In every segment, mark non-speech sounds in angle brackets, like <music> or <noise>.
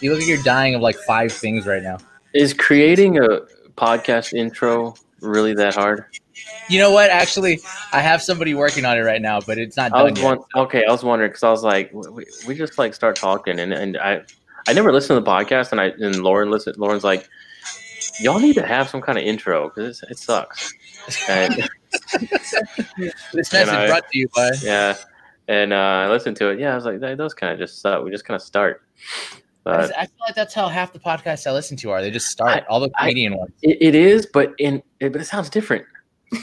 You look like you're dying of like five things right now. Is creating a podcast intro really that hard? You know what? Actually, I have somebody working on it right now, but it's not I done was yet. one, okay. I was wondering because I was like, we, we just like start talking, and, and I I never listened to the podcast, and I and Lauren listened. Lauren's like, y'all need to have some kind of intro because it sucks. <laughs> And, This message I- brought to you by. yeah, and uh, I listened to it. Yeah, I was like, those kind of just suck. We just kind of start. I, just- I feel like that's how half the podcasts I listen to are. They just start all the I- Canadian ones. it, it is, but in it, but it sounds different. <laughs>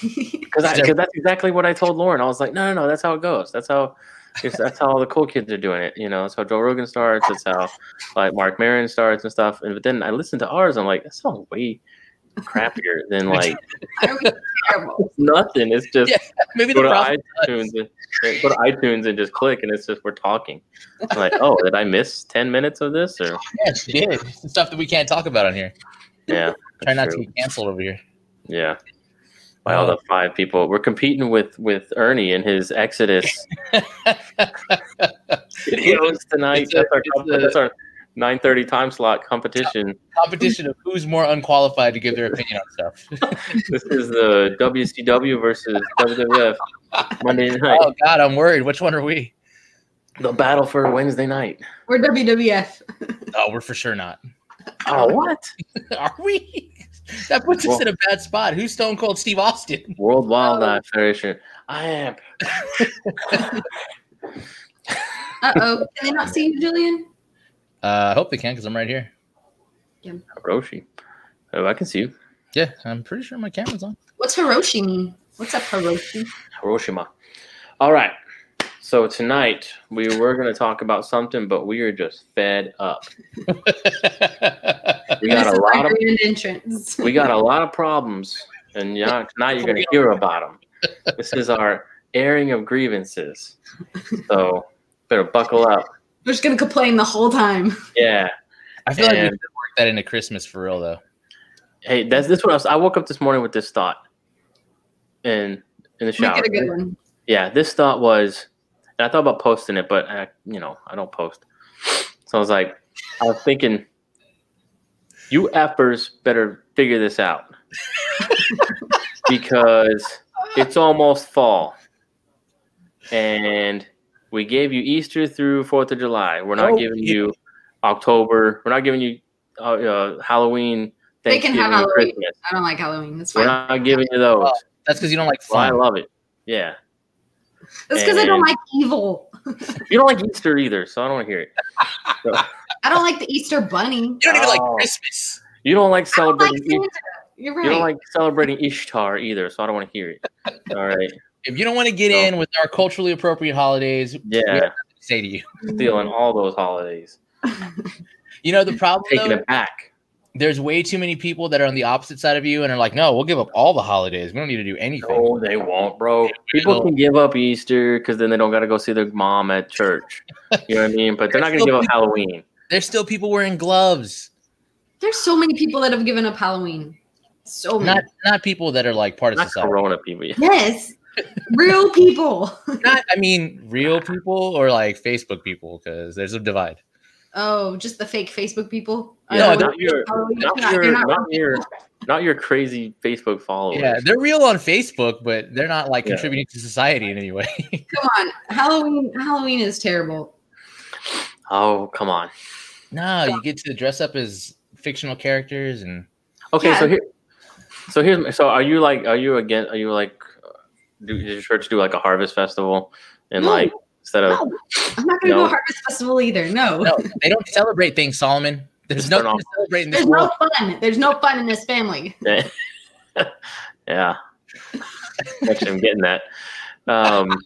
Because that's exactly what I told Lauren. I was like, no, no, no, that's how it goes. That's how it's, that's how all the cool kids are doing it. You know, that's how Joe Rogan starts. That's how like Marc Maron starts and stuff. And but then I listened to ours. I'm like, that sounds way crappier than <laughs> like <laughs> <laughs> nothing. It's just Yeah, Maybe the go to iTunes and go to iTunes and just click, and it's just we're talking. I'm like, oh, did I miss ten minutes of this? Or Yes, is. It's stuff that we can't talk about on here. yeah, Try not that's to true. get canceled over here. Yeah. By all uh, the five people, we're competing with with Ernie and his Exodus videos tonight. That's, our, that's our 9:30 time slot competition. Competition of who's more unqualified to give their opinion on stuff. <laughs> this is the WCW versus WWF Monday <laughs> night. oh God, I'm worried. Which one are we? The battle for Wednesday night. We're WWF. Oh, we're for sure not. Oh, what? <laughs> Are we? That puts us in a bad spot. Who's Stone Cold Steve Austin? World Wildlife Federation. I am. Uh oh. Can they not see you, Julian? Uh, I hope they can because I'm right here. Hiroshi. Oh, I can see you. Yeah, I'm pretty sure my camera's on. What's Hiroshi mean? What's up, Hiroshi? Hiroshima. All right. So tonight we were going to talk about something, but we are just fed up. <laughs> We got a lot of grand entrance. we got a lot of problems, and now, tonight you're going to hear about them. This is our airing of grievances. So better buckle up. We're just gonna complain the whole time. <laughs> Yeah. I feel like we And- should work that into Christmas for real though. Hey, that's this what I was. I woke up this morning with this thought, in in the shower. Make it a good one. yeah, this thought was, and I thought about posting it, but I, you know, I don't post. So I was like, I was thinking, you effers better figure this out <laughs> because it's almost fall, and we gave you Easter through Fourth of July. We're not Oh, giving yeah. you October. We're not giving you uh, uh, Halloween. They can have Halloween. Christmas. I don't like Halloween. That's We're fine. not giving you those. That's because you don't like Well, I love it. Yeah. That's because I don't like evil. <laughs> You don't like Easter either, so I don't want to hear it. So, <laughs> I don't like the Easter bunny. you don't even like Oh. Christmas. you don't like I don't like celebrating. Santa. You're right. you don't like celebrating Ishtar either, so I don't want to hear it. All right. If you don't want to get No. in with our culturally appropriate holidays, we have Yeah, nothing to say to you. stealing all those holidays, <laughs> You know the problem taking though, it back. there's way too many people that are on the opposite side of you and are like, no, we'll give up all the holidays. We don't need to do anything. No, they won't, bro. People can give up Easter because then they don't got to go see their mom at church. You know what I mean? But they're not going to give up Halloween. There's still people wearing gloves. There's so many people that have given up Halloween. So many. Not not people that are like part of Not society. Corona people. yes. Real people. <laughs> Not I mean real people or like Facebook people because there's a divide. Oh, just the fake Facebook people. No, Oh, not your, Halloween. not your, not not your, not your crazy Facebook followers. Yeah, they're real on Facebook, but they're not like Yeah. contributing to society in any way. <laughs> Come on. Halloween Halloween is terrible. Oh, come on. no, you get to dress up as fictional characters and Okay, so here, so here's so are you like are you again are you like do does your church do like a harvest festival and No. like instead of No, I'm not gonna No. go Harvest Festival either. No. no, they don't celebrate things, Solomon. There's Just nothing turn to celebrate in this There's world. no fun. There's no fun in this family. yeah, <laughs> actually I'm getting that. Um,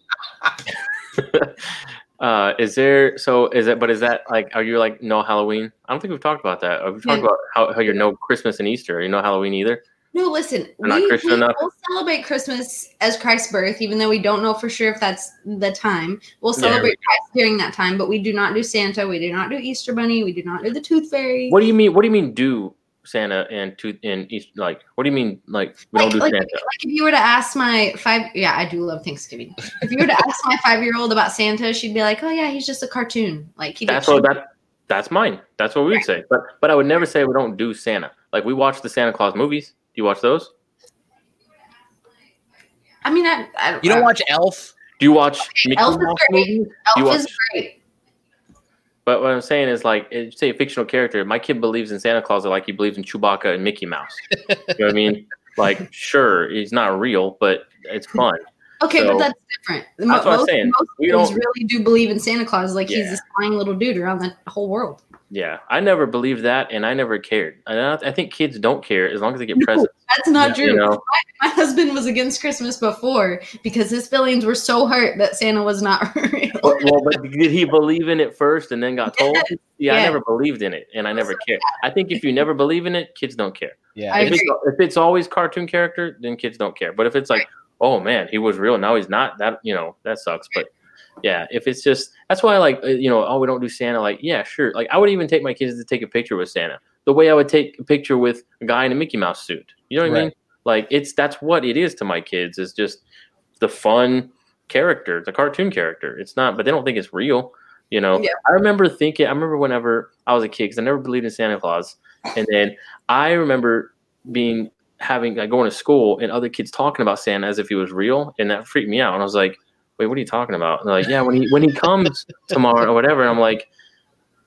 <laughs> uh, is there so is it but is that like are you like no Halloween? I don't think we've talked about that. We've talked Yeah. about how, how you're no Christmas and Easter. You know Halloween either. No, listen. We, we will celebrate Christmas as Christ's birth, even though we don't know for sure if that's the time. We'll Yeah. celebrate Christ during that time, but we do not do Santa. We do not do Easter Bunny. We do not do the Tooth Fairy. What do you mean? What do you mean do Santa and Tooth and East like what do you mean like we like, don't do like, Santa? like if you were to ask my five, yeah, I do love Thanksgiving. If you were to ask my five year old about Santa, she'd be like, "Oh yeah, he's just a cartoon. Like he That's what that That's mine. That's what we would say. But but I would never say we don't do Santa. Like we watch the Santa Claus movies. Do you watch those? I mean, I, I You don't watch Elf? Do you watch Mickey Elf is Mouse great. movies? Elf you is great. But what I'm saying is like it- say a fictional character. My kid believes in Santa Claus like he believes in Chewbacca and Mickey Mouse. you know what I mean? <laughs> Like sure, he's not real, but it's fun. Okay, So- but that's different. That's what I'm most, saying. Most We kids don't- really do believe in Santa Claus, like he's Yeah. this flying little dude around the whole world. Yeah, I never believed that, and I never cared. And I, I think kids don't care as long as they get presents. That's not Yeah, true. You know, My husband was against Christmas before because his feelings were so hurt that Santa was not <laughs> real. well, well, but did he believe in it first and then got told? Yeah, I never believed in it, and I never cared. I think if you never believe in it, kids don't care. Yeah. I If it's, agree. if it's always cartoon character, then kids don't care. But if it's like, oh man, he was real, now he's not. That you know, that sucks. But yeah, if it's just that's why I like uh, you know, oh we don't do Santa. Like yeah, sure. Like I would even take my kids to take a picture with Santa. The way I would take a picture with a guy in a Mickey Mouse suit. You know what I mean? Like it's that's what it is to my kids. It's just the fun character, the cartoon character. It's not, but they don't think it's real. You know, Yeah. I remember thinking. I remember whenever I was a kid, because I never believed in Santa Claus, and then I remember being having like going to school and other kids talking about Santa as if he was real, and that freaked me out. And I was like, "Wait, what are you talking about?" And they're like, "Yeah, when he when he comes <laughs> tomorrow or whatever." And I'm like,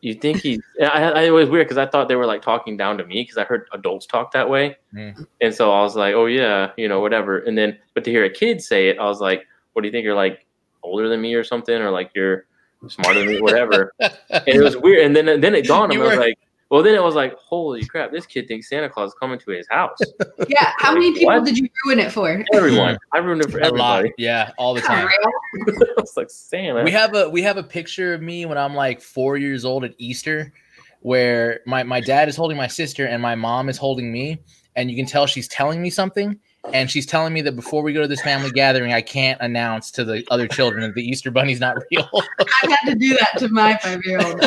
"You think he?" I, I, it was weird because I thought they were like talking down to me because I heard adults talk that way, Mm. and so I was like, "Oh yeah, you know, whatever." And then, but to hear a kid say it, I was like, "What do you think? You're like older than me or something, or like you're smarter than me, whatever." <laughs> and it was weird. And then then it dawned on me. I was were- like, well, then it was like, holy crap, this kid thinks Santa Claus is coming to his house. <laughs> Yeah, how Like, many people what? did you ruin it for? Everyone, I ruined it for <laughs> a lot. everybody. Yeah, all the time. real. <laughs> I was like, Santa. We have a we have a picture of me when I'm like four years old at Easter, where my my dad is holding my sister and my mom is holding me, and you can tell she's telling me something, and she's telling me that before we go to this family gathering, I can't announce to the other children that the Easter bunny's not real. I had to do that to my five year old.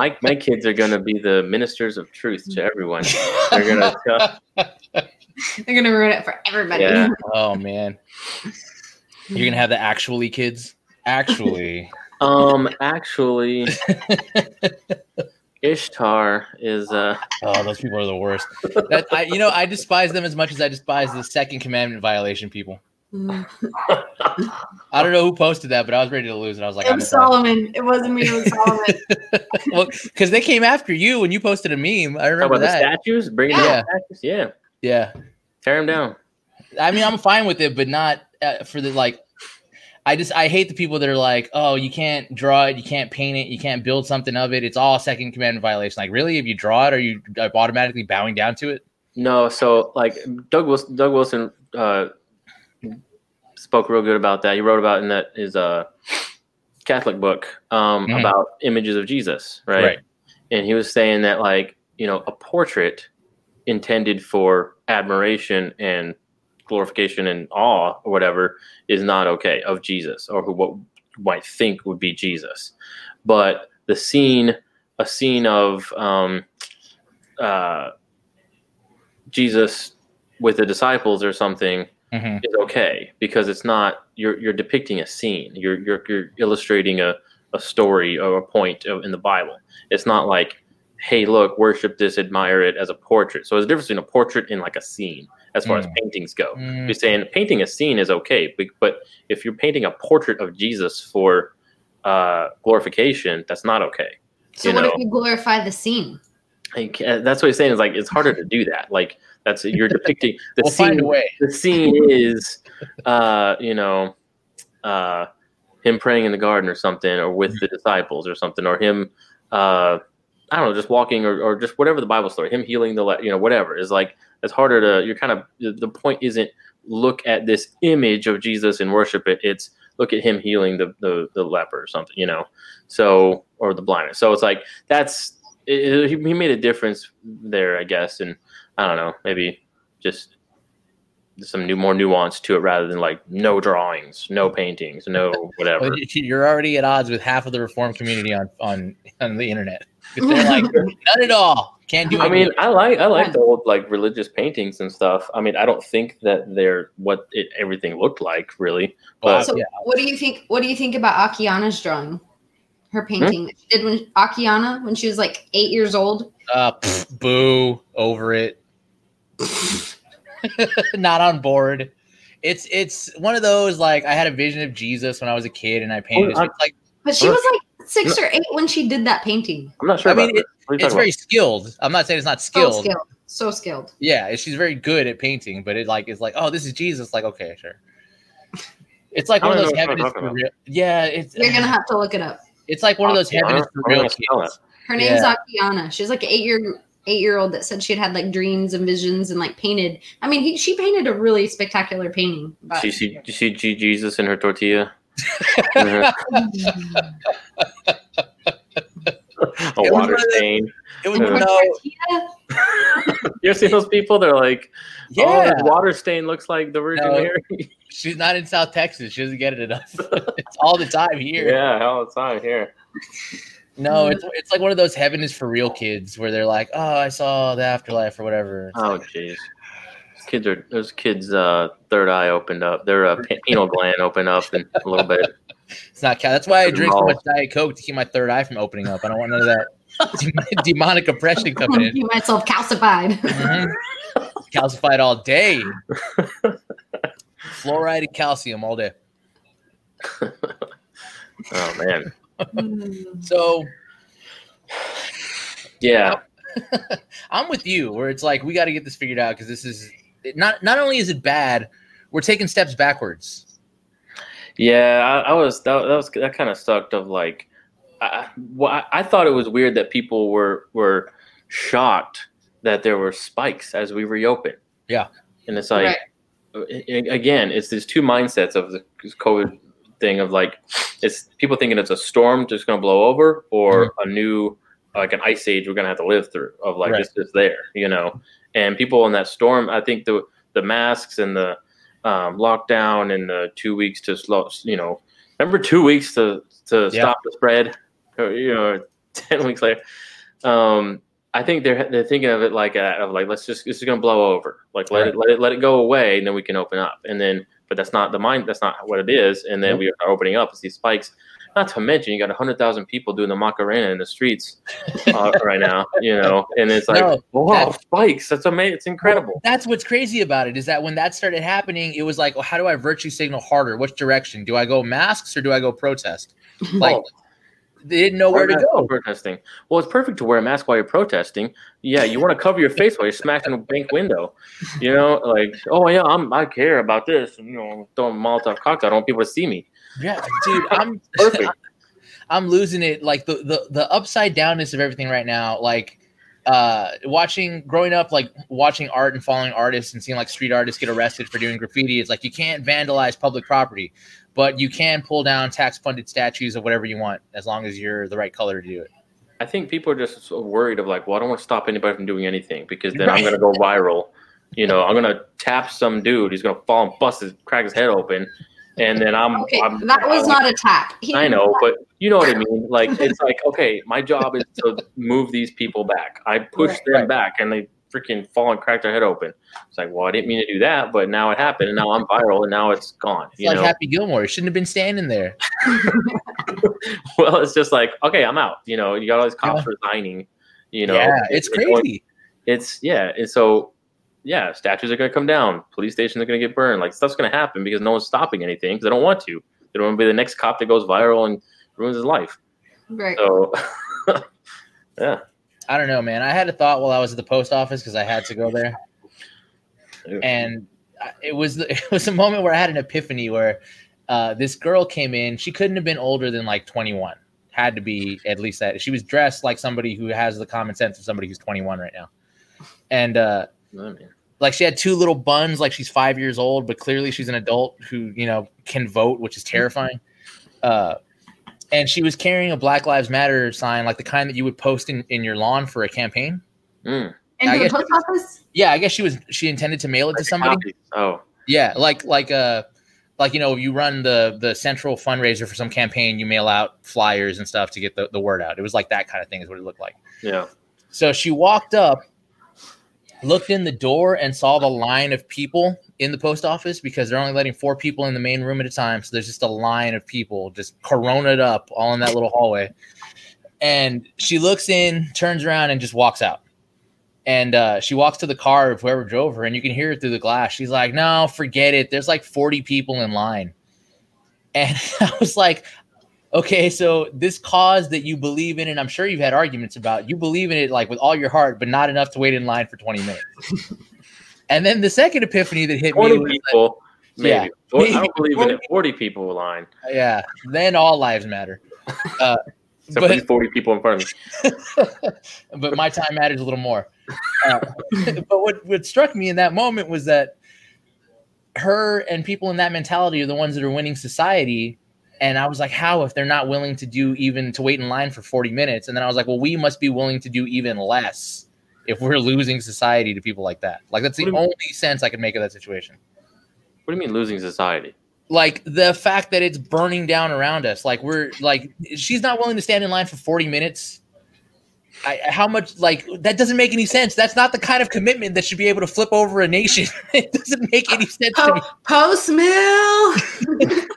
My my kids are gonna be the ministers of truth to everyone. They're gonna <laughs> They're gonna ruin it for everybody. Yeah. oh man, you're gonna have the actually kids. Actually, <laughs> um actually <laughs> Ishtar is uh oh, those people are the worst. That I, you know, I despise them as much as I despise the second commandment violation people. Mm. <laughs> I don't know who posted that, but I was ready to lose, and I was like, It I'm was done. Solomon. It wasn't me. It was Solomon. <laughs> well, because they came after you when you posted a meme. I how remember about the that. statues? Bringing Yeah. down statues? Yeah. Yeah, Tear them down. I mean, I'm fine with it, but not uh, for the like. I just I hate the people that are like, oh, you can't draw it, you can't paint it, you can't build something of it. It's all second commandment violation. Like, really, if you draw it, are you uh, automatically bowing down to it? No, so like Doug Wilson, Doug Wilson uh, spoke real good about that. He wrote about in that his uh, Catholic book um, Mhm. about images of Jesus, right? And he was saying that like you know a portrait intended for admiration and glorification and awe or whatever is not okay of Jesus or who what might think would be Jesus, but the scene, a scene of um, uh, Jesus with the disciples or something hmm is okay because it's not you're you're depicting a scene. You're you're you're illustrating a, a story or a point of, in the Bible. It's not like, hey, look, worship this, admire it as a portrait. So there's a difference between a portrait and like a scene as far as Mm. paintings go. Mm, You're saying painting a scene is okay, but, but if you're painting a portrait of Jesus for uh, glorification, that's not okay. So You what if you glorify the scene? Like, uh, that's what he's saying is like it's harder to do that. Like that's it. you're <laughs> depicting the we'll scene. find a way. The scene is, uh, you know, uh, him praying in the garden or something, or with the disciples or something, or him, uh, I don't know, just walking or, or just whatever the Bible story, him healing the, you know, whatever is like it's harder to. You're kind of the- point isn't look at this image of Jesus and worship it. It's look at him healing the the, the leper or something, you know. So or the blindness. So it's like that's it, he he made a difference there, I guess, and I don't know, maybe just some new more nuance to it rather than like no drawings, no paintings, no <laughs> whatever. You- You're already at odds with half of the reform community on on on the internet. 'Cause They're like <laughs> none at all. Can't do. I it. mean, I like I like the old like religious paintings and stuff. I mean, I don't think that they're what it everything looked like really. Well, But So yeah. what do you think? What do you think about Akiana's drawing? her painting that she did when Akiana when she was like eight years old. Uh, pff, boo, over it. <laughs> Not on board. It's it's one of those like I had a vision of Jesus when I was a kid and I painted. Oh, it. Like But she was like six or eight when she did that painting. I'm not sure. I mean, about this. What are you it's talking very skilled. I'm not saying it's not So skilled. skilled. So skilled. Yeah, she's very good at painting, but it like is like, oh, this is Jesus. Like, okay, sure. It's like one of those heaven is for real. Yeah, it's You're gonna have to look it up. it's like one of those heaven is for real kids. Her name's Akiana. She's like an eight year eight year old that said she'd had like dreams and visions and like painted. I mean, he, she painted a really spectacular painting. But Do you see? You see G- Jesus in her tortilla? <laughs> A It water one of the- stain. It was Yeah. <laughs> no, You ever seen those people? They're like, oh, yeah. this water stain looks like the Virgin No. Mary. <laughs> She's not in South Texas. She doesn't get it enough. it's all the time here. yeah, all the time here. No, it's it's like one of those heaven is for real kids where they're like, oh, I saw the afterlife or whatever. It's Oh, like, jeez. Kids are those kids. Uh, third eye opened up. Their uh, pe- pineal gland opened up in a little bit. <laughs> it's not. ca- That's why I drink so much Diet Coke to keep my third eye from opening up. I don't want none of that <laughs> <laughs> demonic oppression coming in. you myself calcified. Mhm. Calcified all day. Fluoride and calcium all day. Oh man. Hmm. So Yeah. <laughs> I'm with you where it's like we got to get this figured out because this is not not only is it bad, we're taking steps backwards. Yeah, I, I was that, that was that kind of sucked. Of like, I, well, I, I thought it was weird that people were were shocked that there were spikes as we reopen. Yeah. and it's like a- a- again, it's these two mindsets of the COVID thing of like, it's people thinking it's a storm just going to blow over or a new like an ice age we're going to have to live through. Of like Right. it's just there, you know. And people in that storm, I think the the masks and the um, lockdown and the two weeks to slow, you know, remember two weeks to to Yeah. stop the spread, you know, <laughs> ten weeks later. Um, I think they're they're thinking of it like a, of like let's just this is gonna blow over, like let Right. it let it let it go away, and then we can open up, and then but that's not the mind, that's not what it is, and then Nope. we are opening up. It's these spikes. Not to mention, you got hundred thousand people doing the Macarena in the streets <laughs> uh, right now, you know, and it's like, No, wow, that's- spikes! That's amazing! It's incredible. That's what's crazy about it is that when that started happening, it was like, well, how do I virtue signal harder? Which direction? Do I go masks or do I go protest? <laughs> Like Oh. They didn't know where to Wear a mask go. Protesting. Well, it's perfect to wear a mask while you're protesting. Yeah, you want to cover your face while you're smashing a bank window. You know, like, oh yeah, I'm I care about this. You know, throwing Molotov cocktail. I don't want people to see me. Yeah, dude, I'm <laughs> Perfect. <laughs> I'm losing it. Like the the the upside downness of everything right now. Like uh watching growing up like watching art and following artists and seeing like street artists get arrested for doing graffiti it's like you can't vandalize public property but you can pull down tax funded statues of whatever you want as long as you're the right color to do it I think people are just so worried of like, well, I don't want to stop anybody from doing anything because then I'm gonna go viral. You know, I'm gonna tap some dude. He's gonna fall and bust his crack his head open, and then I'm. Okay, I'm that was not a tap. He I know, tap. but you know what I mean. Like it's like okay, my job is to move these people back. I push Right. them Right. back, and they freaking fall and crack their head open. It's like, well, I didn't mean to do that, but now it happened, and now I'm viral, and now it's gone. it's You like know, happy gilmore you shouldn't have been standing there <laughs> <laughs> well, it's just like okay, I'm out. You know, you got all these cops Yeah. resigning. You know, yeah it's It- it- crazy it's yeah, and so yeah, statues are going to come down, police stations are going to get burned, like stuff's going to happen because no one's stopping anything because they don't want to. They don't want to be the next cop that goes viral and ruins his life. right. So <laughs> yeah, I don't know, man. I had a thought while I was at the post office because I had to go there, <laughs> and it was <laughs> it was a moment where I had an epiphany where uh, this girl came in. She couldn't have been older than like 21. Had to be at least that. She was dressed like somebody who has the common sense of somebody who's 21 right now, and uh, mean, like she had two little buns, like she's five years old, but clearly she's an adult who you know can vote, which is <laughs> terrifying. Uh, and she was carrying a Black Lives Matter sign, like the kind that you would post in, in your lawn for a campaign. mm. Into I the post office? Yeah, I guess she was she intended to mail it to somebody. Copies. Oh, Yeah, like like uh like you know, you run the the central fundraiser for some campaign, you mail out flyers and stuff to get the, the word out. It was like that kind of thing is what it looked like. yeah. So she walked up, looked in the door and saw the line of people in the post office because they're only letting four people in the main room at a time. So there's just a line of people just coronaed up all in that little hallway. And she looks in, turns around, and just walks out. And uh, she walks to the car of whoever drove her, and you can hear it through the glass. She's like, "No, forget it. There's like 40 people in line." And <laughs> I was like, okay, so this cause that you believe in, and I'm sure you've had arguments about, you believe in it like with all your heart, but not enough to wait in line for 20 minutes. And then the second epiphany that hit 20 me was people, maybe. yeah, I don't <laughs> believe in it. 40 people line. yeah, then all lives matter. Uh, <laughs> Except But- these 40 people in front of me. <laughs> but my time matters a little more. Uh, but what, what struck me in that moment was that her and people in that mentality are the ones that are winning society. And I was like, how if they're not willing to do even to wait in line for 40 minutes? And then I was like, well, we must be willing to do even less if we're losing society to people like that. Like that's the What do you- only sense I can make of that situation. What do you mean losing society? Like the fact that it's burning down around us. Like we're like she's not willing to stand in line for 40 minutes. I, how much like that doesn't make any sense. That's not the kind of commitment that should be able to flip over a nation. <laughs> it doesn't make any sense to me. Post mill. <laughs>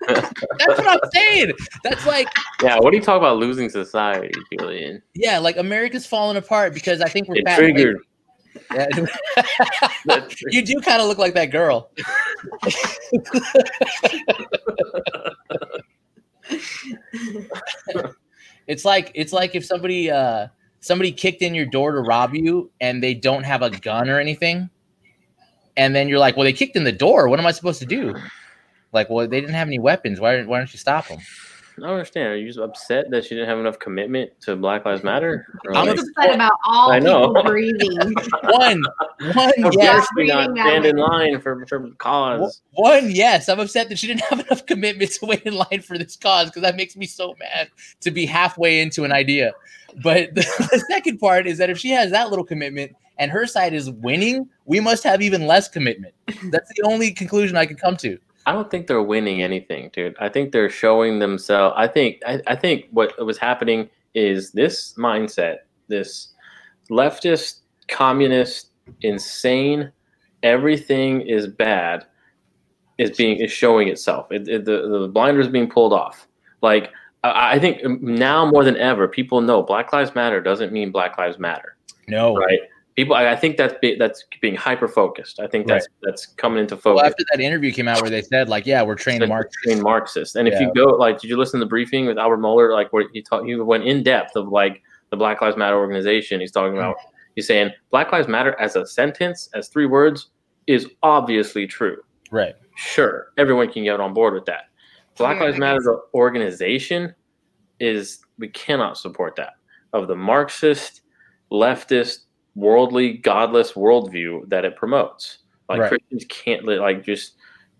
That's what I'm saying. That's like Yeah, what do you talk about losing society, Julian? yeah, like America's falling apart because I think we're It triggered. Yeah. <laughs> you do kind of look like that girl. it's like it's like if somebody uh somebody kicked in your door to rob you and they don't have a gun or anything and then you're like well they kicked in the door. What am i supposed to do? Like well they didn't have any weapons. Why, why don't you stop them I don't understand. Are you just upset that she didn't have enough commitment to Black Lives Matter? Or I'm like, upset about all I know. people breathing. <laughs> one one how yes dare she not stand in line for, for cause? one yes i'm upset that she didn't have <laughs> enough commitment to wait in line for this cause because that makes me so mad to be halfway into an idea but <laughs> the, the second part is that if she has that little commitment and her side is winning we must have even less commitment that's the only conclusion i can come to I don't think they're winning anything, dude. I think they're showing themselves. I think I, I think what was happening is this mindset, this leftist, communist, insane, everything is bad, is being is showing itself. It, it- the the blinders being pulled off. Like I, I think now more than ever, people know Black Lives Matter doesn't mean Black Lives Matter, no right? People, I, I think that's be, that's being hyper focused. I think that's that's coming into focus. well after that interview came out where they said like yeah we're trained marxists trained Marxist. And if Yeah. you go, like, did you listen to the briefing with Albert Mohler? Like, where he talked, he went in depth of like the Black Lives Matter organization. He's talking about, mm-hmm. he's saying Black Lives Matter as a sentence, as three words, is obviously true. right Sure, everyone can get on board with that. Black Yeah, Lives Matter, as an organization, is we cannot support that of the Marxist, leftist, worldly, godless worldview that it promotes. Like Right. Christians can't like just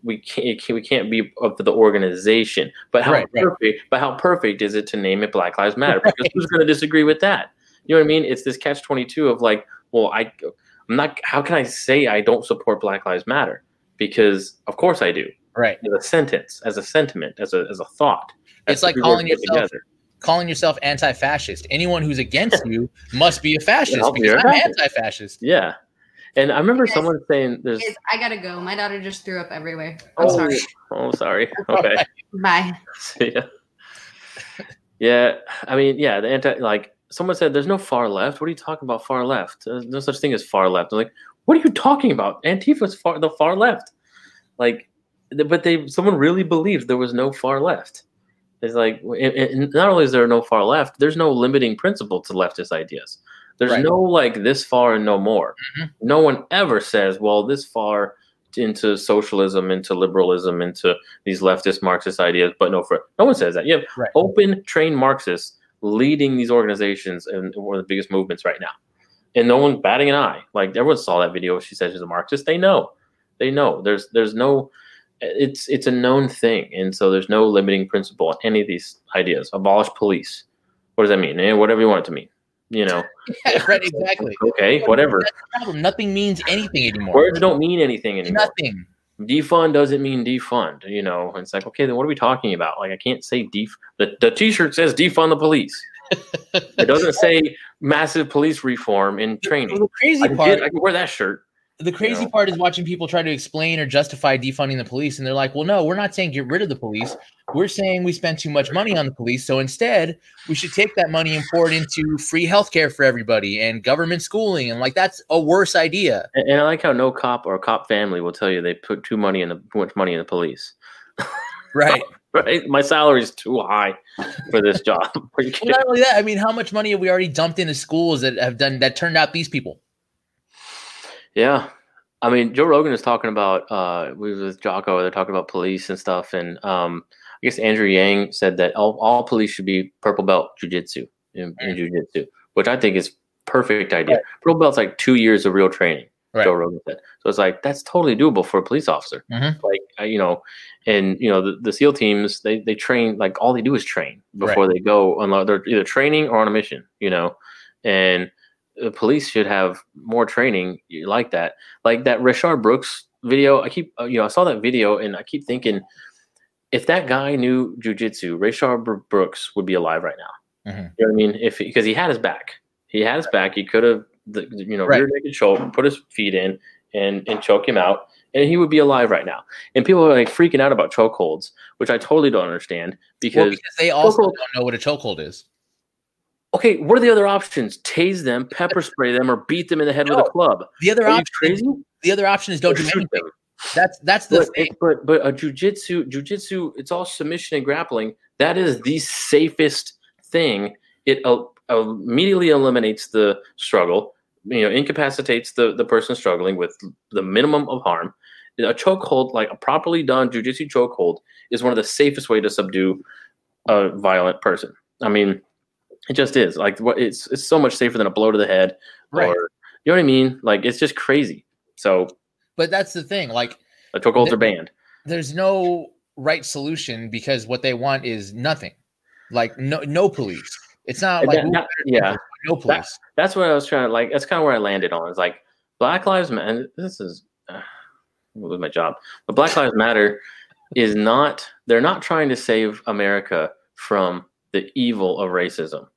we can't, we can't be to the organization. But how Right, right. perfect? But how perfect is it to name it Black Lives Matter? Because who's going to disagree with that? You know what I mean? It's this catch twenty two of like, well, I I'm not. How can I say I don't support Black Lives Matter? Because of course I do right as a sentence, as a sentiment, as a as a thought. It's like calling yourself- together. Calling yourself anti-fascist anyone who's against <laughs> you must be a fascist Yeah, because you're a i'm fascist. anti-fascist Yeah, and I remember Yes. someone saying, "There's." Guys, I gotta go. My daughter just threw up everywhere. I'm Oh, sorry. oh, sorry. <laughs> Okay. Bye. <laughs> See ya. Yeah, I mean, yeah, the anti like someone said, "There's no far left." What are you talking about? Far left? There's no such thing as far left. I'm like, what are you talking about? Antifa's far the far left. Like, but they someone really believed there was no far left. It's like, and- and not only is there no far left, there's no limiting principle to leftist ideas. There's Right. no like this far and no more. Mhm. No one ever says, well, this far into socialism, into liberalism, into these leftist Marxist ideas, but no, for no one says that. You have Right. open, trained Marxists leading these organizations and one of the biggest movements right now, and no one's batting an eye. Like everyone saw that video. She said she's a Marxist. They know, they know. There's there's no, it's it's a known thing, and so there's no limiting principle on any of these ideas. Abolish police. What does that mean? Eh, whatever you want it to mean. You know. <laughs> Yeah, right, exactly. Okay, whatever. Problem. Nothing means anything anymore. Words don't mean anything anymore. Nothing. defund doesn't mean defund you know and it's like okay then what are we talking about like i can't say def the, the t-shirt says defund the police <laughs> it doesn't say massive police reform in Well, training the crazy I part, get, I can wear that shirt The crazy You know? part is watching people try to explain or justify defunding the police, and they're like, "Well, no, we're not saying get rid of the police. We're saying we spend too much money on the police, so instead we should take that money and pour it into free healthcare for everybody and government schooling." And like that's a worse idea. And, and I like how no cop or cop family will tell you they put too money in the too much money in the police. <laughs> Right. Right, my salary is too high for this <laughs> job. Are you Well, kidding? not only that, I mean, how much money have we already dumped into schools that have done that turned out these people? Yeah. I mean, Joe Rogan is talking about uh we was with Jocko, they're talking about police and stuff. And um I guess Andrew Yang said that all, all police should be purple belt jujitsu in, in jujitsu, which I think is perfect idea. Right. Purple belt's like two years of real training, Right. Joe Rogan said. So it's like that's totally doable for a police officer. Mhm. Like uh, you know, and you know the, the SEAL teams they they train like all they do is train before they go on they're either training or on a mission. You know, and the police should have more training like that. Like that Rayshard Brooks video. I keep, uh, you know, I saw that video and I keep thinking, if that guy knew jujitsu, Rayshard Br- Brooks would be alive right now. Mhm. You know what I mean? If because he had his back, he had his back. He could have, the, you know, Right. rear naked choke, put his feet in, and and choke him out, and he would be alive right now. And people are like freaking out about chokeholds, which I totally don't understand Well, because because they also chokehold- don't know what a chokehold is. Okay, what are the other options? Tase them, pepper spray them, or beat them in the head with a club. The other Are option, crazy? the other option is don't do anything. them. That's that's the But, thing. but but a jujitsu, jujitsu, it's all submission and grappling. That is the safest thing. It uh, immediately eliminates the struggle. You know, incapacitates the the person struggling with the minimum of harm. A chokehold, like a properly done jujitsu chokehold, is one of the safest way to subdue a violent person. I mean, it just is. Like what it's it's so much safer than a blow to the head, Right. or you know what I mean. Like it's just crazy. So But that's the thing. Like the chokeholds Th- are banned. there's no right solution because what they want is nothing. Like no no police. It's not And like that- that- better yeah. no police. that's what I was trying to like. That's kind of where I landed on. It's like Black Lives Matter. This is uh, lose my job, but Black Lives Matter is not. They're not trying to save America from the evil of racism.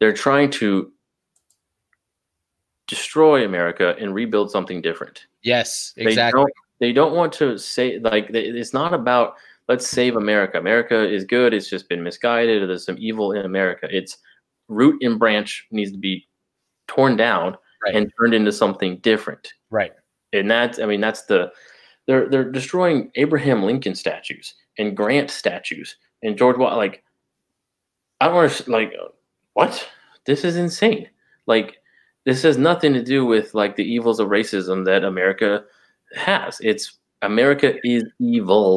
They're trying to destroy America and rebuild something different. yes, They exactly. don't. They don't want to say like it's not about let's save America. America is good. It's just been misguided. Or there's some evil in America. It's root and branch needs to be torn down Right. and turned into something different. Right. And that's I mean that's the they're they're destroying Abraham Lincoln statues and Grant statues and George Wa- like I don't understand like what this is insane. Like this has nothing to do with like the evils of racism that America has. It's America is evil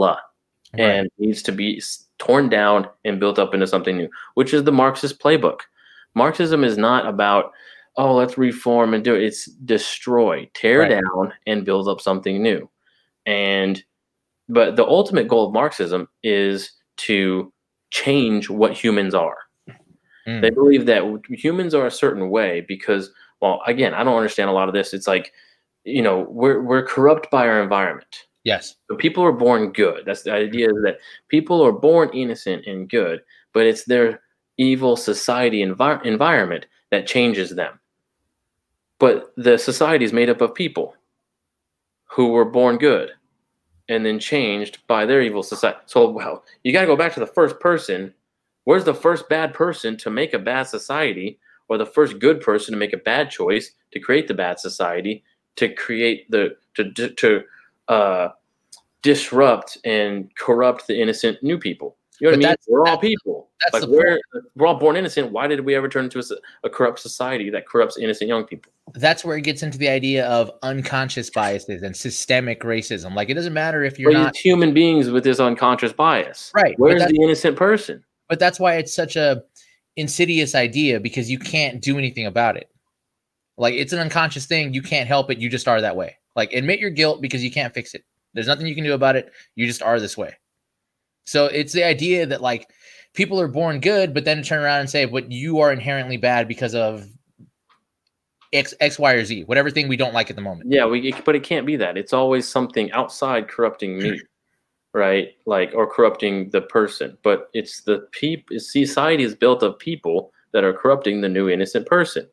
Right. and needs to be torn down and built up into something new, which is the Marxist playbook. Marxism is not about oh let's reform and do it. It's destroy, tear Right. down, and build up something new. And but the ultimate goal of Marxism is to change what humans are. Mm. They believe that humans are a certain way because, well, again, I don't understand a lot of this. It's like, you know, we're we're corrupt by our environment. yes. So people are born good. That's the idea is that people are born innocent and good, but it's their evil society envi- environment that changes them. But the society is made up of people who were born good and then changed by their evil society. So, well, you got to go back to the first person. Where's the first bad person to make a bad society, or the first good person to make a bad choice to create the bad society, to create the to to, to uh, disrupt and corrupt the innocent new people. You know what I mean? We're all people. like we're we're all born innocent. Why did we ever turn into a corrupt society that corrupts innocent young people? That's where it gets into the idea of unconscious biases and systemic racism. Like it doesn't matter if you're not human beings with this unconscious bias. right. Where's the innocent person? But that's why it's such a insidious idea because you can't do anything about it. Like it's an unconscious thing. You can't help it. You just are that way. Like admit your guilt because you can't fix it. There's nothing you can do about it. You just are this way. So it's the idea that like people are born good but then turn around and say but you are inherently bad because of x x y or z whatever thing we don't like at the moment. Yeah, we but it can't be that. It's always something outside corrupting me, <clears throat> right? Like or corrupting the person. But it's the people. Society is built of people that are corrupting the new innocent person.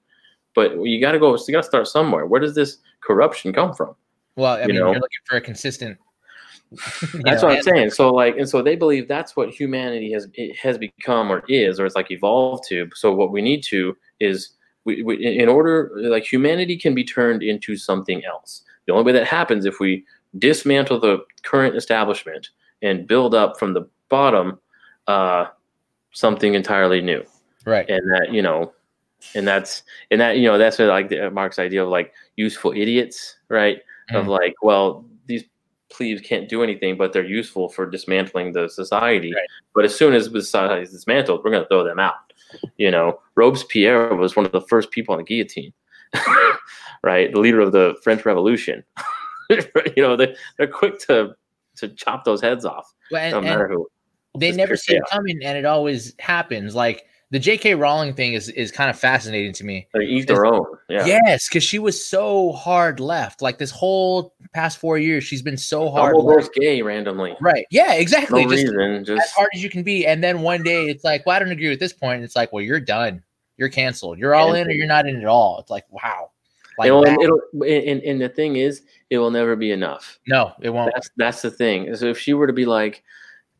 But you got to go. You got to start somewhere. Where does this corruption come from? Well, I You mean, know? you're looking for a consistent. <laughs> That's know, what I'm saying. So like, and so they believe that's what humanity has it has become or is, or it's like evolved to. So what we need to is we, we in order like humanity can be turned into something else. The only way that happens if we dismantle the current establishment and build up from the bottom uh, something entirely new. Right. And that you know, and that's and that you know that's what, like Marx's idea of like useful idiots, right? Of Mhm. like, well, these plebes can't do anything, but they're useful for dismantling the society. Right. But as soon as the society is dismantled, we're going to throw them out. You know, Robespierre was one of the first people on the guillotine, <laughs> right? The leader of the French Revolution. <laughs> <laughs> you know, they, they're quick to to chop those heads off, Well, and- no matter who. they never see it coming, and it always happens. Like the J.K. Rowling thing is is kind of fascinating to me. They eat their own. Yeah. Yes, because she was so hard left. Like this whole past four years, she's been so hard. left. Gay randomly. Right? Yeah, exactly. No Just reason. as hard as you can be, and then one day it's like, well, I don't agree with this point. And it's like, well, you're done. You're canceled. You're all in, or you're not in at all. It's like, wow. Like it'll, that. it'll and, and the thing is, it will never be enough. no, it won't. That's that's the thing. So if she were to be like,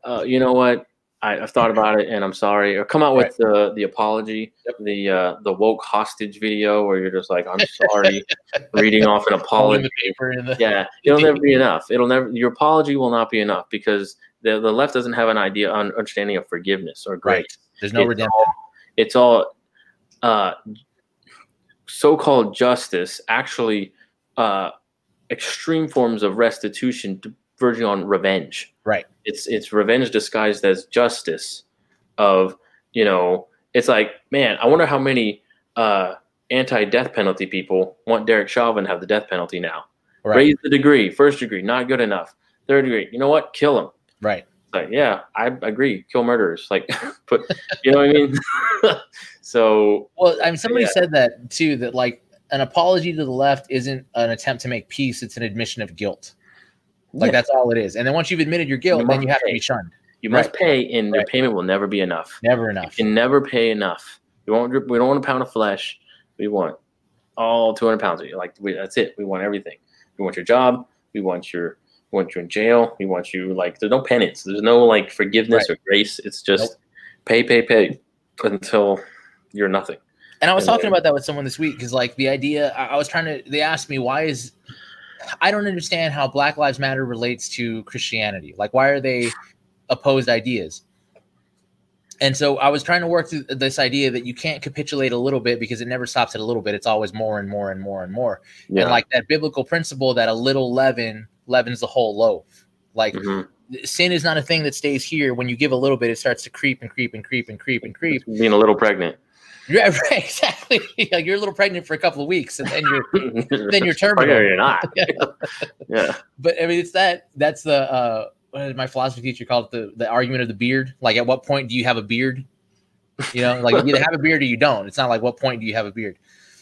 uh, you know what, I, I've thought about it and I'm sorry, or come out with the the apology, the uh, the woke hostage video where you're just like, I'm sorry, <laughs> reading off an Holding apology. the paper in the Yeah, it'll never be enough. It'll never. Your apology will not be enough because the the left doesn't have an idea on understanding of forgiveness or grace. Right. There's no It's redemption. all- It's all uh, so-called justice, actually uh, extreme forms of restitution verging on revenge. Right. It's it's revenge disguised as justice. Of you know, it's like man, I wonder how many uh, anti-death penalty people want Derek Chauvin to have the death penalty now. Right. Raise the degree, first degree, not good enough. Third degree, you know what? Kill him Right. Like yeah i agree kill murderers like <laughs> but you know what i mean <laughs> so Well, I mean, somebody Yeah. said that too. That like an apology to the left isn't an attempt to make peace; it's an admission of guilt. Like yeah, that's all it is. And then once you've admitted your guilt, You then you have to be shunned. you must right. pay and your payment will never be enough Never enough. you can never pay enough we want we don't want a pound of flesh we want all 200 pounds of you like we, that's it we want everything we want your job we want your we want you in jail we want you like there's no penance there's no like forgiveness or grace it's just pay pay pay until you're nothing And I was And talking about that with someone this week because, like, the idea I, I was trying to. They asked me why is I don't understand how Black Lives Matter relates to Christianity. Like, why are they opposed ideas? And so I was trying to work through this idea that you can't capitulate a little bit because it never stops at a little bit. It's always more and more and more and more. yeah And like that biblical principle that a little leaven leavens the whole loaf. Like Mhm. sin is not a thing that stays here. When you give a little bit, it starts to creep and creep and creep and creep and creep. being a little pregnant <laughs> Yeah, right, exactly. <laughs> like you're a little pregnant for a couple of weeks, and then you're <laughs> then you're terminal. Pregnant or you're not yeah But I mean, it's that that's the uh, what did my philosophy teacher called it the the argument of the beard. Like, at what point do you have a beard? You know, like you either have a beard or you don't. It's not like what point do you have a beard.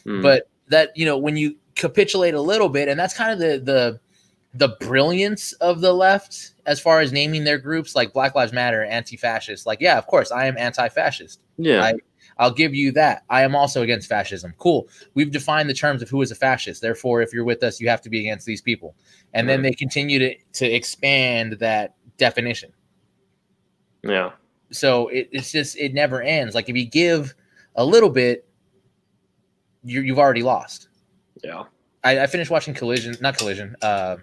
Mm. But that you know, when you capitulate a little bit, and that's kind of the the the brilliance of the left as far as naming their groups, like Black Lives Matter, anti-fascist. Like, yeah, of course, I am anti-fascist. yeah I- I'll give you that. I am also against fascism. Cool. We've defined the terms of who is a fascist. Therefore, if you're with us, you have to be against these people. And then they continue to to expand that definition. yeah So it, it's just it never ends. Like if you give a little bit, you you've already lost. yeah I, I finished watching Collision, not Collision, uh,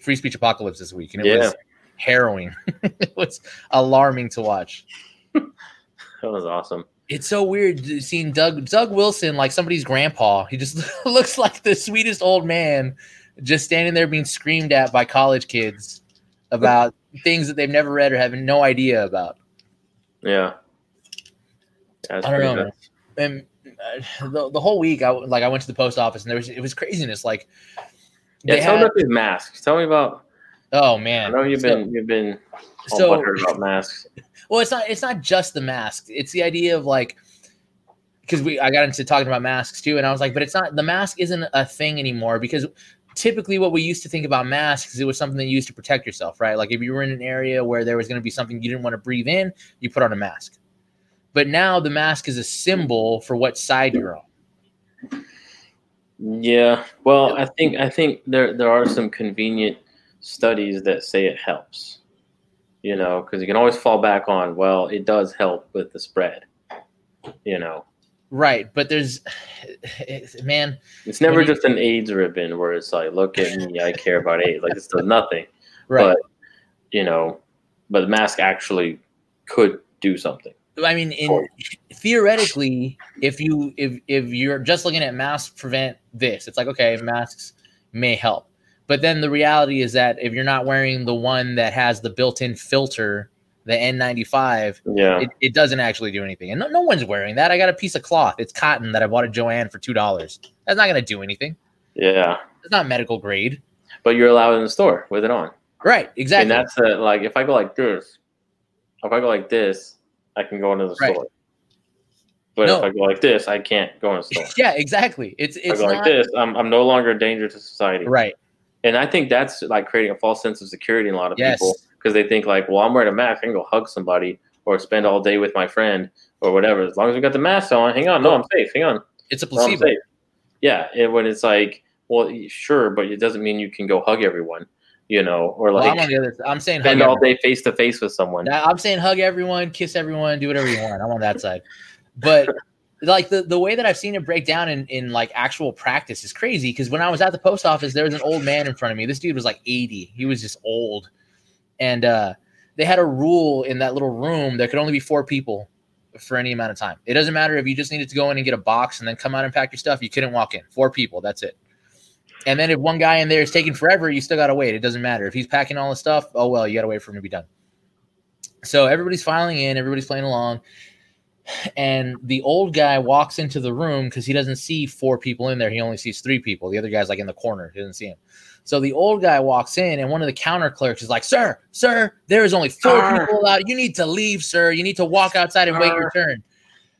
Free Speech Apocalypse this week, and it Yeah. was harrowing. <laughs> it was alarming to watch. <laughs> that was awesome It's so weird seeing Doug Doug Wilson like somebody's grandpa. He just <laughs> looks like the sweetest old man, just standing there being screamed at by college kids about things that they've never read or have no idea about. yeah That's I don't know, nuts. And uh, the, the whole week, I like I went to the post office and there was it was craziness. Like, yeah tell me about these masks tell me about oh man, i know you've So- been you've been all so about masks <laughs> Well, it's not. It's not just the mask. It's the idea of like, because we I got into talking about masks too, and I was like, but it's not. The mask isn't a thing anymore because typically what we used to think about masks it was something that you used to protect yourself, right? Like if you were in an area where there was going to be something you didn't want to breathe in, you put on a mask. But now the mask is a symbol for what side you're on. Yeah. Well, I think I think there there are some convenient studies that say it helps. You know, because you can always fall back on, well, it does help with the spread. You know. Right, but there's, <sighs> man. It's never just an AIDS ribbon where it's like, look at me, I care about AIDS. Like it's nothing. <laughs> Right. But you know, but the mask actually could do something. I mean, in theoretically, if you if if you're just looking at masks prevent this, it's like okay, masks may help. But then the reality is that if you're not wearing the one that has the built-in filter, the N95, yeah, it, it doesn't actually do anything. And no, no one's wearing that. I got a piece of cloth. It's cotton that I bought at Joann for two dollars. That's not gonna do anything. Yeah, it's not medical grade. But you're allowed in the store with it on. Right, exactly. And that's a, like if I go like this, if I go like this, I can go into the right. store. But no. if I go like this, I can't go in the store. <laughs> yeah, exactly. It's it's I go not, like this. I'm I'm no longer a danger to society. Right. And I think that's like creating a false sense of security in a lot of yes. people because they think like, well, I'm wearing a mask, I can go hug somebody or spend all day with my friend or whatever. As long as we got the mask on, hang on, no, I'm safe. Hang on, it's a placebo. No, yeah, and when it's like, well, sure, but it doesn't mean you can go hug everyone, you know, or like well, I'm, on the other, I'm saying spend all day face to face with someone. I'm saying hug everyone, kiss everyone, do whatever you want. I'm on that side, but like the, the way that I've seen it break down in, in like actual practice is crazy. Because when I was at the post office, there was an old man in front of me. This dude was like 80. He was just old. And uh, they had a rule in that little room there could only be four people for any amount of time. It doesn't matter if you just needed to go in and get a box and then come out and pack your stuff. You couldn't walk in. Four people. That's it. And then if one guy in there is taking forever, you still got to wait. It doesn't matter. If he's packing all the stuff, oh, well, you got to wait for him to be done. So everybody's filing in, everybody's playing along and the old guy walks into the room because he doesn't see four people in there. He only sees three people. The other guy's like in the corner. He doesn't see him. So the old guy walks in, and one of the counter clerks is like, "Sir, sir, there is only four people out. You need to leave, sir. You need to walk outside and wait your turn."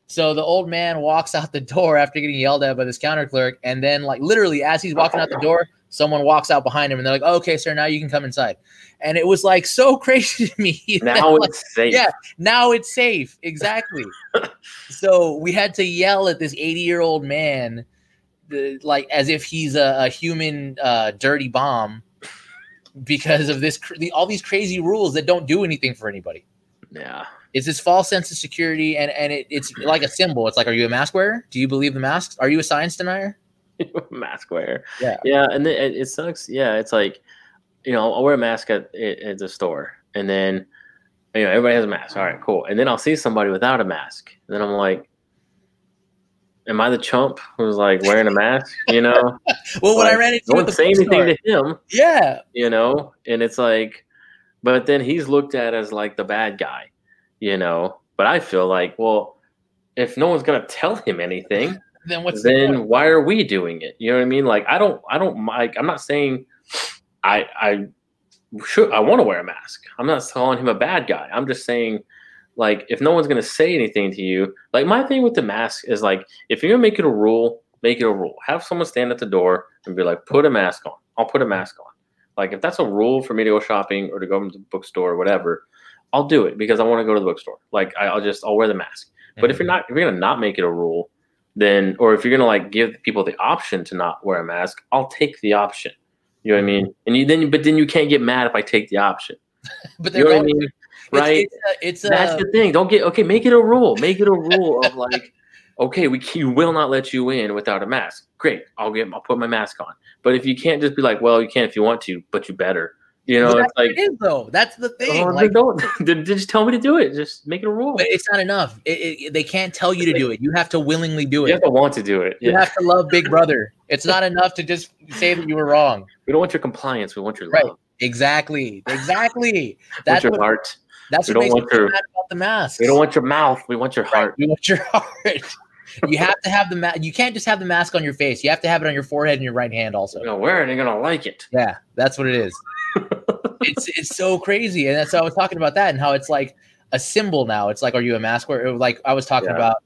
So the old man walks <laughs> out the door after getting yelled at by this counter clerk, and then like literally as he's walking out the door, someone walks out behind him, and they're like, oh, "Okay, sir, now you can come inside." and it was like so <laughs> crazy to me. <laughs> Now like, it's safe. Yeah, now it's safe. Exactly. <laughs> so we had to yell at this 80 year old man, the, like as if he's a, a human uh, dirty bomb, because of this the, all these crazy rules that don't do anything for anybody. Yeah. It's this false sense of security, and and it, it's like a symbol. It's like, are you a mask wearer? Do you believe the masks? Are you a science denier? <laughs> mask wear. Yeah. Yeah, and it, it sucks. Yeah, it's like you know, I'll wear a mask at, at the store, and then you know everybody has a mask. All right, cool. And then I'll see somebody without a mask, and then I'm like, "Am I the chump who's like wearing a mask?" You know. <laughs> well, when I ran into, don't say anything to him. Yeah. You know, and it's like, but then he's looked at as like the bad guy, you know. But I feel like, well, if no one's gonna tell him anything, then what's then the why are we doing it? You know what I mean? Like, I don't, I don't, like, I'm not saying I I should I want to wear a mask. I'm not calling him a bad guy. I'm just saying like if no one's gonna say anything to you, like my thing with the mask is like if you're gonna make it a rule, make it a rule. Have someone stand at the door and be like, put a mask on. I'll put a mask on. Like if that's a rule for me to go shopping or to go to the bookstore or whatever, I'll do it because I want to go to the bookstore. Like I, will just I'll wear the mask. Mm-hmm. But if you're not if you're gonna not make it a rule, then or if you're gonna like give people the option to not wear a mask, I'll take the option. You know what I mean? And you then, but then you can't get mad if I take the option. <laughs> but you know what I mean? Right? It's, it's, a, it's a, that's the thing. Don't get okay. Make it a rule. Make it a rule of <laughs> like, okay, we we will not let you in without a mask. Great, I'll get. I'll put my mask on. But if you can't just be like, well, you can if you want to, but you better. You know, it's like it is though. That's the oh, thing. Oh, like, don't <laughs> just tell me to do it. Just make it a rule. But it's not enough. It, it, they can't tell you to do it. You have to willingly do it. You have to want to do it. Yeah. You have to love Big Brother. It's not enough to just say that you were wrong. We don't want your compliance. We want your right. love. Exactly. Exactly. <laughs> That's your what, heart. That's we what makes me your, mad about the mask. We don't want your mouth. We want your heart. We want your <laughs> heart. you have to have the mask. You can't just have the mask on your face. You have to have it on your forehead and your right hand also. You're gonna wear it. You're gonna like it. Yeah, that's what it is it's it's so crazy, and that's so I was talking about that and how it's like a symbol now. It's like, are you a mask wearer? Like I was talking yeah. about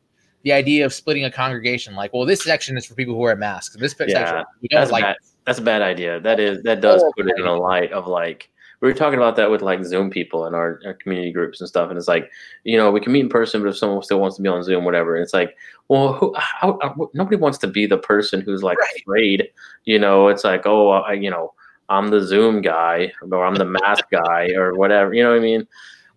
the idea of splitting a congregation. Like, well, this section is for people who wear masks. This yeah, section, that's like. Bad. That's a bad idea. That is that does oh, put it in a light of like, we were talking about that with like Zoom people in our, our community groups and stuff, and it's like, you know, we can meet in person, but if someone still wants to be on Zoom, whatever, and it's like, well, who, how, uh, how, nobody wants to be the person who's like right. afraid, you know. It's like, oh, I, you know, I'm the Zoom guy, or I'm the mask <laughs> guy, or whatever, you know what I mean?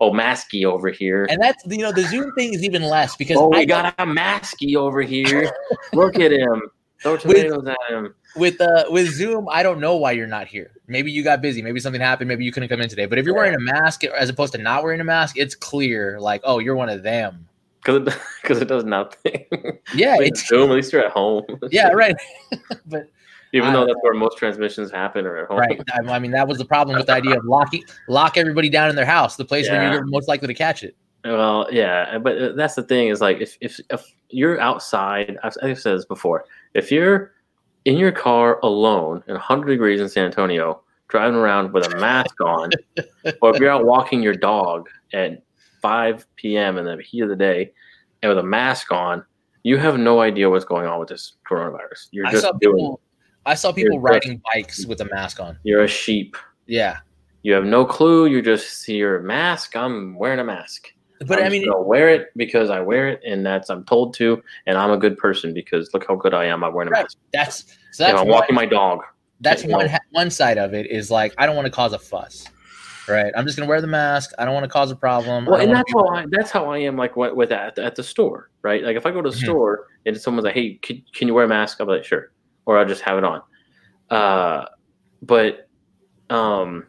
oh masky over here. And that's you know the Zoom thing is even less because oh, we I got a masky over here. <laughs> Look at him. Throw tomatoes with, at him. With uh with Zoom, I don't know why you're not here. Maybe you got busy. Maybe something happened. Maybe you couldn't come in today. But if you're wearing a mask as opposed to not wearing a mask, it's clear. Like, oh, you're one of them. Because it, <laughs> cause it does nothing. Yeah, it's Zoom. At least you're at home. yeah, right. but even though that's where most transmissions happen or at home. Right. I mean, that was the problem with the idea of <laughs> locking lock everybody down in their house, the place yeah. where you're most likely to catch it. Well, yeah, but uh, that's the thing is like if if, if you're outside, I've, I've said this before. If you're in your car alone in 100 degrees in San Antonio, driving around with a mask on, <laughs> or if you're out walking your dog at 5 p.m. in the heat of the day and with a mask on, you have no idea what's going on with this coronavirus. You're just doing. People, I saw people riding bikes with a mask on. You're a sheep. Yeah. You have no clue. You just see your mask. I'm wearing a mask. But I'm i mean, I'll wear it because I wear it, and that's I'm told to, and I'm a good person because look how good I am. I'm wearing a right. mask. That's so that's if I'm walking my dog. That's one know. one side of it is like I don't want to cause a fuss, right? I'm just gonna wear the mask. I don't want to cause a problem. Well, and that's how I that's how I am like with at, at the store, right? Like if I go to the mm-hmm. store and someone's like, "Hey, can, can you wear a mask?" I'm like, "Sure," or I'll just have it on. Uh, but um,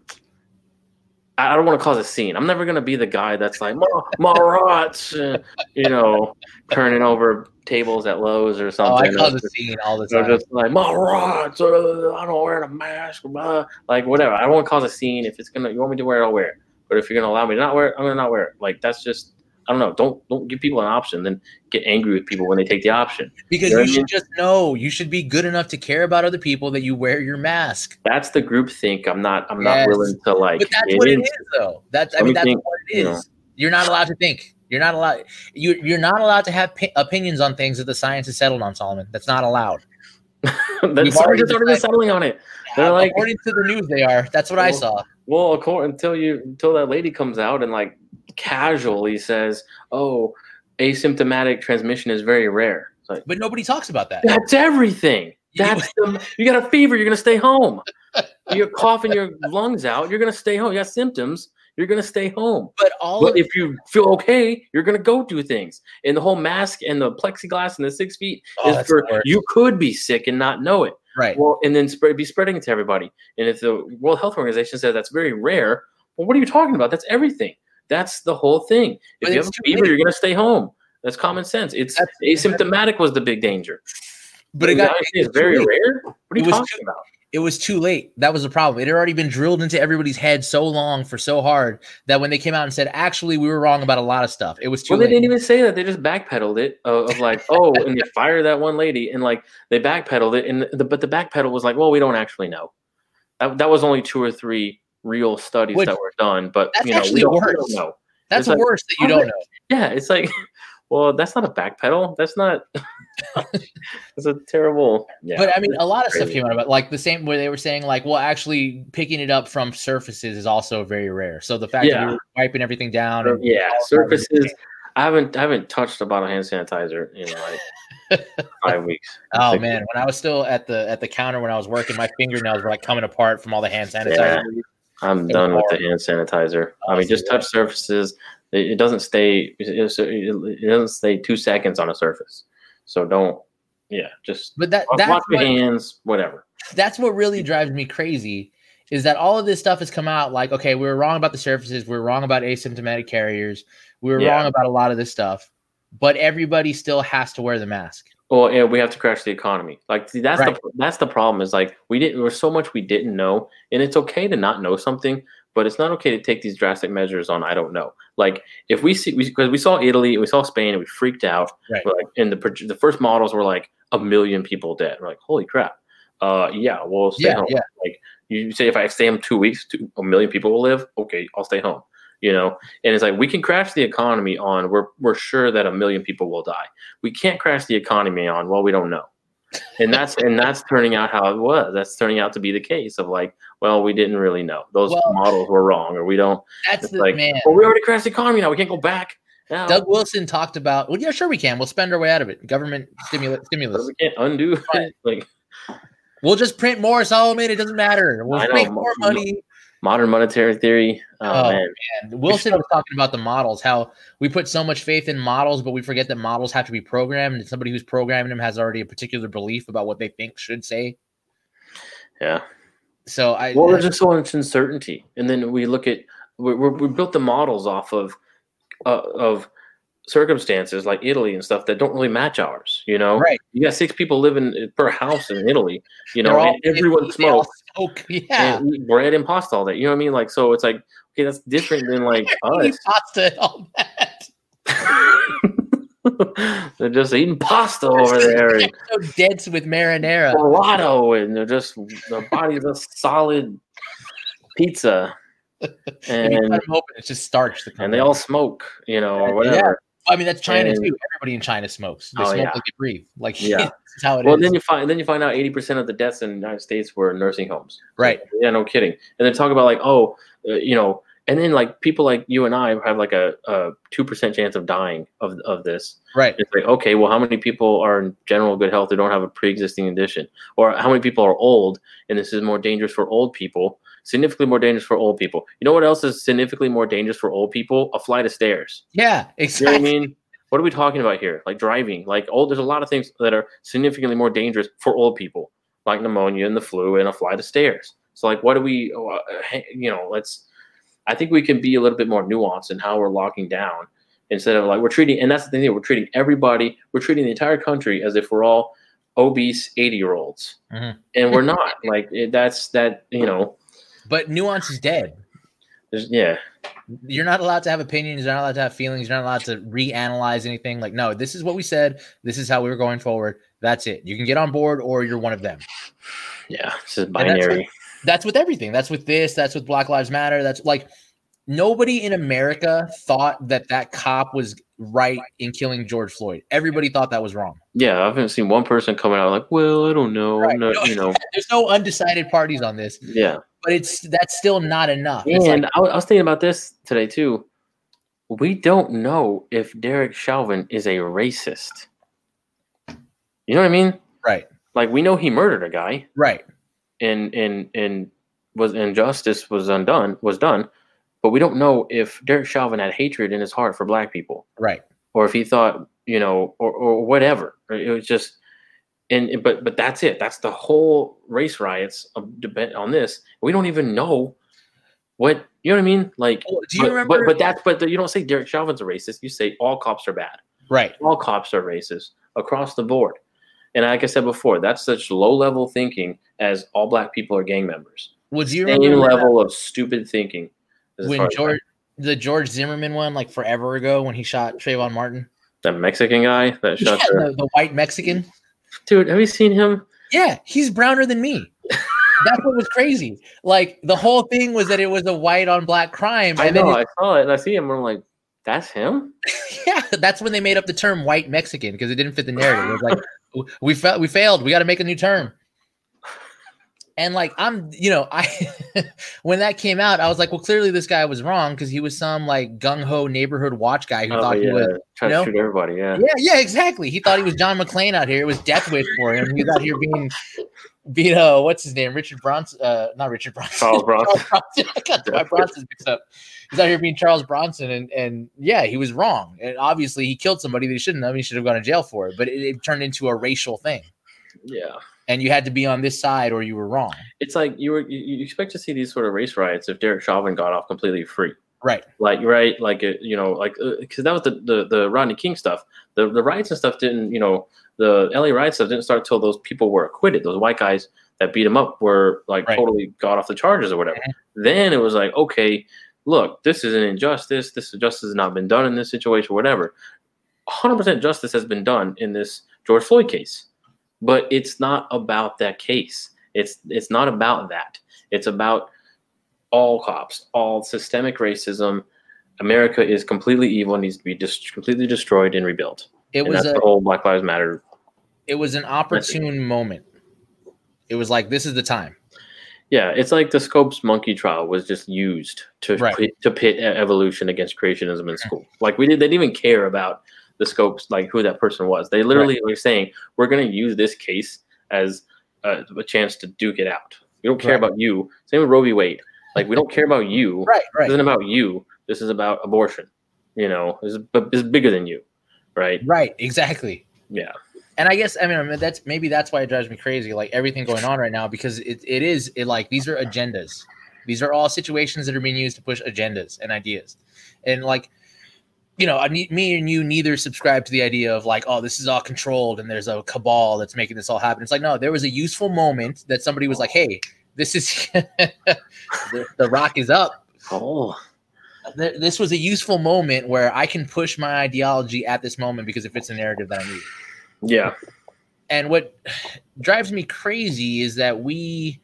I don't want to cause a scene. I'm never gonna be the guy that's like Marats, uh, you know, turning over tables at Lowe's or something. Oh, I cause a scene all the time. So just like Marats, uh, I don't wear a mask, blah. like whatever. I don't want to cause a scene. If it's gonna, you want me to wear it, I'll wear it. But if you're gonna allow me to not wear it, I'm gonna not wear it. Like that's just I don't know. Don't don't give people an option, then get angry with people when they take the option. Because you, know you should mean? just know you should be good enough to care about other people that you wear your mask. That's the group think. I'm not. I'm yes. not willing to like. But that's what it is, though. That's I mean that's think, what it is. You know, you're not allowed to think. You're not allowed. You you're not allowed to have p- opinions on things that the science is settled on, Solomon. That's not allowed. <laughs> the scientists already been settling on it. They're like, according to the news, they are. That's what well, I saw. Well, according, until you until that lady comes out and like casually says, "Oh, asymptomatic transmission is very rare." Like, but nobody talks about that. That's everything. That's <laughs> the, you got a fever, you're gonna stay home. You're coughing your lungs out, you're gonna stay home. You got symptoms, you're gonna stay home. But all but if you feel okay, you're gonna go do things. And the whole mask and the plexiglass and the six feet oh, is for you could be sick and not know it. Right. Well, and then spread, be spreading it to everybody. And if the World Health Organization says that's very rare, well, what are you talking about? That's everything. That's the whole thing. If you have a fever, late. you're going to stay home. That's common sense. It's That's, asymptomatic was the big danger. But it got it's very rare. What are you talking too, about? It was too late. That was the problem. It had already been drilled into everybody's head so long for so hard that when they came out and said, "Actually, we were wrong about a lot of stuff," it was too. Well, late. they didn't even say that. They just backpedaled it of, of like, <laughs> "Oh," and they fired that one lady, and like they backpedaled it, and the, but the backpedal was like, "Well, we don't actually know." That, that was only two or three real studies Which, that were done, but you know, don't, don't know. That's it's worse like, that you don't know. <laughs> Yeah, it's like, <laughs> well, that's not a backpedal. That's not. <laughs> it's a terrible. Yeah, but I mean, a lot of stuff came out about like the same where they were saying like, well, actually picking it up from surfaces is also very rare. So the fact yeah. that you're wiping everything down. And yeah, surfaces. I haven't I haven't touched a bottle of hand sanitizer in like five weeks. Oh man, when I was still at the at the counter when I was working, my fingernails were like coming apart from all the hand sanitizer. Yeah. I'm done with the hand sanitizer. I mean, just touch surfaces. It, doesn't stay. It, doesn't stay two seconds on a surface. So don't. Yeah, just. But that wash, that's wash your hands. Whatever. That's what really drives me crazy. Is that all of this stuff has come out like okay, we were wrong about the surfaces, we are wrong about asymptomatic carriers, we were yeah. wrong about a lot of this stuff, but everybody still has to wear the mask. Well, yeah, we have to crash the economy. Like see, that's right. the that's the problem. Is like we didn't. There's so much we didn't know, and it's okay to not know something, but it's not okay to take these drastic measures on I don't know. Like if we see because we, we, saw Italy, we saw Spain, and we freaked out. Right. Like and the the first models were like a million people dead. We're like, holy crap. Uh, yeah, we'll stay yeah, home. Yeah. Like you say, if I stay home two weeks, two, a million people will live. Okay, I'll stay home you know and it's like we can crash the economy on we're, we're sure that a million people will die we can't crash the economy on well we don't know and that's and that's turning out how it was. That's turning out to be the case of like, well, we didn't really know those Well, models were wrong, or we don't. That's the like, man. well, we already crashed the economy now. We can't go back. Now. Doug Wilson talked about. Well, yeah, sure we can. We'll spend our way out of it. Government stimulus. Stimulus. we can't undo. Like We'll just print more, Solomon. It doesn't matter. We'll know, make more money. Modern monetary theory. Oh, Oh, man, And Wilson was talking about the models, how we put so much faith in models, but we forget that models have to be programmed, and somebody who's programming them has already a particular belief about what they think should say. yeah. So I, Well, there's just so much uncertainty, and then we look at we we we built the models off of uh, of circumstances like Italy and stuff that don't really match ours. You know, right. you got six people living per house in Italy. You know, all- and everyone smokes smoke. <laughs> Yeah. and eat bread and pasta all day. You know what I mean? Like, so it's like okay, that's different than <laughs> like us. pasta and all that. <laughs> they're just eating pasta over there and so dense with marinara. gelato, and they're just their body's a solid pizza. And them open, it's just starch. that and they all smoke, you know, or whatever. I mean, that's China and- too. Everybody in China smokes. They Oh, smoke yeah. like they breathe. Like <laughs> Yeah. this is how it is. Well, then you find then you find out eighty percent of the deaths in the United States were nursing homes. right. Yeah, no kidding. And then talk about like, oh, uh, you know, and then like people like you and I have like a two percent chance of dying of of this. Right. It's like, okay, well, how many people are in general good health who don't have a pre-existing condition, or how many people are old, and this is more dangerous for old people, significantly more dangerous for old people. You know what else is significantly more dangerous for old people? A flight of stairs. Yeah. You know Exactly. what I mean? What are we talking about here? Like driving, like old. There's a lot of things that are significantly more dangerous for old people, like pneumonia and the flu and a flight of stairs. So, like, what do we, uh, you know, let's. I think we can be a little bit more nuanced in how we're locking down instead of like we're treating, and that's the thing. here, We're treating everybody. We're treating the entire country as if we're all obese eighty year olds, Mhm. and we're <laughs> not. like it, that's that. You know, But nuance is dead. there's, yeah, You're not allowed to have opinions. You're not allowed to have feelings. You're not allowed to reanalyze anything. Like, no, this is what we said. This is how we were going forward. That's it. You can get on board or you're one of them. yeah, it's just that's binary. That's with everything. That's with this. That's with Black Lives Matter. That's like nobody in America thought that that cop was right in killing George Floyd. Everybody thought that was wrong. Yeah, I haven't seen one person coming out like, well, I don't know, Right. Not, <laughs> you know, There's no undecided parties on this, yeah. but it's that's still not enough. And like, I, was- I was thinking about this today too. We don't know if Derek Chauvin is a racist. You know what I mean? right, Like we know he murdered a guy, right, and and and was injustice was undone was done, but we don't know if Derek Chauvin had hatred in his heart for black people. right. or if he thought you know or, or whatever. It was just and but but that's it. That's the whole race riots of debate on this. We don't even know what you know what i mean? Like Well, do you but, remember? but, but that's but you don't say derek chauvin's a racist. You say all cops are bad. Right, all cops are racist across the board. And like i said before that's such low level thinking as all black people are gang members. Would you same remember that- level of stupid thinking when George the George Zimmerman one, like forever ago, when he shot Trayvon Martin? the mexican guy that shot the, the, the white Mexican. dude have you seen him Yeah, he's browner than me. That's what was crazy. Like the whole thing was that it was a white on black crime. I know. I saw it, and I see him, and I'm like, "That's him." <laughs> yeah, that's when they made up the term white Mexican because it didn't fit the narrative. It was like <laughs> we fa- we failed. We got to make a new term. And like I'm, you know, I <laughs> when that came out, I was like, well, clearly this guy was wrong because he was some like gung ho neighborhood watch guy who Oh, thought he was trying you know? to shoot everybody. Yeah, Yeah, yeah, exactly. He thought he was John McClane out here. It was death wish for him. He was out here being, being uh, what's his name? Richard Bronson. Uh, not Richard Bronson. <laughs> Charles Bronson. Charles Bronson. I got my Bronsons mixed up. He's out here being Charles Bronson, and and yeah, he was wrong. And obviously, he killed somebody that he shouldn't have. He should have gone to jail for it. But it, it turned into a racial thing, yeah. And you had to be on this side or you were wrong. It's like you were you, you expect to see these sort of race riots if Derek Chauvin got off completely free. Right. Like right, like uh, you know, like because that was the, the the Rodney King stuff. The the riots and stuff didn't, you know, the LA riots stuff didn't start until those people were acquitted. Those white guys that beat him up were like Right. totally got off the charges or whatever. Then it was like, okay, look, this is an injustice. This justice has not been done in this situation, whatever. 100% justice has been done in this George Floyd case, but it's not about that case. It's it's not about that. It's about all cops, all systemic racism. America is completely evil and needs to be just completely destroyed and rebuilt. It and was that's a the whole Black Lives Matter it was an opportune moment. It was like this is the time. Yeah, it's like the Scopes monkey trial was just used to Right. pit, to pit evolution against creationism in school. Like we did, they didn't even care about the Scopes, like who that person was. They literally were saying, "We're going to use this case as a, a chance to duke it out. We don't care Right. about you." Same with Roe v. Wade. Like we don't care about you. <laughs> Right, right. This isn't about you. This is about abortion. You know, this is, but this is bigger than you, right? right. Exactly. Yeah, and I guess I mean I mean, that's maybe that's why it drives me crazy. Like everything going on right now because it, it is it like these are agendas. These are all situations that are being used to push agendas and ideas, and like you know, I need, me and you neither subscribe to the idea of like, oh, this is all controlled and there's a cabal that's making this all happen. It's like, no, there was a useful moment that somebody was like, hey, this is <laughs> the, the rock is up. Oh, This was a useful moment where I can push my ideology at this moment because it fits a narrative that I need. yeah, And what drives me crazy is that we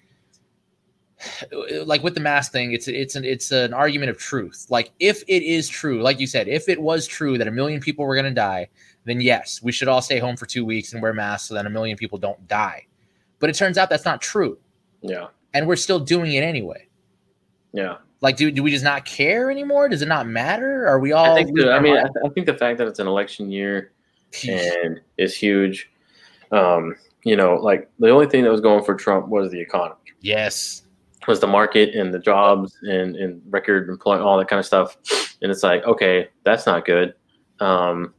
like with the mask thing it's it's an it's an argument of truth like if it is true like you said if it was true that a million people were going to die then yes we should all stay home for two weeks and wear masks so that a million people don't die but it turns out that's not true yeah, and we're still doing it anyway yeah. like do, do we just not care anymore does it not matter are we all I think. I mean, I? I think the fact that it's an election year and is huge. Um, you know, like the only thing that was going for Trump was the economy, yes was the market and the jobs and, and record employment, all that kind of stuff. And it's like, okay, that's not good. Um,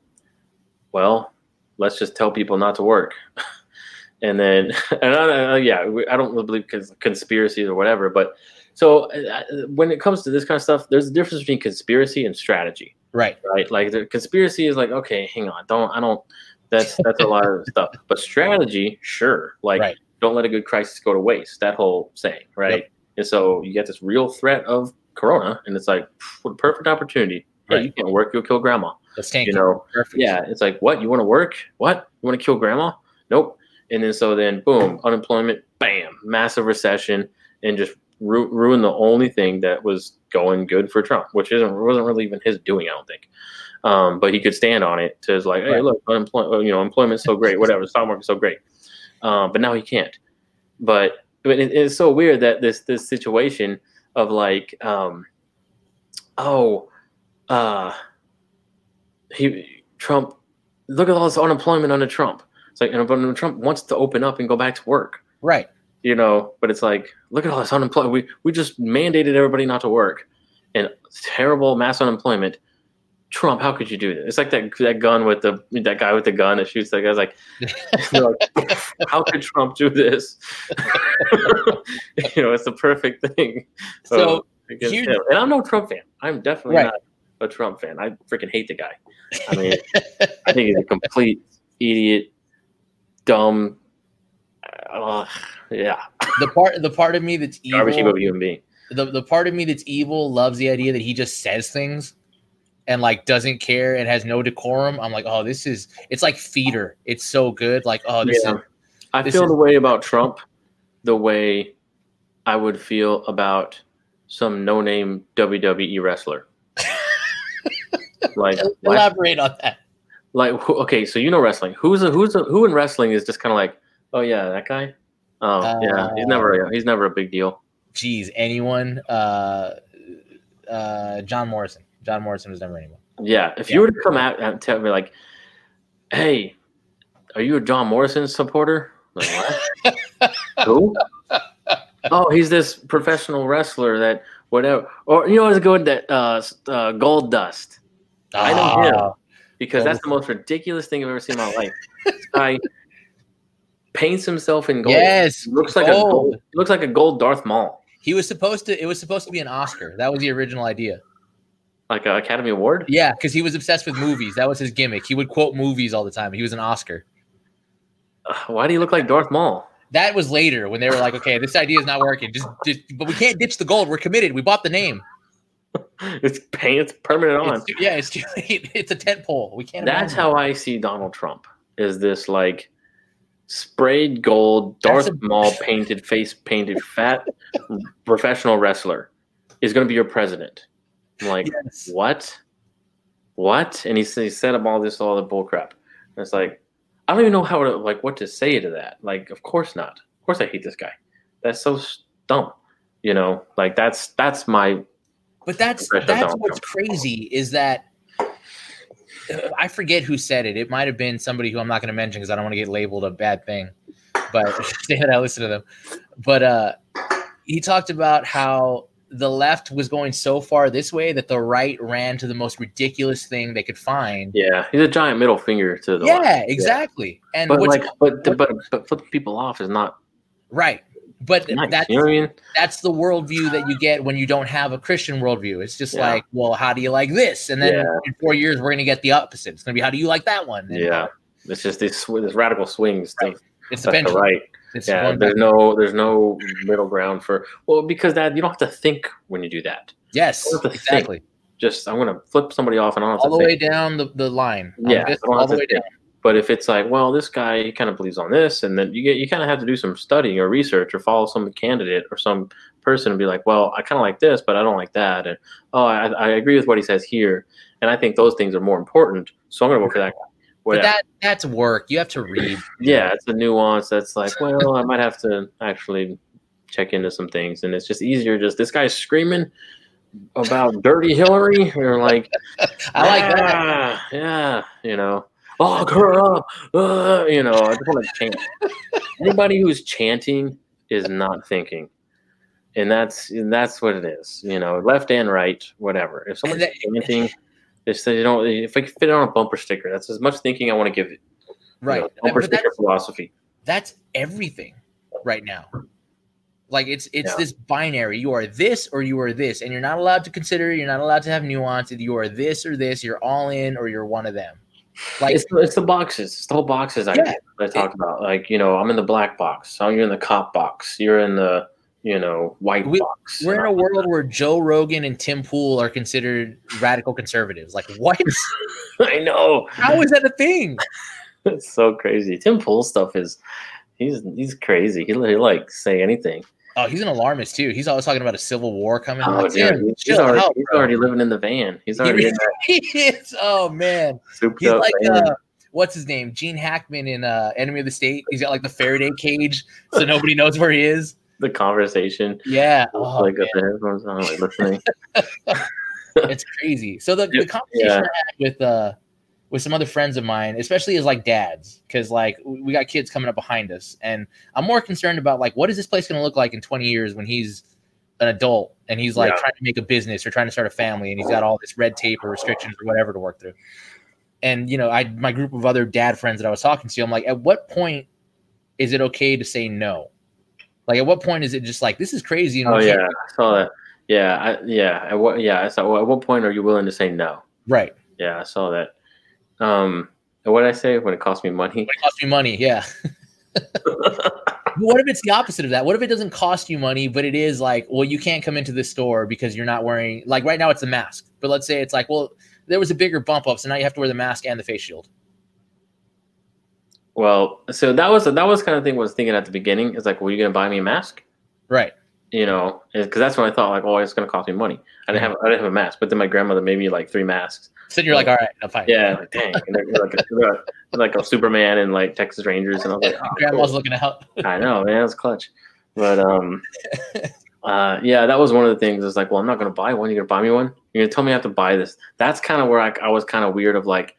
well, let's just tell people not to work. <laughs> and then, <laughs> and I, I, yeah, I don't really believe cons- conspiracies or whatever, but so uh, when it comes to this kind of stuff, there's a difference between conspiracy and strategy right right? Like the conspiracy is like, okay, hang on, don't I don't that's that's a lot of <laughs> stuff. But strategy, sure. Like Right. don't let a good crisis go to waste. That whole saying, right? And so you get this real threat of corona, and it's like what a perfect opportunity. Hey, Right. you can't work, you'll kill grandma. let's tank You know, perfect yeah, it's like what you want to work? What you want to kill grandma? Nope. And then so then boom, unemployment, bam, massive recession, and just ru- ruin the only thing that was going good for Trump, which isn't wasn't really even his doing, I don't think. Um, but he could stand on it to like, hey, Right. look, unemployment, you know, employment's so great, whatever, stock market's so great. Um, but now he can't. But but it, it's so weird that this this situation of like, um, oh, uh, he Trump, look at all this unemployment under Trump. It's like, and Trump wants to open up and go back to work. Right. You know but it's like look at all this unemployment we, we just mandated everybody not to work. And terrible mass unemployment trump how could you do this? It's like that that gun with the that guy with the gun that shoots that guy's like, <laughs> like, how could trump do this? <laughs> You know it's the perfect thing. So, here- him. and i'm no trump fan. I'm definitely Right. not a trump fan. I freaking hate the guy. I <laughs> mean i think he's a complete idiot dumb uh, yeah. The part the part of me that's garbage evil a human being. The, the part of me that's evil loves the idea that he just says things and like doesn't care and has no decorum. I'm like, oh, this is it's like feeder. It's so good. Like, oh, this Yeah. is I This feel is- the way about Trump, the way I would feel about some no-name WWE wrestler. like, <laughs> like, elaborate on that. like, okay, so you know wrestling. Who's a, who's a, who in wrestling is just kind of like, oh yeah, that guy. Oh yeah, he's Uh, never a, he's never a big deal. Geez, anyone? Uh, uh, John Morrison. John Morrison was never anyone. Yeah, if Yeah. you were to come out and tell me like, hey, are you a John Morrison supporter? Like what? <laughs> Who? Oh, he's this professional wrestler that whatever. Or you know what's good that uh, uh Goldust I know him. Ah, because that's the most ridiculous thing I've ever seen in my life. I <laughs> paints himself in gold. Yes, looks like a gold. gold, looks like a gold Darth Maul, He was supposed to. It was supposed to be an Oscar. That was the original idea. Like an Academy Award. Yeah, because he was obsessed with movies. That was his gimmick. He would quote movies all the time. He was an Oscar. Uh, Why do you look like Darth Maul? That was later when they were like, okay, this idea is not working. Just, just but we can't ditch the gold. We're committed. We bought the name. <laughs> It's paint. It's permanent on. It's too, yeah, it's too. <laughs> It's a tent pole. We can't. That's how I see Donald Trump. Is this like sprayed gold, Darth a- Maul <laughs> painted face painted fat professional wrestler is going to be your president? I'm like. Yes. what? What? And he, he set up all this all the bull crap. And it's like, I don't even know how to like what to say to that. Like, of course not. Of course I hate this guy. That's so dumb. You know, like that's that's my. But that's that's what's crazy is that I forget who said it. It might have been somebody who I'm not going to mention because I don't want to get labeled a bad thing. But <laughs> I listen to them. But uh, he talked about how the left was going so far this way that the right ran to the most ridiculous thing they could find. Yeah, he's a giant middle finger to the yeah, left. exactly. Yeah. And but like, but but but flipping people off is not right. But that's you know I mean? that's the worldview that you get when you don't have a Christian worldview. It's just yeah. like, well, how do you like this? And then yeah. in four years, we're gonna get the opposite. It's gonna be how do you like that one? And yeah, it's just this this radical swings. Right. It's the pendulum. right. It's yeah, there's no there's no middle ground for well because that you don't have to think when you do that. Yes, exactly. Think. Just I'm gonna flip somebody off and all the way down the, the line. Yeah, just, all the way down. But if it's like, well, this guy he kind of believes on this, and then you get you kind of have to do some studying or research or follow some candidate or some person and be like, well, I kind of like this, but I don't like that, and oh, I, I agree with what he says here, and I think those things are more important, so I'm gonna vote for that guy. But that that's work. You have to read. <laughs> Yeah, it's a nuance that's like, well, I might have to actually check into some things, and it's just easier. Just this guy's screaming about dirty Hillary, or like, <laughs> I like that. Yeah, you know, oh girl, uh, you know, I just want to chant. Anybody who's chanting is not thinking. And that's and that's what it is, you know, left and right, whatever. If someone's chanting, it's you know, if I could fit it on a bumper sticker, that's as much thinking I want to give it. Right. You know, bumper but sticker philosophy. That's everything right now. Like it's it's yeah. this binary. You are this or you are this, and you're not allowed to consider. You're not allowed to have nuance. You are this or this. You're all in or you're one of them. Like it's, it's the boxes. It's the whole boxes I, yeah, I talk about. Like you know, I'm in the black box. So you're in the cop box. You're in the you know, white we, box. We're in a world where Joe Rogan and Tim Pool are considered radical conservatives. Like what? <laughs> I know. How is that a thing? it's so crazy. Tim Pool stuff is he's he's crazy. He he like say anything. Oh, he's an alarmist too. He's always talking about a civil war coming. Oh, like, yeah, he's, he's, already, he's already, living in the van. He's already he, <laughs> he is. Oh man, Souped he's like uh, what's his name? Gene Hackman in uh, Enemy of the State. He's got like the Faraday cage, so nobody knows where he is the conversation. Yeah. Oh, like the on, like listening. <laughs> it's crazy. So the, the conversation yeah. I had with uh with some other friends of mine, especially as like dads, because like we got kids coming up behind us, and I'm more concerned about like what is this place going to look like in 20 years when he's an adult and he's like yeah. trying to make a business or trying to start a family, and he's got all this red tape or restrictions or whatever to work through. And you know, I my group of other dad friends that I was talking to, I'm like, at what point is it okay to say no? Like, at what point is it just like this is crazy? And oh yeah, I saw that. Yeah, I, yeah. At what? Yeah, I saw. Well, at what point are you willing to say no? Right. Yeah, I saw that. Um, what did I say? When it cost me money? When it cost me money, yeah. what if it's the opposite of that? What if it doesn't cost you money, but it is like, well, you can't come into this store because you're not wearing like right now it's a mask. But let's say it's like, well, there was a bigger bump up, so now you have to wear the mask and the face shield. Well, so that was that was kind of thing I was thinking at the beginning. Is like, well, you gonna buy me a mask? Right. You know, because that's when I thought like, oh, it's gonna cost me money. I didn't have I didn't have a mask, but then my grandmother made me like three masks. So you're like, all right, I'm fine. Yeah, like, dang, and they're, like, a, like a Superman and like Texas Rangers, and I was like, oh, grandma's cool. looking to help. I know, man, it's clutch. But um, <laughs> uh, yeah, that was one of the things. It's like, well, I'm not gonna buy one. You're gonna buy me one. You're gonna tell me I have to buy this. That's kind of where I, I was kind of weird of like,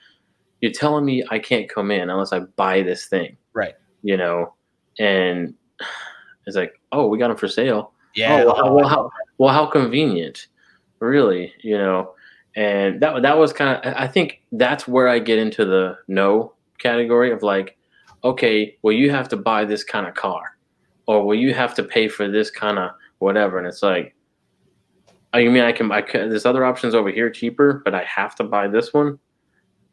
you're telling me I can't come in unless I buy this thing. Right. You know, and <sighs> it's like, oh, we got them for sale. Yeah. Oh, well, well, how, well, how convenient, really, you know. And that that was kind of, I think that's where I get into the no category of like, okay, well, you have to buy this kind of car, or will you have to pay for this kind of whatever? And it's like, I oh, mean, I can, I can, there's other options over here cheaper, but I have to buy this one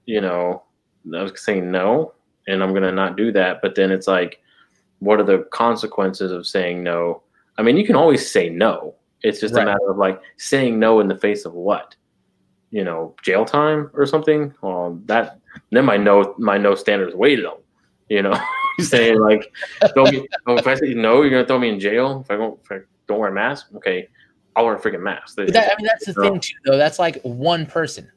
you know, I was saying no, and I'm gonna not do that. But then it's like, what are the consequences of saying no? I mean, you can always say no. It's just right. a matter of like saying no in the face of what, you know, jail time or something. Well, that then my no my no standard is way low. You know, <laughs> saying like, throw me, oh, if I say no, you're gonna throw me in jail if I don't if I don't wear a mask. Okay, I'll wear a freaking mask. That, I mean, that's the thing too, though. That's like one person,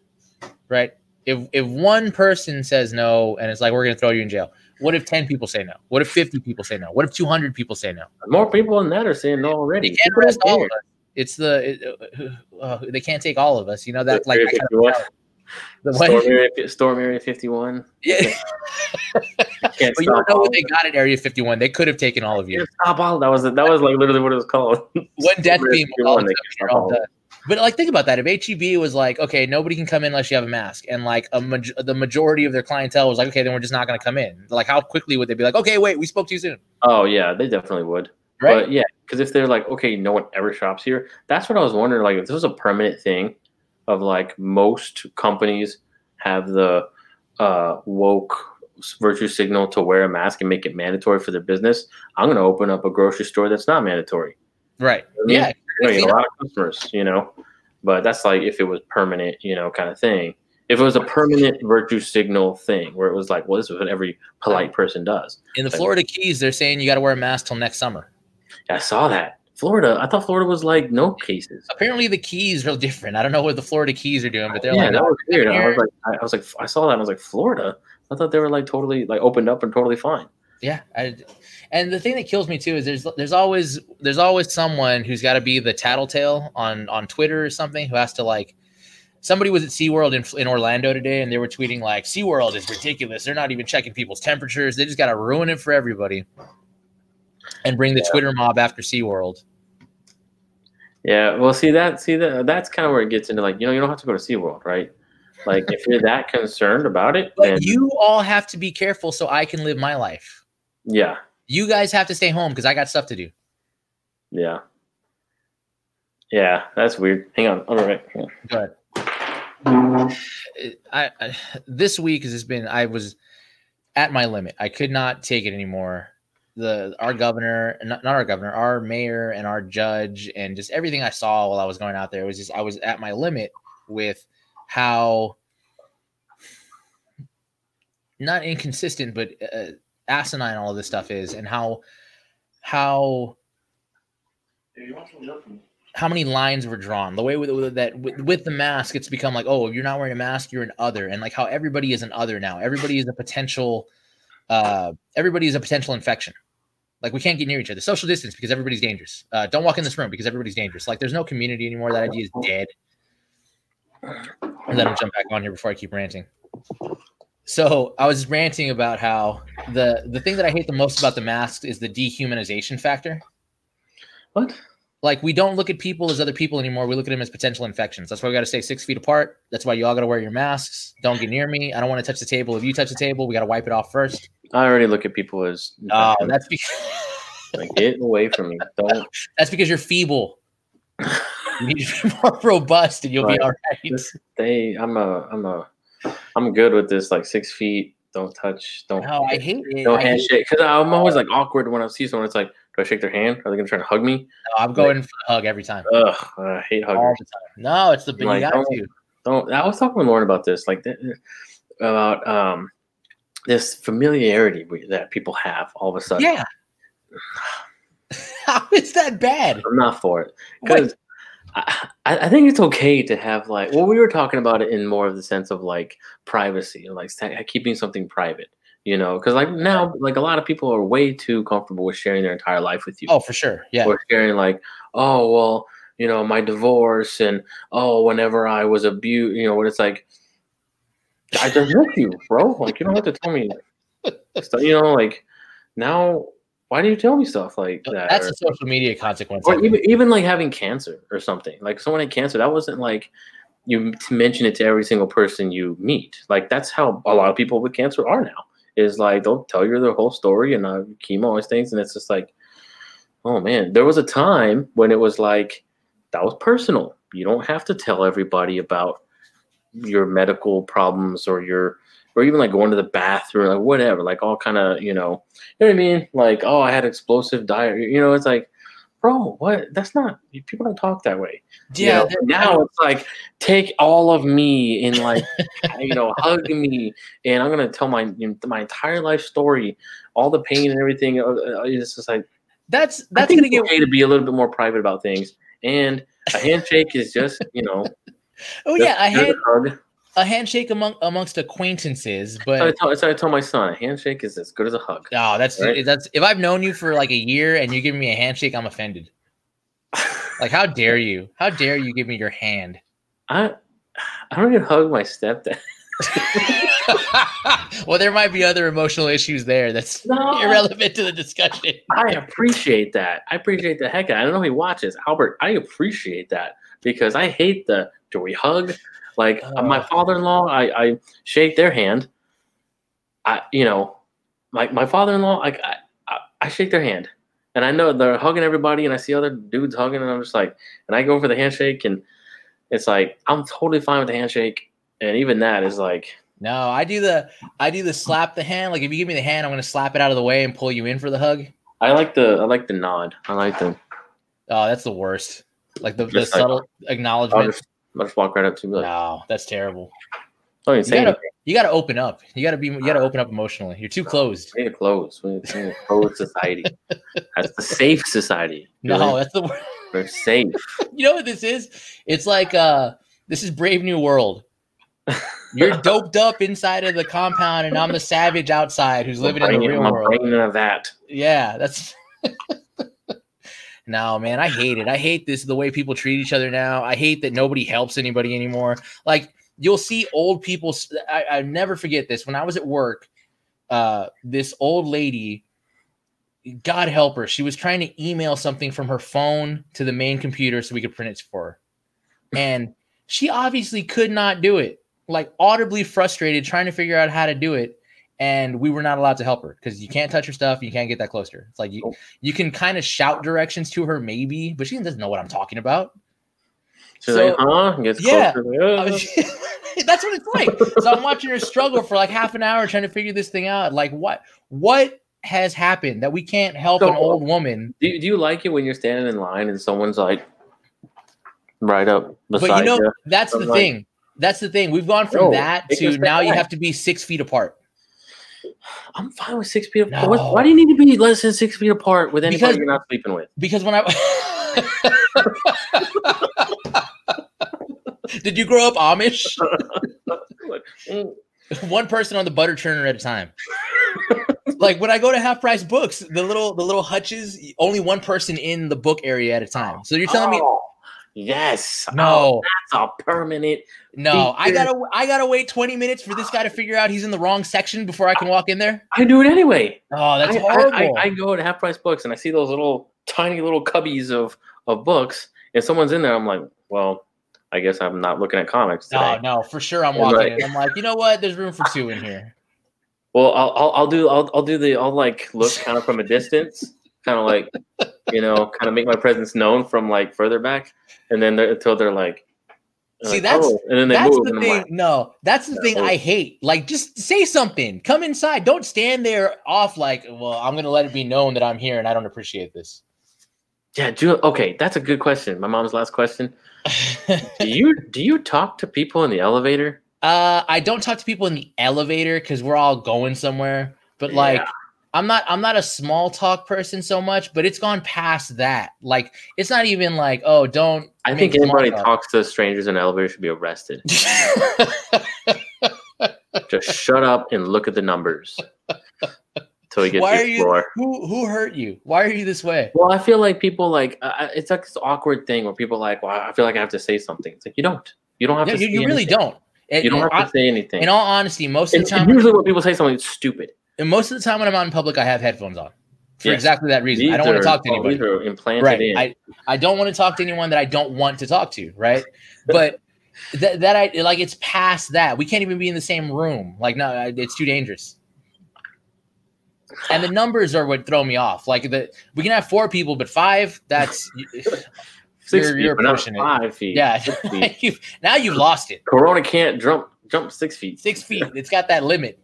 right? If if one person says no and it's like we're gonna throw you in jail, What if 10 people say no? What if 50 people say no? What if 200 people say no? More people than that are saying no already. They can't arrest all of us. It's the it, uh, uh, they can't take all of us. You know that like that kind of, the what? Storm Area, Storm Area 51. Yeah. <laughs> But you don't know what they got at Area 51. They could have taken all of you. Stop all. That was that was like literally what it was called. One death beam. all of them, you're all all. done. But like, think about that. If HEB was like, okay, nobody can come in unless you have a mask, and like a maj- the majority of their clientele was like, okay, then we're just not going to come in. Like, how quickly would they be like, okay, wait, we spoke too soon, Oh yeah, they definitely would. right? But yeah, because if they're like, okay, no one ever shops here, that's what I was wondering. Like, if this was a permanent thing, of like most companies have the uh, woke virtue signal to wear a mask and make it mandatory for their business, I'm going to open up a grocery store that's not mandatory. Right. I mean, Yeah. You're gonna You get a know, lot of customers, you know. But that's like if it was permanent, you know, kind of thing. If it was a permanent virtue signal thing, where it was like, well, this is what every polite person does. In the Florida Keys, they're saying you got to wear a mask till next summer. I saw that. Florida, I thought Florida was like no cases. Apparently, the Keys are different. I don't know what the Florida Keys are doing, but they're yeah, like, that was weird. I was like, I, I was like, I saw that. And I was like, Florida. I thought they were like totally like opened up and totally fine. Yeah, I, and the thing that kills me too is there's there's always there's always someone who's got to be the tattletale on on Twitter or something who has to like. Somebody was at SeaWorld in, in Orlando today and they were tweeting like SeaWorld is ridiculous. They're not even checking people's temperatures. They just got to ruin it for everybody and bring the Yeah. Twitter mob after SeaWorld. Yeah, well, see that, see that, that's kind of where it gets into like, you know, you don't have to go to SeaWorld, right? Like, if you're that concerned about it, then But you all have to be careful so I can live my life. yeah, You guys have to stay home because I got stuff to do. yeah, yeah, that's weird. Hang on, all right, hang on. But I, I this week has been I was at my limit. I could not take it anymore. The our governor, not, not our governor, our mayor and our judge, and just everything I saw while I was going out there was just I was at my limit with how not inconsistent, but uh, asinine all of this stuff is, and how how how many lines were drawn. The way with, with that with, with the mask, it's become like, oh, if you're not wearing a mask, you're an other, and like how everybody is an other now. Everybody is a potential. Uh, everybody is a potential infection. Like we can't get near each other. Social distance because everybody's dangerous. Uh, don't walk in this room because everybody's dangerous. Like there's no community anymore. That idea is dead. And then I'll jump back on here before I keep ranting. So I was ranting about how the the thing that I hate the most about the masks is the dehumanization factor What? like we don't look at people as other people anymore. We look at them as potential infections. That's why we got to stay six feet apart. That's why you all got to wear your masks. Don't get near me. I don't want to touch the table. If you touch the table, we got to wipe it off first. I already look at people as Oh, that's because like get away from me. Don't <laughs> that's because you're feeble. You need to be <laughs> more robust, and you'll be all right. Stay. I'm a. I'm a. I'm good with this. Like six feet. Don't touch. Don't. No, I hate it. no handshake. Because I'm always like awkward when I see someone. It's like, do I shake their hand? Are they gonna try to hug me? No, I'm going for the hug every time. Ugh, I hate All the time. No, it's the you Like, don't- to. Don't. I was talking with Lauren about this. Like about um this familiarity that people have all of a sudden. Yeah. <sighs> How is that bad? I'm not for it because I, I think it's okay to have like well we were talking about it in more of the sense of like privacy like keeping something private you know because like now like a lot of people are way too comfortable with sharing their entire life with you oh, for sure. Yeah. or sharing like oh well you know my divorce and oh whenever i was abused you know what it's like i just met you bro like you don't have to tell me stuff you know like now why do you tell me stuff like that That's Or- a social media consequence. or even even like having cancer or something. Like someone had cancer, that wasn't like you to mention it to every single person you meet. Like that's how a lot of people with cancer are now. Is like they'll tell you their whole story and uh, chemo and things, and it's just like, oh man. There was a time when it was like that was personal. You don't have to tell everybody about your medical problems or your or even like going to the bathroom, like whatever, like all kind of, you know, you know what I mean? Like, oh, I had explosive diarrhea. You know, it's like, bro, what? That's not. People don't talk that way. You yeah. know? now it's like take all of me and like, <laughs> you know, hug me, and I'm gonna tell my my entire life story, all the pain and everything. uh, uh, It's just like that's that's gonna get okay to be a little bit more private about things, and a handshake is just, you know, <laughs> Oh yeah, a hug. A handshake among amongst acquaintances, So I, but told, I told my son, a handshake is as good as a hug. oh, that's Right. that's if I've known you for like a year and you give me a handshake, I'm offended. <laughs> Like, how dare you? How dare you give me your hand? I I don't even hug my stepdad. <laughs> well, there might be other emotional issues there that's <laughs> No. irrelevant to the discussion. I appreciate that. I appreciate the heck. out- I don't know if he watches Albert. I appreciate that because I hate the do we hug? Like uh, my Oh. father-in-law, I, I shake their hand. I you know, like my father-in-law, like I, I I shake their hand, and I know they're hugging everybody, and I see other dudes hugging, and I'm just like, and I go for the handshake, and it's like I'm totally fine with the handshake, and even that is like, No, I do the I do the slap the hand. Like if you give me the hand, I'm gonna slap it out of the way and pull you in for the hug. I like the I like the nod. I like the Oh, that's the worst. Like the, the like- subtle I'll acknowledgement. just, I'll just walk right up to you. Like, No, that's terrible. don't You gotta, anything. you gotta open up. You gotta be. You gotta open up emotionally. You're too closed. We need to close. We need, we need a closed society. That's the safe society. No, that's the. wor- we're safe. <laughs> You know what this is? It's like uh, this is Brave New World. You're doped up inside of the compound, and I'm the savage outside who's living in the real world. a vat. Yeah, that's. <laughs> no, man, I hate it. I hate this the way people treat each other now. I hate that nobody helps anybody anymore. Like you'll see old people. I never forget this. When I was at work, uh, this old lady, God help her, she was trying to email something from her phone to the main computer so we could print it for her, and she obviously could not do it. Like audibly frustrated, trying to figure out how to do it and we were not allowed to help her because you can't touch her stuff. You can't get that close to her. It's like you, Oh. you can kind of shout directions to her, maybe, but she doesn't know what I'm talking about. She's So- like, huh? Gets Yeah. closer. I mean, <laughs> That's what it's like. So I'm watching her struggle for like half an hour trying to figure this thing out. Like what what has happened that we can't help So- an old woman? do, you- do you like it when you're standing in line and someone's like right up beside But you know, you? that's the I'm like- thing. That's the thing. We've gone from No, that to now you have to be six feet apart. I'm fine with six feet apart. No. Why do you need to be less than six feet apart with anybody Because- you're not sleeping with? Because when I <laughs> Did you grow up Amish? <laughs> One person on the butter churner at a time. <laughs> like when I go to half price books, the little the little hutches, only one person in the book area at a time. So you're telling me oh, yes. Oh, no, that's a permanent. No, I gotta I gotta wait 20 minutes for this guy to figure out he's in the wrong section before I can walk in there. I do it anyway. Oh, that's I, I- horrible. I, I go to half price books and I see those little tiny little cubbies of of books. If someone's in there, I'm like, well, I guess I'm not looking at comics today. no, no, for sure I'm walking right. in. I'm like, you know what? There's room for two in here. Well, I'll, I'll I'll do I'll I'll do the I'll like look kind of from a distance, kind of like you know, kind of make my presence known from like further back, and then they're, until they're like, See, like, that's- "Oh," and then they That's move, the thing. like, no, that's the thing I hate. Like, just say something. Come inside. Don't stand there off like, well, I'm gonna let it be known that I'm here and I don't appreciate this. yeah, do okay. That's a good question. My mom's last question. <laughs> Do you do you talk to people in the elevator? Uh, I don't talk to people in the elevator because we're all going somewhere. But like, Yeah. I'm not I'm not a small talk person so much. But it's gone past that. Like, it's not even like, oh, don't. I think anybody talk. talks to strangers in an elevator should be arrested. <laughs> Just shut up and look at the numbers until he gets Why to are you? Who who hurt you? Why are you this way? Well, I feel like people like uh, it's like this awkward thing where people like, well, I feel like I have to say something. It's like you don't. You don't have Yeah, to. you, you really don't. And- You don't have I- to say anything. in all honesty, most of the time, usually when people say something, it's stupid. And most of the time when I'm out in public, I have headphones on for Yes. exactly that reason. I don't want to talk to anybody. These right in. I, I don't want to talk to anyone that i don't want to talk to right but <laughs> that, that i like it's past that we can't even be in the same room like no it's too dangerous and the numbers are what throw me off like the we can have four people but five that's <laughs> <laughs> 6 you're- feet, you're pushing it. five feet. yeah feet. you've, now you've lost it Corona can't jump jump six feet. six feet it's got that limit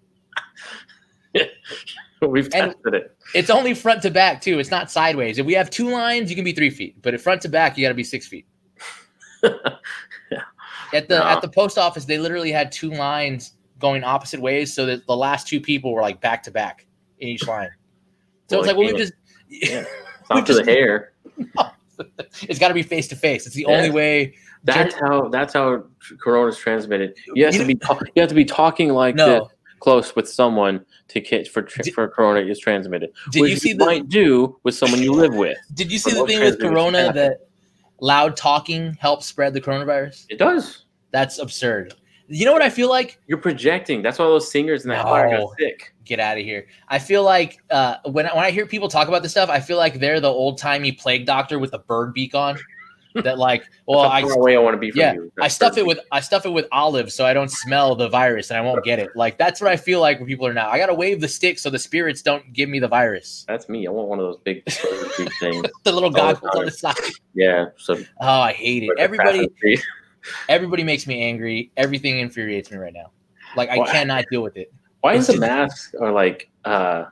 <laughs> We've And- tested it. it's only front to back too it's not sideways if we have two lines you can be three feet but if front to back you got to be six feet <laughs> yeah. At the No. at the post office, they literally had two lines going opposite ways, so that the last two people were like back to back in each line. So Well, it's like, well, we just <laughs> Yeah. We to the hair. it's got to be face to face. It's the Yeah. only way That's how that's how corona is transmitted. You have You to be you have to be talking like No. this close with someone to catch for tr- Did- for corona is transmitted. Did you see the might do with someone you live with? Did you see the thing with Corona that loud talking helps spread the coronavirus? It does. That's absurd. You know what I feel like? You're projecting. That's why those singers in that choir No. got sick. Get out of here. I feel like uh, when when I hear people talk about this stuff, I feel like they're the old timey plague doctor with the bird beak on. That like, <laughs> well, I away I want to be from yeah, you. I stuff it with I stuff it with olives so I don't smell the virus and I won't get it. Like that's what I feel like when people are now. I gotta wave the stick so the spirits don't give me the virus. That's me. I want one of those big <laughs> things. The little goggles on the side. Yeah. So Oh, I hate it. Everybody, <laughs> everybody makes me angry. Everything infuriates me right now. Like I Why? cannot deal with it. Why It's is the mask or like uh,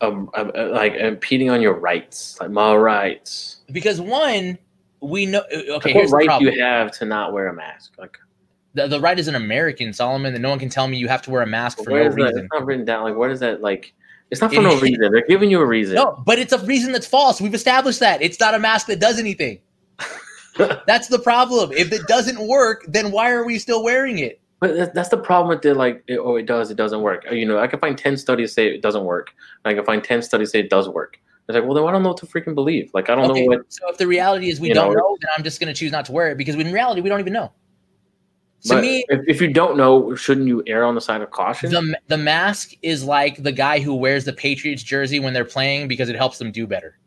um, um, uh, like impeding on your rights, like my rights? Because one, we know. uh, Okay, Like, what right do you have to not wear a mask? Like, The, the right is an American, Solomon, and no one can tell me you have to wear a mask for no is that? reason. It's not written down. Like, what is that? Like, it's not for no reason. They're giving you a reason. No, but it's a reason that's false. We've established that it's not a mask that does anything. <laughs> That's the problem. If it doesn't work, then why are we still wearing it? But that's, that's the problem with the like, it, oh, it does, it doesn't work. You know, I can find ten studies say it doesn't work. I can find ten studies say it does work. It's like, well, then I don't know what to freaking believe. Like, I don't Okay, know what. so if the reality is we don't know, know, then I'm just going to choose not to wear it because in reality we don't even know. To me, if, if you don't know, shouldn't you err on the side of caution? the the mask is like the guy who wears the Patriots jersey when they're playing because it helps them do better.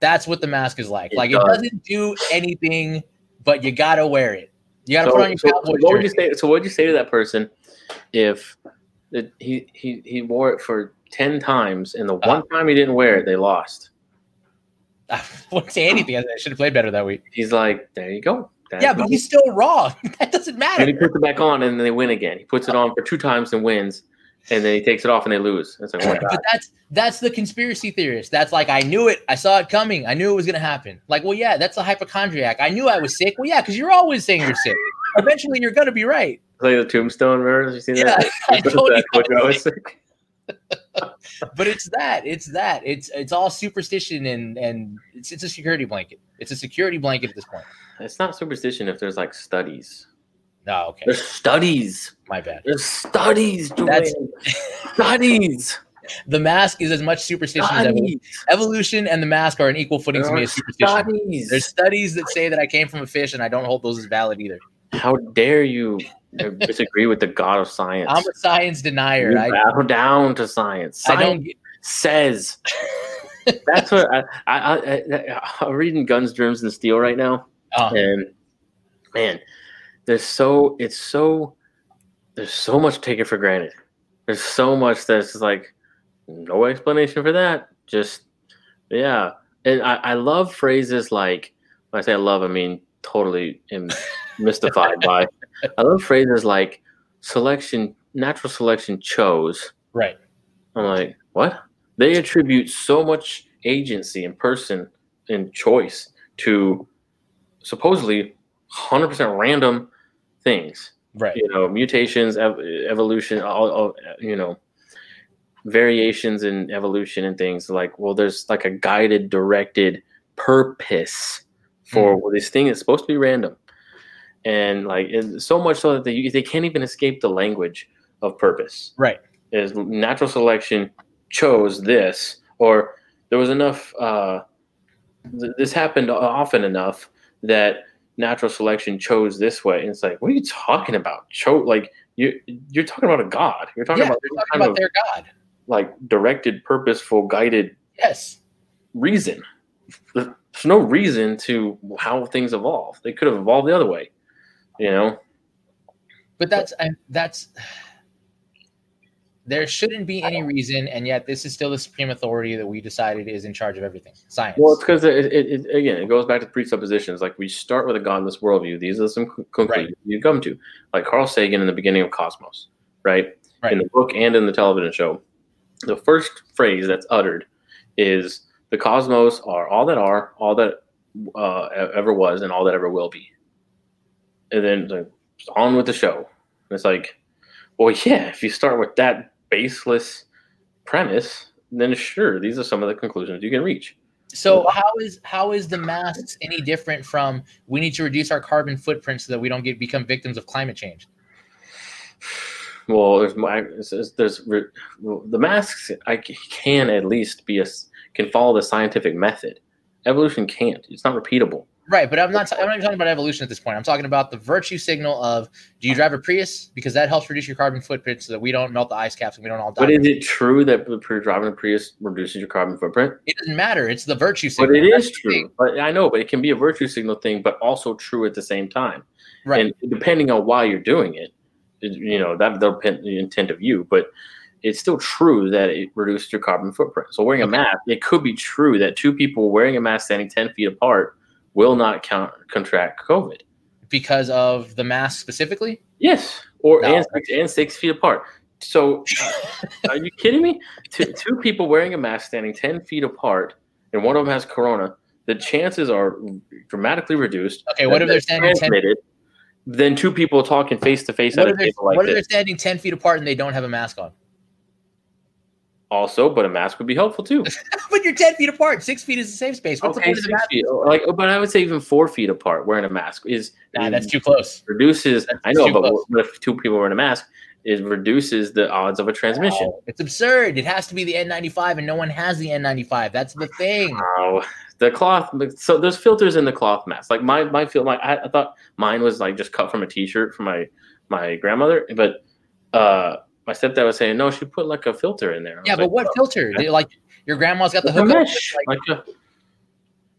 That's what the mask is like. It like does. it doesn't do anything, but you gotta wear it. You gotta so, put on your so- so what would you say? So, what would you say to that person if it, he he he wore it for ten times and the Uh. one time he didn't wear it, they lost? <laughs> I wouldn't say anything. I should have played better that week. He's like, there you go. That's Yeah, but he's still wrong. <laughs> that doesn't matter. and he puts it back on and then they win again. He puts it on for two times and wins, and then he takes it off and they lose. It's like, oh. But that's that's the conspiracy theorist. That's like I knew it. I saw it coming. I knew it was gonna happen. Like, well, yeah, that's a hypochondriac. I knew I was sick. Well, yeah, because you're always saying you're sick. Eventually, you're gonna be right. Play the tombstone, remember? You see Yeah, that? <laughs> I told you. That's I was sick. But it's that. It's that. It's it's all superstition and and it's it's a security blanket. It's a security blanket at this point. It's not superstition if there's like studies. No, okay, There's studies. my bad. There's studies. That's- studies. <laughs> The mask is as much superstition as evolution. Evolution and the mask are on equal footing to me as superstition. studies. There's studies that say that I came from a fish, and I don't hold those as valid either. How dare you disagree with the god of science? I'm a science denier. you I, bow down to science. I Science don't. get- says. <laughs> That's what I, I, I, I, I'm reading Guns, Germs, and Steel right now, Oh, and man, there's so it's so there's so much taken for granted. There's so much that's like no explanation for that. Just yeah, and I, I love phrases like when I say I love, I mean totally am <laughs> mystified by. I love phrases like selection, natural selection chose. right. I'm like, what? They attribute so much agency and person and choice to supposedly 100% random things. Right. You know, mutations, ev- evolution, all, all, you know, variations in evolution and things like, well, there's like a guided, directed purpose for well, this thing is supposed to be random. And like, it's so much so that they, they can't even escape the language of purpose Right. is natural selection chose this or there was enough uh, th- this happened often enough that natural selection chose this way. And it's like what are you talking about? Cho- like you you're talking about a god. You're talking Yeah, about talking about of their God. like directed purposeful guided Yes. reason. There's no reason to how things evolve. They could have evolved the other way you know? But that's I, that's there shouldn't be any reason, and yet this is still the supreme authority that we decided is in charge of everything. Science. Well, it's because it, it, it, again, it goes back to presuppositions. Like we start with a godless worldview. These are some con- conclusions you come to. Like Carl Sagan in the beginning of Cosmos, right? Right. In the book and in the television show, the first phrase that's uttered is the cosmos are all that are, all that uh, ever was, and all that ever will be. And then like, on with the show. And it's like, well, yeah, if you start with that baseless premise, then sure, these are some of the conclusions you can reach. So how is how is the masks any different from we need to reduce our carbon footprint so that we don't get become victims of climate change? Well, there's my there's, there's the masks. I can at least be a can follow the scientific method. Evolution can't. It's not repeatable. Right, but I'm not. I'm not even talking about evolution at this point. I'm talking about the virtue signal of do you drive a Prius because that helps reduce your carbon footprint so that we don't melt the ice caps and we don't all die. But is it true that driving a Prius reduces your carbon footprint? It doesn't matter. It's the virtue signal. But it is true. But I know, but it can be a virtue signal thing, but also true at the same time. Right. And depending on why you're doing it, you know that the intent of you, but it's still true that it reduced your carbon footprint. So wearing a mask, it could be true that two people wearing a mask standing ten feet apart will not count, contract COVID. Because of the mask specifically? Yes, or no. and, six, and six feet apart. So, uh, <laughs> are you kidding me? Two, two people wearing a mask standing 10 feet apart, and one of them has corona, the chances are dramatically reduced. Okay, what if they're standing 10 feet? Then two people talking face to face at a table like What if they're standing 10 feet apart and they don't have a mask on? Also, but a mask would be helpful too. <laughs> but you're ten feet apart. Six feet is a safe space. What's okay, the point of the mask? Like, but I would say even four feet apart wearing a mask is nah, that's too close. Reduces. That's I know, but close. if two people wearing a mask, it reduces the odds of a transmission. Oh, it's absurd. It has to be the N95, and no one has the N95. That's the thing. Oh, the cloth. So there's filters in the cloth mask. Like my my feel. My I, I thought mine was like just cut from a T-shirt from my my grandmother, but uh my stepdad was saying, no, she put like a filter in there. Yeah, but like, what oh, filter? Okay. Like your grandma's got the hook. Mesh. Like, like uh,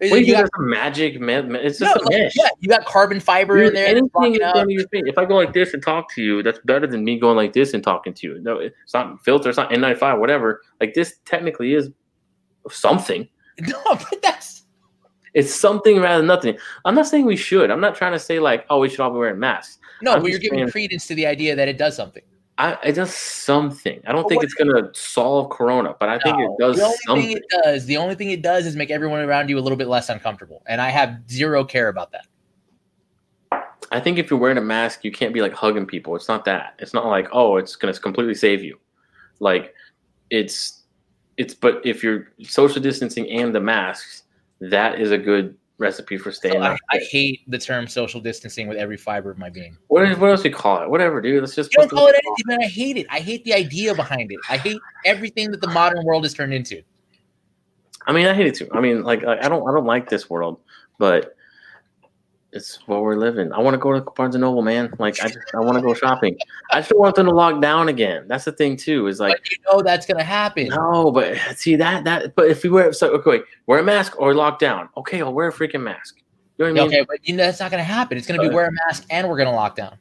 a, Wait, you got a magic man. It's just no, a mesh. Yeah, you got carbon fiber Dude, in there. Anything your face. If I go like this and talk to you, that's better than me going like this and talking to you. No, it's not filter. It's not N95. Whatever. Like this technically is something. <laughs> No, but that's it's something rather than nothing. I'm not saying we should. I'm not trying to say like, oh, we should all be wearing masks. No, I'm but you're giving saying, credence to the idea that it does something. I, it does something. I don't but think it's going to solve Corona, but I no, think it does the only something. Thing it does, the only thing it does is make everyone around you a little bit less uncomfortable, and I have zero care about that. I think if you're wearing a mask, you can't be like hugging people. It's not that. It's not like oh, it's going to completely save you. Like it's it's. But if you're social distancing and the masks, that is a good recipe for staying. So I, I, hate the term social distancing with every fiber of my being. What is what else we call it? Whatever, dude. Let's just you don't call it anything, man. I hate it. I hate the idea behind it. I hate everything that the modern world has turned into. I mean, I hate it too. I mean, like I don't I don't like this world, but it's what we're living. I want to go to Barnes and Noble, man. Like I just I want to go shopping. I just want them to lock down again. That's the thing too. Is like but you know that's gonna happen. No, but see that that. But if we wear so okay, wear a mask or lock down. Okay, I'll wear a freaking mask. You know what I mean? Okay, but you know that's not gonna happen. It's gonna be wear a mask and we're gonna lock down.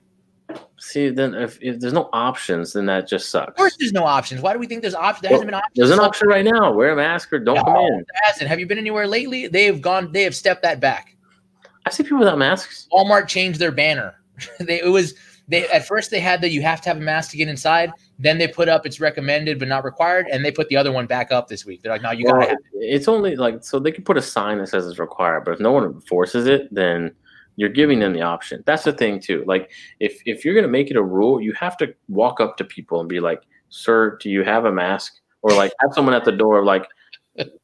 See, then if, if there's no options, then that just sucks. Of course, there's no options. Why do we think there's options? There well, hasn't been options. There's an option right now. Wear a mask or don't no, come in. hasn't. Have you been anywhere lately? They have gone. They have stepped that back. I see people without masks. Walmart changed their banner. <laughs> they it was they at first they had that you have to have a mask to get inside. Then they put up it's recommended but not required, and they put the other one back up this week. They're like, no, you well, gotta. Have it. It's only like so they can put a sign that says it's required, but if no one enforces it, then you're giving them the option. That's the thing too. Like if if you're gonna make it a rule, you have to walk up to people and be like, "Sir, do you have a mask?" Or like have someone at the door like,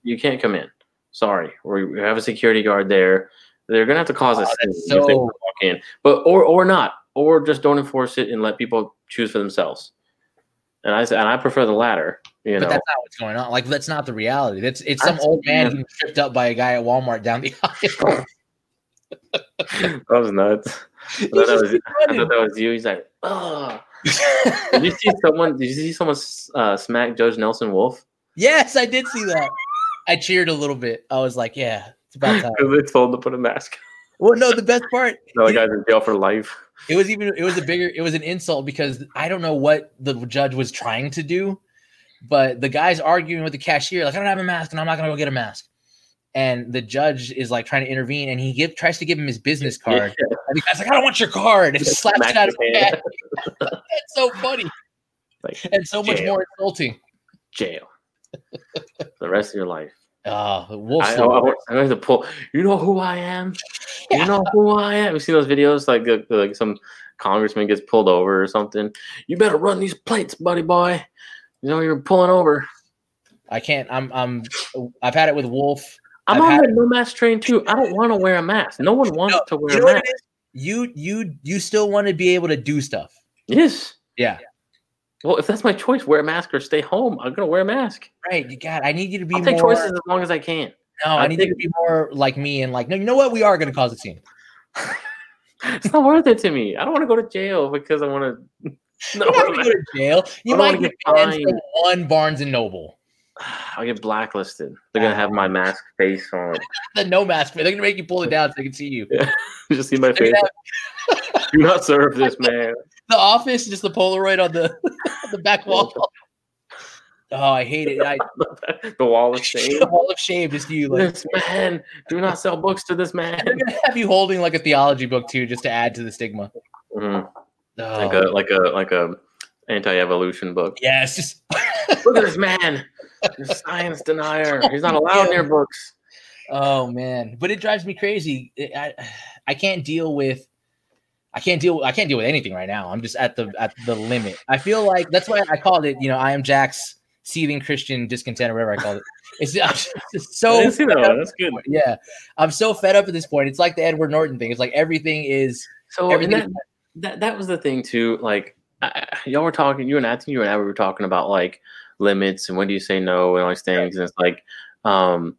"You can't come in. Sorry, or we have a security guard there." They're gonna have to cause oh, a so... if they walk in, but or or not, or just don't enforce it and let people choose for themselves. And I and I prefer the latter. You but know, that's not what's going on. Like that's not the reality. That's it's some old man getting tripped up by a guy at Walmart down the aisle. <laughs> that was nuts. <laughs> I thought that was, I thought that was you. He's like, oh. did you see <laughs> someone? Did you see someone uh, smack Judge Nelson Wolff? Yes, I did see that. I cheered a little bit. I was like, yeah, it's about time. Because <laughs> they told him to put a mask. Well, no, the best part. <laughs> no, the guy's in jail for life. It was even. It was a bigger. It was an insult because I don't know what the judge was trying to do, but the guy's arguing with the cashier like, I don't have a mask and I'm not gonna go get a mask. And the judge is like trying to intervene, and he give tries to give him his business card. Yeah. And the guy's like, "I don't want your card," and slaps it out of his hand. <laughs> That's so funny, like, and so jail. much more insulting. Jail. the rest of your life. Uh, Wolff. I, I, I, have to pull. You know who I am. Yeah. You know who I am. You see those videos like uh, like some congressman gets pulled over or something. You better run these plates, buddy boy. You know you're pulling over. I can't. I'm. I'm. I've had it with Wolff. I'm I've on the no mask train too. I don't want to wear a mask. No one wants No, to wear you a know what mask. You you you still want to be able to do stuff. Yes. Yeah. Well, if that's my choice, wear a mask or stay home, I'm gonna wear a mask. Right. You got. I need you to be I'll take more. choices as long as I can. No, I, I need you to be more like me and like. No, you know what? We are going to cause a scene. <laughs> it's not worth it to me. I don't want to go to jail because I want <laughs> to. No, not go to jail. You I might get banned from one Barnes and Noble. <sighs> I'll get blacklisted. They're gonna have my mask face on. <laughs> The no mask. They're going to make you pull it down so they can see you. You just see my face. have Do not serve this man. The office, just the Polaroid on the on <laughs> the back wall. Oh, I hate it. I <laughs> the wall of <laughs> shame. the wall of shame just you like. This man, do not sell books to this man. They're gonna have you holding like a theology book too, just to add to the stigma. Mhm. Oh, Like a like a like a anti-evolution book. yeah, it's just Look at this man, science denier. He's not allowed near books. Oh man, but it drives me crazy. I I can't deal with I can't deal I can't deal with anything right now. I'm just at the at the limit. I feel like that's why I called it, you know, I am Jack's seething Christian discontent or whatever I called it. It's, I'm just so I didn't see that. That's good. yeah. I'm so fed up at this point. It's like the Edward Norton thing. It's like everything is So and everything that, that that was the thing too. Like I, I- y'all were talking, you and I think you and I we were talking about like limits and when do you say no and all these things. And it's like, um,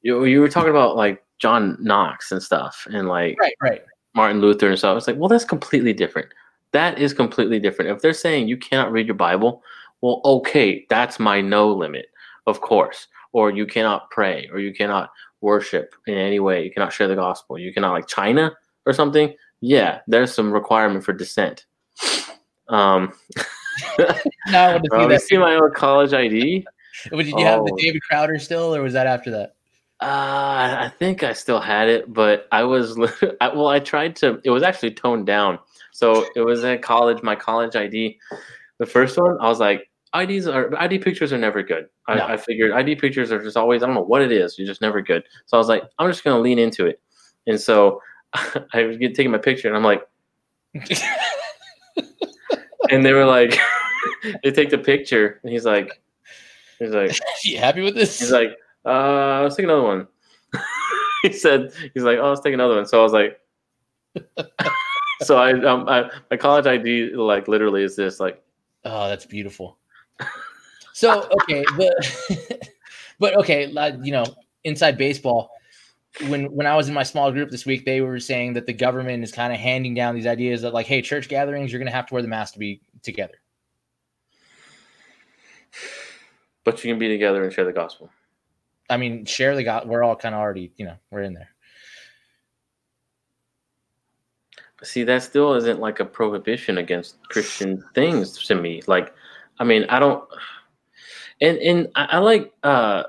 you you were talking about like John Knox and stuff and like right, right. Martin Luther and stuff. It's like, well, that's completely different. That is completely different. If they're saying you cannot read your Bible, well, okay, that's my no limit, of course. Or you cannot pray, or you cannot worship in any way. You cannot share the gospel. You cannot like China or something. Yeah, there's some requirement for dissent. Um, <laughs> Now I want to see <laughs> see my old college ID. Did you have the Oh. David Crowder still, or was that after that? Uh, I think I still had it, but I was <laughs> I, well. I tried to. It was actually toned down. So it was at college. My college ID, the first one. I was like, IDs are ID pictures are never good. I, No. I figured ID pictures are just always. I don't know what it is. You're just never good. So I was like, I'm just gonna lean into it. And so <laughs> I was getting taking my picture, and I'm like, <laughs> and they were like, they take the picture, and he's like, he's like. you happy with this? He's like, uh, let's take another one. <laughs> he said, he's like, oh, let's take another one. So I was like, <laughs> so I, um, I, my college ID, like, literally is this, like, Oh, that's beautiful. So okay, but <laughs> but okay, like, you know, inside baseball, when when I was in my small group this week, they were saying that the government is kind of handing down these ideas that like, hey, church gatherings, you're gonna have to wear the mask to be together. but you can be together and share the gospel. I mean, share the got we're all kind of already, you know, we're in there. See, that still isn't like a prohibition against Christian things to me. Like, I mean, I don't, and and I, I like uh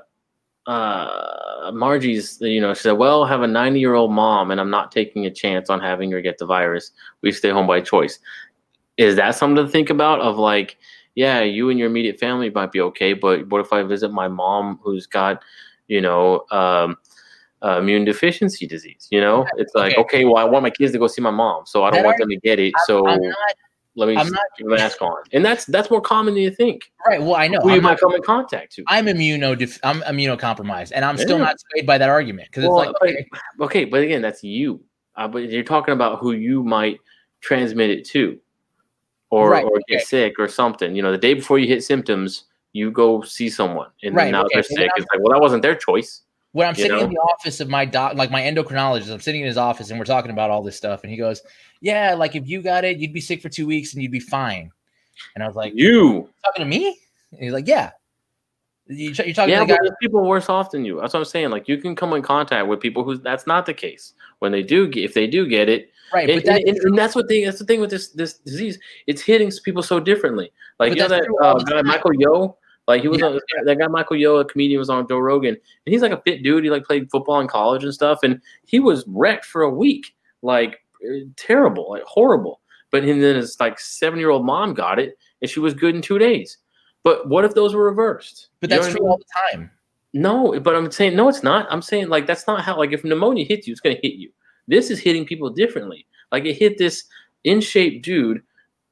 uh Margie's. You know, she said, "Well, I have a ninety-year-old mom, and I'm not taking a chance on having her get the virus. We stay home by choice." Is that something to think about? Of like, yeah, you and your immediate family might be okay, but what if I visit my mom who's got, you know, um, uh, immune deficiency disease? You know, it's like, Okay. okay, well, I want my kids to go see my mom, so I don't That want them to get it. So I'm not let me I'm just not- a mask on, and that's that's more common than you think. right. Well, I know. Who you I'm, might come in contact to. I'm immuno I'm immunocompromised, and I'm still not swayed by that argument because it's Well, like, but- okay, Okay, but again, that's you. Uh, but you're talking about who you might transmit it to, or Right, or okay. get sick or something. You know, the day before you hit symptoms, you go see someone, and Right, now okay, they're sick. It's like, well, that wasn't their choice. when I'm sitting in the office of my doc, like my endocrinologist, I'm sitting in his office and we're talking about all this stuff, and he goes, "Yeah, like if you got it, you'd be sick for two weeks and you'd be fine." And I was like, You, "Talking to me?" And he's like, "Yeah." You, you're talking yeah, to the people worse off than you. That's what I'm saying. Like, you can come in contact with people who that's not the case. When they do, get, if they do get it, Right, and, but that, and- and that's what thing. That's the thing with this this disease. It's hitting people so differently. Like you know that uh, guy. Michael Yo. Like he was Yeah. on, that guy Michael Yo, a comedian, was on Joe Rogan, and he's like a fit dude. He like played football in college and stuff, and he was wrecked for a week, like eh, terrible, like horrible. But and then his like seven year old mom got it, and she was good in two days. But what if those were reversed? but You that's what I true mean? all the time. No, but I'm saying no, it's not. I'm saying like that's not how. Like if pneumonia hits you, it's gonna hit you. This is hitting people differently. Like it hit this in shape dude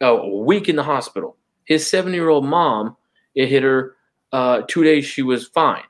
uh, a week in the hospital. His seven year old mom, it hit her uh, two days. She was fine.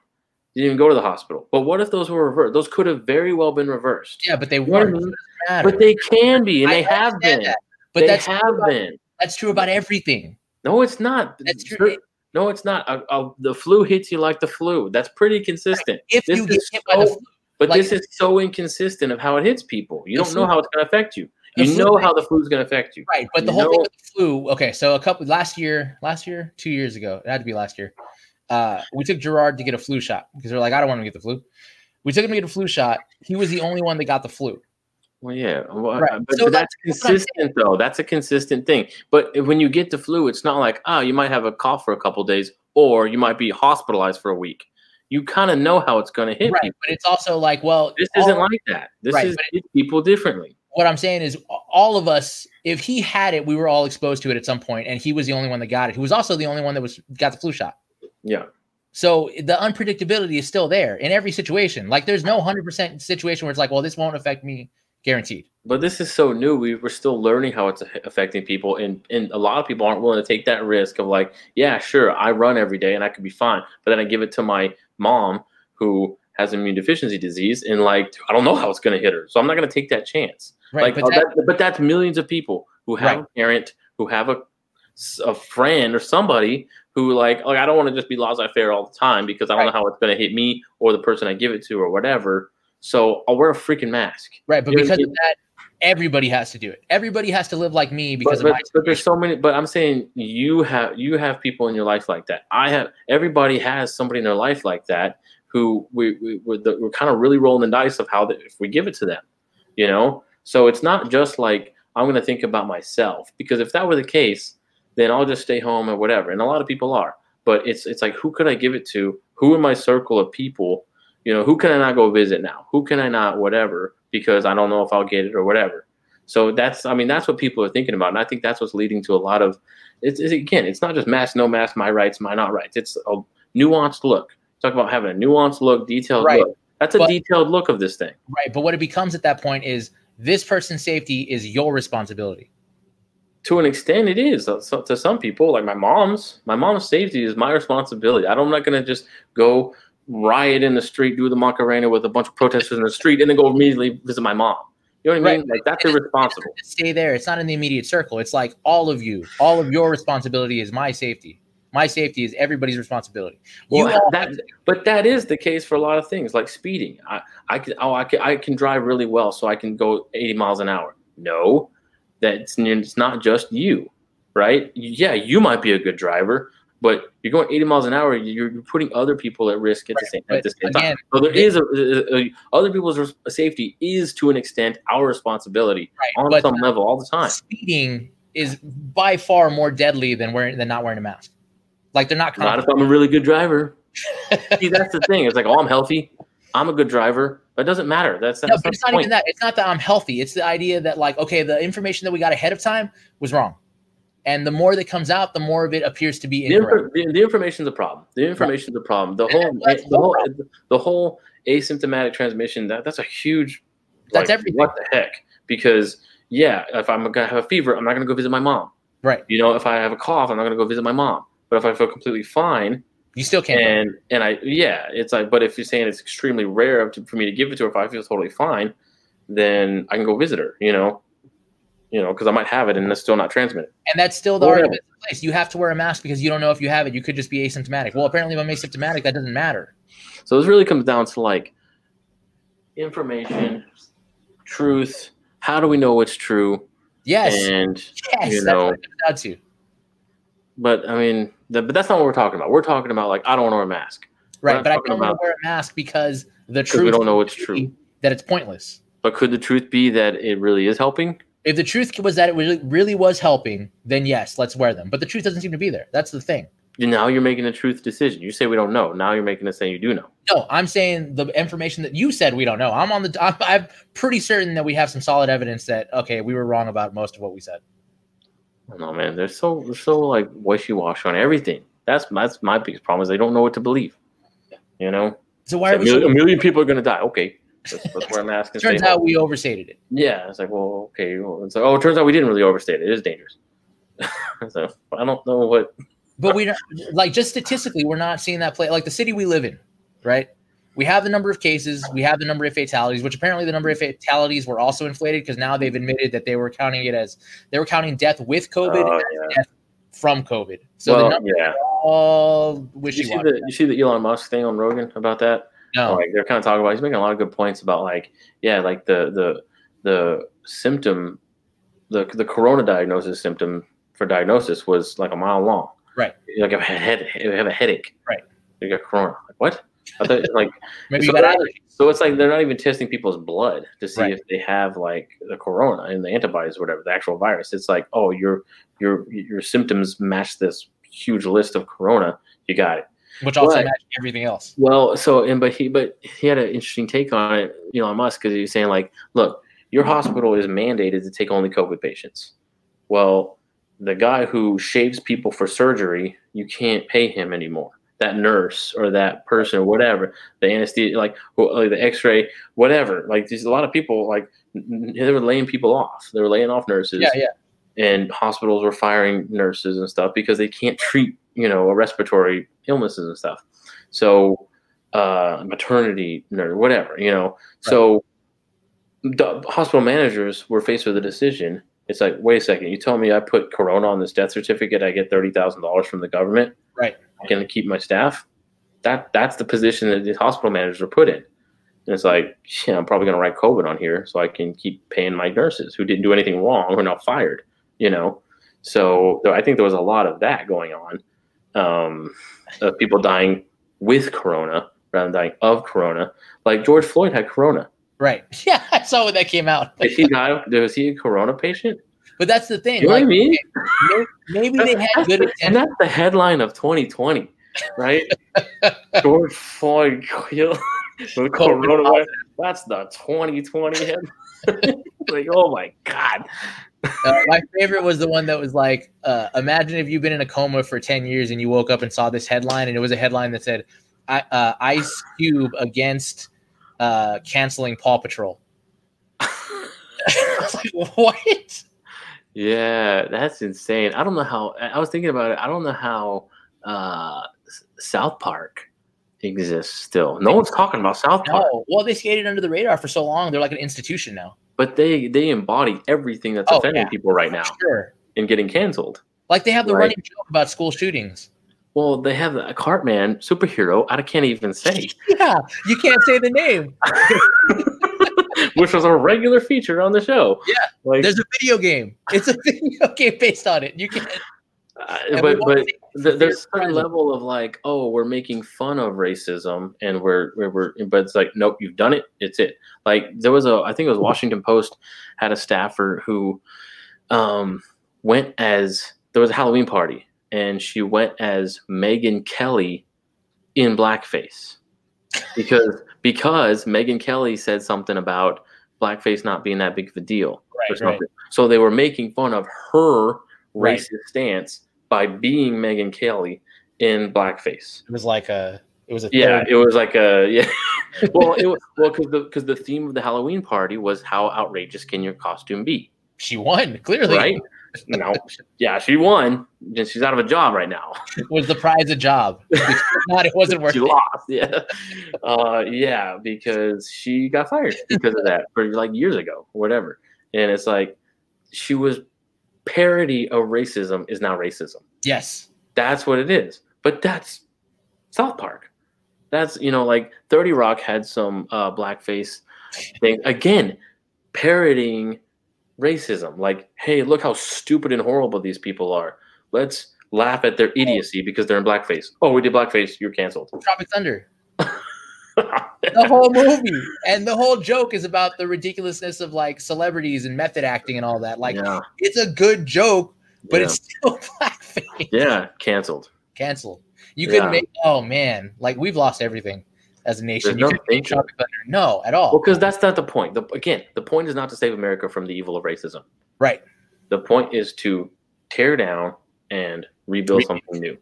Didn't even go to the hospital. But what if those were reversed? Those could have very well been reversed. Yeah, but they You know I weren't. mean? so it doesn't matter. But they can be, and I they have been. that, But they that's have about, been. that's true about everything. No, it's not. That's true. No, it's not. Uh, uh, the flu hits you like the flu. That's pretty consistent. If This you get hit by the flu, But Like- this is so inconsistent of how it hits people. You don't know how it's going to affect you. You know how the flu is going to affect you. right? But the You whole thing with the flu. Okay, so a couple last year, last year, two years ago, it had to be last year. Uh, we took Gerard to get a flu shot because they're like, I don't want him to get the flu. We took him to get a flu shot. He was the only one that got the flu. Well, yeah, well, Right. but, So but that's- that's that's what I'm consistent though. That's a consistent thing. But when you get the flu, it's not like oh, you might have a cough for a couple days, or you might be hospitalized for a week. You kind of know how it's going to hit Right, people. but it's also like, well, This isn't like that. This Right, is hits people differently. what I'm saying is all of us, if he had it, we were all exposed to it at some point, and he was the only one that got it. He was also the only one that was got the flu shot. Yeah. So the unpredictability is still there in every situation. Like there's no hundred percent situation where it's like, well, this won't affect me, guaranteed. But this is so new. We, we're still learning how it's affecting people, and and a lot of people aren't willing to take that risk of like, yeah, sure, I run every day and I could be fine, but then I give it to my mom who has immune deficiency disease, and like, I don't know how it's going to hit her, so I'm not going to take that chance. Right. like, but oh, that, that- but that's millions of people who have Right. a parent, who have a a friend or somebody who like, like I don't want to just be laissez-faire all the time because I don't Right. know how it's going to hit me or the person I give it to or whatever. So I'll wear a freaking mask. right, but you because of that, everybody has to do it. Everybody has to live like me because but, of but, my but there's so many but i'm saying you have you have people in your life like that. I have everybody has somebody in their life like that who we, we we're, the, we're kind of really rolling the dice of how the, if we give it to them you know? So it's not just like i'm going to think about myself because if that were the case then i'll just stay home or whatever and a lot of people are. But it's it's like who could i give it to? Who in my circle of people you know who can i not go visit now? Who can i not whatever because i don't know if i'll get it or whatever so that's, I mean, that's what people are thinking about, and I think that's what's leading to a lot of. It's, it's again, it's not just mask, no mask, my rights, my not rights. It's a nuanced look. Talk about having a nuanced look, detailed Right. look. That's a But- detailed look of this thing. right. But what it becomes at that point is this person's safety is your responsibility. To an extent, it is. So, so- to some people, like my mom's, my mom's safety is my responsibility. I'm not going to just go riot in the street, do the Macarena with a bunch of protesters in the street, and then go immediately visit my mom. You know what I mean? Right. Like that's irresponsible. Stay there. It's not in the immediate circle. It's like all of you, all of your responsibility is my safety. My safety is everybody's responsibility. Well, all- that, but that is the case for a lot of things, like speeding. I, I can, oh, I can, I can drive really well, so I can go 80 miles an hour. No, that's it's not just you, right? Yeah, you might be a good driver, but you're going 80 miles an hour. You're putting other people at risk at the same at the same again, time. So there is a, a, a- other people's res- safety is to an extent our responsibility Right, on but- some level all the time. speeding is by far more deadly than wearing than not wearing a mask. Like they're not. Not if I'm a really good driver. <laughs> See, that's the thing. It's like, oh, I'm healthy. I'm a good driver. That doesn't matter. That's, that's no, not but it's not point. even that. It's not that I'm healthy. It's the idea that like, okay, the information that we got ahead of time was wrong, and the more that comes out, the more of it appears to be the, the, the information's a problem. The information's a problem. The whole, the whole, the the whole asymptomatic transmission. That that's a huge. That's like, everything. What the heck? Because yeah, if I'm gonna have a fever, I'm not gonna go visit my mom. Right. You know, if I have a cough, I'm not gonna go visit my mom. But if I feel completely fine, You still can't. and and I yeah, it's like. But if you're saying it's extremely rare to, for me to give it to her, if I feel totally fine, then I can go visit her. You know, you know, because I might have it and it's still not transmitted. and that's still the Whatever. argument in place. You have to wear a mask because you don't know if you have it. You could just be asymptomatic. Well, apparently, if I'm asymptomatic, that doesn't matter. So this really comes down to like information, truth. How do we know what's true? Yes, And yes, you that's what it comes down to. but I mean, the, but that's not what we're talking about. We're talking about like I don't want to wear a mask Right, but I don't want to wear a mask because the truth. we don't know what's true. that it's pointless. But could the truth be that it really is helping? If the truth was that it really, really was helping, then yes, let's wear them. But the truth doesn't seem to be there. That's the thing. Now you're making a truth decision. You say we don't know. Now you're making us say you do know. No, I'm saying the information that you said we don't know. I'm on the. I'm, I'm pretty certain that we have some solid evidence that okay, we were wrong about most of what we said. Know, man. They're so they're so like wishy washy on everything. That's that's my biggest problem is they don't know what to believe. You know, So why a are we? million, a million people are gonna die. Okay, let's, let's wear a mask turns out we overstated it. Yeah, it's like, well, okay. Well, it's like, oh, it turns out we didn't really overstate it. It is dangerous. <laughs> so I don't know what. But we don't like just statistically, we're not seeing that play. Like the city we live in, right? we have the number of cases, we have the number of fatalities, which apparently the number of fatalities were also inflated because now they've admitted that they were counting it as they were counting death with COVID Oh, and yeah. death from COVID. So well, the numbers yeah. all You wishy see washy. the you see the Elon Musk thing on Rogan about that? No, Like they're kind of talking about. He's making a lot of good points about like yeah, like the the the symptom, the the corona diagnosis symptom for diagnosis was like a mile long. Right. Like if I had if I have a headache. Right. You got corona. Like what? I thought like <laughs> maybe so you got. So it's like they're not even testing people's blood to see Right. if they have like the corona and the antibodies or whatever, the actual virus. It's like, oh, your your your symptoms match this huge list of corona. You got it. Which also Right. matches everything else. Well, so and but he but he had an interesting take on it, Elon Musk, because he was saying like, look, your hospital is mandated to take only COVID patients. Well, the guy who shaves people for surgery, you can't pay him anymore. That nurse or that person or whatever, the anesthesia, like, like uh, the X-ray, whatever. Like, there's a lot of people like they were laying people off. They were laying off nurses Yeah, yeah. And hospitals were firing nurses and stuff because they can't treat you know respiratory illnesses and stuff. So uh maternity nurse whatever you know. So the hospital managers were faced with a decision. It's like wait a second you tell me i put corona on this death certificate i get $30000 from the government? Right. i can keep my staff? That that's the position that the hospital managers are put in. And it's like, yeah, I'm probably going to write COVID on here so I can keep paying my nurses who didn't do anything wrong who are now fired, you know? So I think there was a lot of that going on. Um, of people dying with Corona rather than dying of Corona. Like George Floyd had Corona. Right. <laughs> Yeah, I saw when that came out. Did he die? Was he a Corona patient? But that's the thing. You know what I like, mean? may- maybe they had good the- and that's the headline of 2020, right? <laughs> George Floyd <laughs> killed with Corona. That's the 2020 head. like, oh my God. Uh, my favorite was the one that was like, uh, imagine if you've been in a coma for 10 years and you woke up and saw this headline, and it was a headline that said, I, uh, Ice Cube against uh, canceling Paw Patrol. <laughs> I was like, what? Yeah, that's insane. I don't know how. I I was thinking about it. I don't know how uh, South Park exists still. No one's talking about South Park, No. Well, they skated under the radar for so long. They're like an institution now. But they they embody everything that's Oh, offending yeah. people right now Sure. and getting canceled. Like they have the Right. running joke about school shootings. Well, they have a Cartman superhero. I can't even say, <laughs> Yeah, you can't say the name. <laughs> which was a regular feature on the show. Yeah, like, There's a video game. It's a <laughs> video game based on it. You can't. Uh, but but th- there's a certain level of like, oh, we're making fun of racism, and we're, we're we're but it's like, nope, you've done it. It's it. Like there was a, I think it was Washington Post had a staffer who, um, went as there was a Halloween party, and she went as Megyn Kelly in blackface because because Megyn Kelly said something about blackface not being that big of a deal or Right, right. So they were making fun of her Right. racist stance by being Megyn Kelly in blackface. It was like a. It was a. Yeah, third- it was like a <laughs> yeah. <laughs> well, it was well because the because the theme of the Halloween party was how outrageous can your costume be, She won clearly. right? no, yeah, she won. and She's out of a job right now. <laughs> Was the prize a job? Not, it wasn't worth she it. lost. Yeah, uh, yeah, because she got fired because of that for like years ago, or whatever. And it's like she was parody of racism is now racism. Yes. That's what it is. But that's South Park. That's you know like Thirty Rock had some uh, blackface thing again, parodying racism. Like, hey, look how stupid and horrible these people are. Let's laugh at their idiocy because they're in blackface. Oh, we did blackface. You're canceled. Tropic Thunder. <laughs> The whole movie and the whole joke is about the ridiculousness of like celebrities and method acting and all that. Like yeah, it's a good joke, but yeah. it's still <laughs> blackface. yeah, canceled. Canceled. You couldn't Yeah. make. Oh man, like we've lost everything as a nation. There's You no couldn't make. Tropic Thunder. No, at all. Well, because that's not the point. The, again, the point is not to save America from the evil of racism. Right. The point is to tear down and rebuild Re- something new.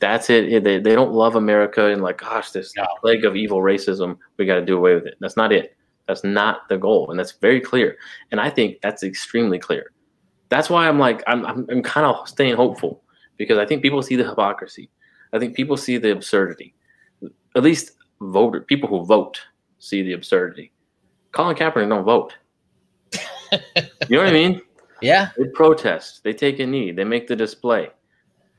That's it. They, they don't love America and like, gosh, this No. plague of evil racism, we got to do away with it. That's not it. That's not the goal, and that's very clear. And I think that's extremely clear. That's why I'm like, I'm I'm, I'm kind of staying hopeful because I think people see the hypocrisy. I think people see the absurdity. At least voter people who vote see the absurdity. Colin Kaepernick don't vote. <laughs> you know what I mean? Yeah. They protest. They take a knee. They make the display,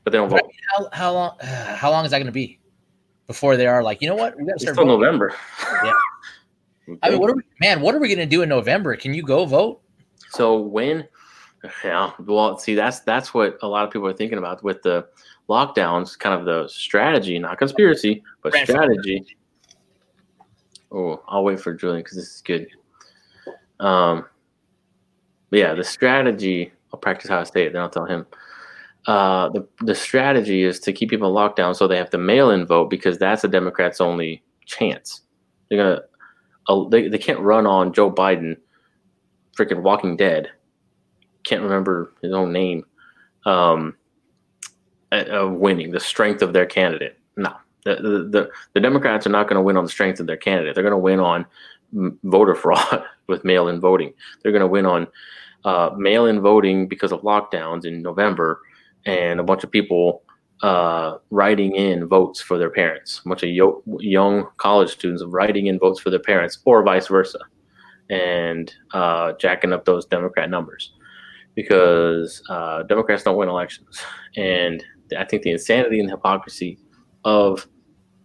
but they don't vote. How, how long? <sighs> how long is that going to be before they are like, you know what? We got to start. voting. November. Yeah. <laughs> I mean, what are we, man? What are we going to do in November? Can you go vote? So when, <sighs> yeah, well, see, that's that's what a lot of people are thinking about with the lockdowns. Kind of the strategy, not conspiracy, but Right. strategy. Oh, I'll wait for Julian because this is good. Um, yeah, the strategy. I'll practice how I say it, then I'll tell him. Uh, the the strategy is to keep people locked down so they have to mail in vote because that's the Democrats' only chance. They're gonna, uh, they they can't run on Joe Biden, freaking Walking Dead. Can't remember his own name. Um, uh, winning the strength of their candidate. No, the the the, the Democrats are not going to win on the strength of their candidate. They're going to win on voter <laughs> fraud with mail-in voting. They're going to win on uh, mail-in voting because of lockdowns in November and a bunch of people uh, writing in votes for their parents. A bunch of yo- young college students writing in votes for their parents, or vice versa, and uh, jacking up those Democrat numbers because uh, Democrats don't win elections, <laughs> and I think the insanity and hypocrisy of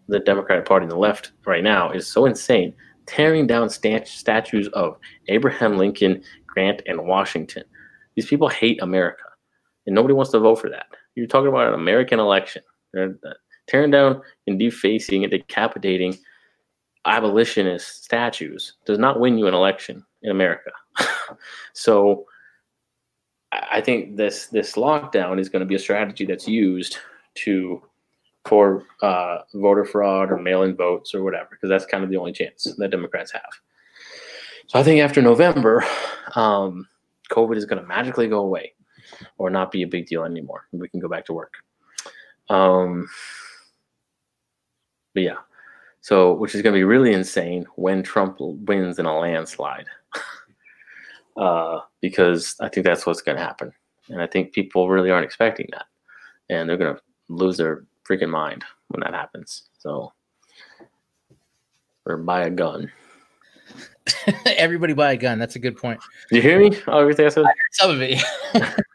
the Democratic Party and the left right now is so insane, tearing down stat- statues of Abraham Lincoln, Grant, and Washington. These people hate America, and nobody wants to vote for that. You're talking about an American election. Uh, tearing down and defacing and decapitating abolitionist statues does not win you an election in America. <laughs> so I I think this this lockdown is going to be a strategy that's used to for uh, voter fraud or mail-in votes or whatever, because that's kind of the only chance that Democrats have. So I think after November, um, COVID is going to magically go away or not be a big deal anymore. We can go back to work. Um, but yeah, so which is going to be really insane when Trump wins in a landslide, <laughs> uh, because I think that's what's going to happen, and I think people really aren't expecting that, and they're going to lose their freaking mind when that happens. So, or buy a gun. <laughs> Everybody buy a gun. That's a good point. Did you hear me? Oh, everything I said. Some of it. <laughs>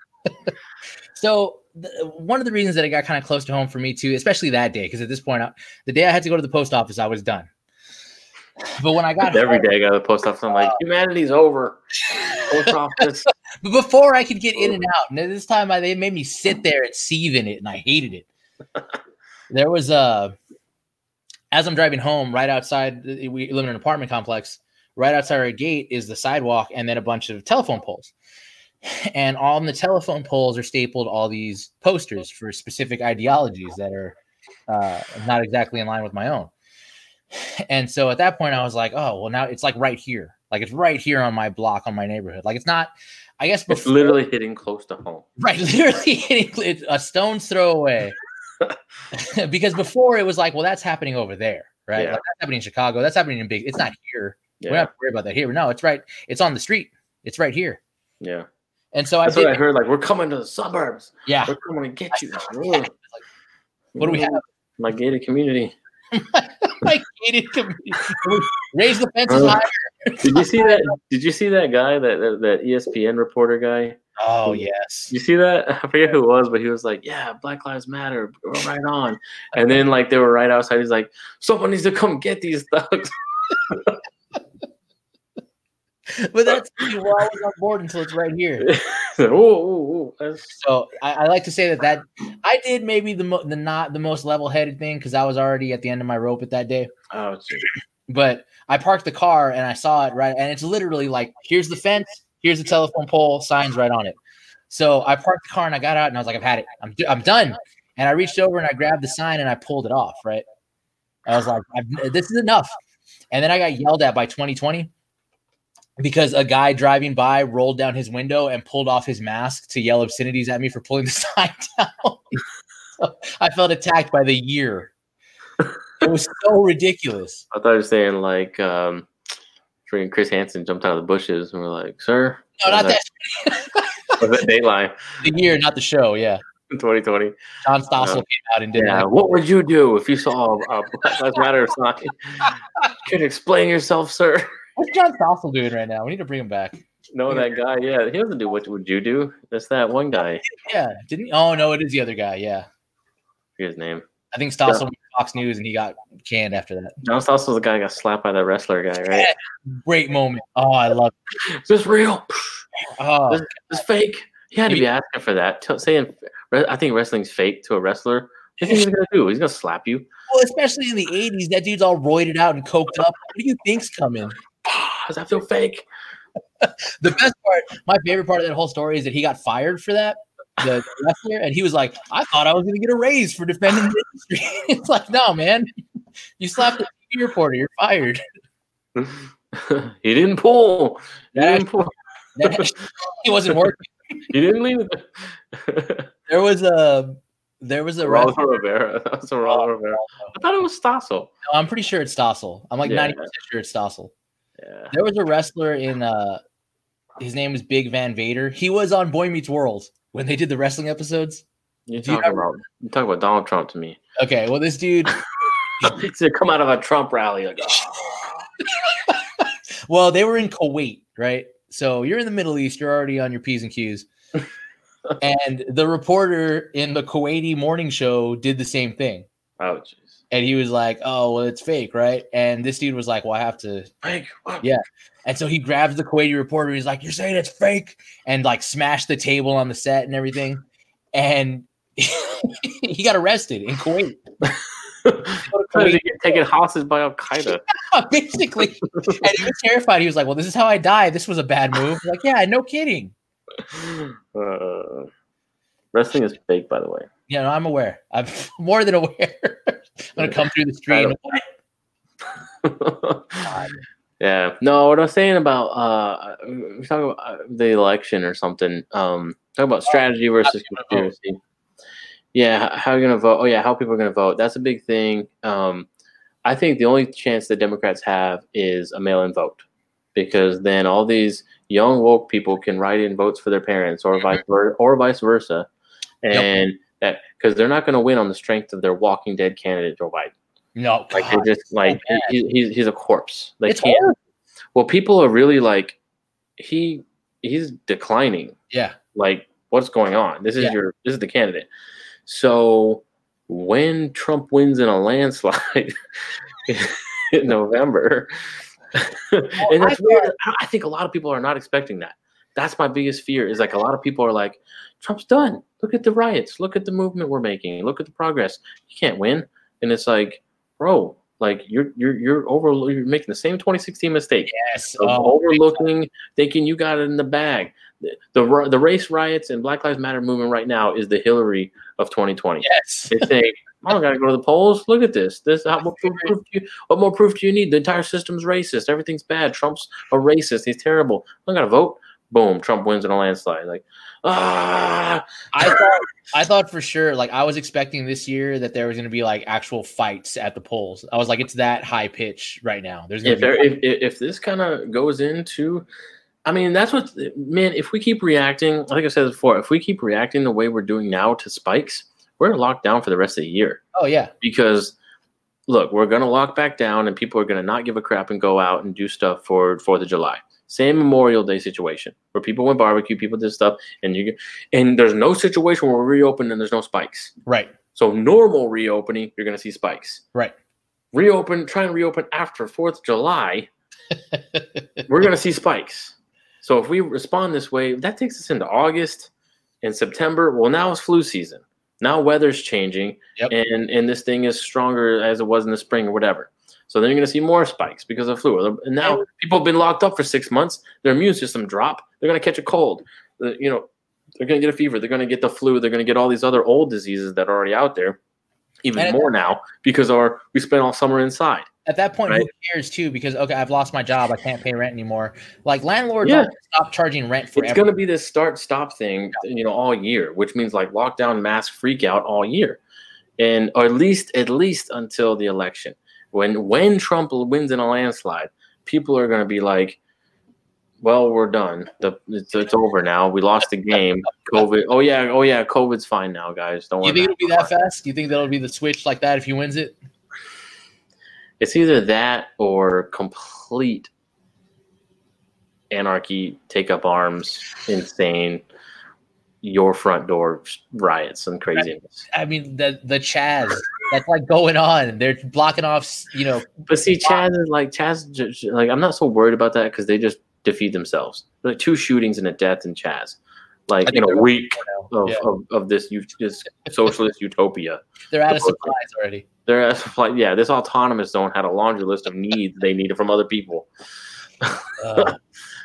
so the, one of the reasons that it got kind of close to home for me too, especially that day, because at this point, I, the day I had to go to the post office, I was done. But when I got Every home, day I go to the post office. I'm like, oh. humanity's over. Post <laughs> office. but before I could get in and out, and this time I, they made me sit there and seethe in it, and I hated it. <laughs> there was a, as I'm driving home, right outside, uh, we live in an apartment complex. Right outside our gate is the sidewalk, and then a bunch of telephone poles. And on the telephone poles are stapled all these posters for specific ideologies that are uh, not exactly in line with my own. And so at that point, I was like, oh, well, now it's like right here. Like it's right here on my block, on my neighborhood. Like it's not, I guess, It's before, literally hitting close to home. right, <laughs> literally hitting a stone's throw away. <laughs> <laughs> because before it was like, well, that's happening over there, right? Yeah. Like that's happening in Chicago. That's happening in big. It's not here. We don't Yeah, have to worry about that here. No, it's right. It's on the street. It's right here. yeah. And so I That's did. what I heard. Like, we're coming to the suburbs. yeah. We're coming to get you. Like, what do we have? My gated community. <laughs> My gated community. Raise the fences higher. Did you see that? Did you see that guy? That that, that ESPN reporter guy. Oh yes. You see that? <laughs> I forget who it was, but he was like, "Yeah, Black Lives Matter. We're right on." And then like they were right outside. He's like, "Someone needs to come get these thugs." <laughs> <laughs> But that's we're always on board until it's right here. <laughs> oh, oh, oh, that's So I, I like to say that that I did maybe the mo- the not the most level headed thing because I was already at the end of my rope at that day. oh. But I parked the car and I saw it right, and it's literally like here's the fence, here's the telephone pole, signs right on it. So I parked the car and I got out and I was like, I've had it, I'm I'm done. And I reached over and I grabbed the sign and I pulled it off. Right, I was like, I've, this is enough. And then I got yelled at by 2020 because a guy driving by rolled down his window and pulled off his mask to yell obscenities at me for pulling the <laughs> sign down. so I felt attacked by the year. It was so ridiculous. I thought you were saying like, um, freaking Chris Hansen jumped out of the bushes and we're like, "Sir." No, not that Was that <laughs> Dateline? the year, not the show. Yeah. 2020. John Stossel Um, came out and did Yeah, that. what would you do if you saw a Black Lives Matter sign? Can <laughs> you explain yourself, sir? What's John Stossel doing right now? We need to bring him back. No, that guy. Yeah, he doesn't do what would you do. That's that one guy. Yeah, didn't he? Oh no, it is the other guy. Yeah, his name. I think Stossel went Fox News and he got canned after that. John Stossel's the guy who got slapped by that wrestler guy, right? Great moment. Oh, I love. Is this real? It. Oh, This is fake. He had to be asking for that. Tell, saying, I think wrestling's fake to a wrestler. What think he's gonna do? He's gonna slap you. well, especially in the '80s, that dude's all roided out and coked up. What do you think's coming? Does that feel fake? The best part, my favorite part of that whole story is that he got fired for that. The wrestler, and he was like, "I thought I was going to get a raise for defending the industry." <laughs> it's like, no, man, you slapped the TV reporter, you're fired. <laughs> he didn't pull. He That didn't pull. That- he wasn't working. He didn't leave it. <laughs> There was a, there was a Rollo wrestler. Rivera. That's Geraldo Rivera. I thought it was Stossel. I'm pretty sure it's Stossel. I'm like Yeah. 90% sure it's Stossel. Yeah. There was a wrestler in uh his name was Big Van Vader. He was on Boy Meets World when they did the wrestling episodes. You're Do you talking ever- about you talking about Donald Trump to me. Okay, well this dude <laughs> He's gonna come out of a Trump rally like, "Oh." <laughs> well, they were in Kuwait, right? So you're in the Middle East, you're already on your P's and Q's. <laughs> and the reporter in the Kuwaiti morning show did the same thing. jeez. And he was like, Oh, well, it's fake, right? And this dude was like, Well, I have to Fake. Yeah. And so he grabs the Kuwaiti reporter. He's like, "You're saying it's fake," and like smashed the table on the set and everything. And <laughs> he got arrested in Kuwait, <laughs> Trying to get taken hostage by Al Qaeda. <laughs> basically. And he was terrified. He was like, "Well, this is how I die. This was a bad move." Like, yeah, no kidding. Uh, wrestling is fake, by the way. Yeah, no, I'm aware. I'm more than aware. I'm gonna come through the street. <laughs> yeah. No, what I was saying about uh, we're talking about uh, the election or something. Um, talking about strategy versus people gonna vote. conspiracy. Yeah, h- how you're gonna vote? Oh yeah, how people are gonna vote. That's a big thing. Um, I think the only chance that Democrats have is a mail-in vote, because then all these young woke people can write in votes for their parents, or vice versa, or vice versa, Yep. That because they're not going to win on the strength of their Walking Dead candidate Joe Biden. No, Like God, they just like oh, he, he's he's a corpse. They it's can't. Well, people are really like he he's declining. Yeah, Like what's going on? This is Yeah. your this is the candidate. So when Trump wins in a landslide <laughs> in November, <laughs> and that's I weird. I think a lot of people are not expecting that. That's my biggest fear. Is like a lot of people are like, Trump's done. Look at the riots. Look at the movement we're making. Look at the progress. You can't win. And it's like, bro, like you're you're you're over you're making the same 2016 mistake yes. of Oh, overlooking, thinking you got it in the bag. The, the the race riots and Black Lives Matter movement right now is the Hillary of 2020. yes. They say, I don't gotta go to the polls. Look at this. This how, what, proof, proof do you, what more proof do you need? The entire system's racist. Everything's bad. Trump's a racist. He's terrible. I gotta vote. Boom. Trump wins in a landslide. Like, ah, I thought I thought for sure, like I was expecting this year that there was going to be like actual fights at the polls. I was like, it's that high pitch right now. There's going if to there, be if, if if this kind of goes into I mean, that's what man. If we keep reacting, like I said before, if we keep reacting the way we're doing now to spikes, we're locked down for the rest of the year. oh yeah, Because look, we're gonna lock back down, and people are gonna not give a crap and go out and do stuff for Fourth of July. Same Memorial Day situation where people went barbecue, people did stuff, and you and there's no situation where we reopen and there's no spikes. right, So normal reopening, you're gonna see spikes. right. Reopen, try and reopen after Fourth of July, <laughs> we're going to see spikes. So if we respond this way, that takes us into August and September. Well, now it's flu season. Now weather's changing, Yep. and and this thing is stronger as it was in the spring or whatever. So then you're going to see more spikes because of flu. And now people have been locked up for six months. Their immune system drop. They're going to catch a cold. You know, they're going to get a fever. They're going to get the flu. They're going to get all these other old diseases that are already out there, even more now because our we spent all summer inside. At that point, Right. who cares too? Because okay, I've lost my job. I can't pay rent anymore. Like landlords, Yeah. stop charging rent It's going to be this start stop thing, you know, all year, which means like lockdown, mask, freak out all year, and or at least at least until the election. When when Trump wins in a landslide, people are going to be like, well, we're done. The it's, it's over now. We lost the game. COVID. Oh yeah. Oh yeah. COVID's fine now, guys. Don't Do you think it'll be that fast? Do you think that'll be the switch like that if he wins it? It's either that or complete anarchy, take up arms, insane, your front door riots and craziness. I mean, the the Chaz that's like going on. They're blocking off, you know. But see, Chaz is like Chaz. j- j- Like I'm not so worried about that because they just defeat themselves. Like two shootings and a death in Chaz, like in a week of, Yeah. of, of this this socialist utopia. They're out of supplies already. They're at- like, yeah, this autonomous zone had a laundry list of needs they needed from other people. Uh, <laughs>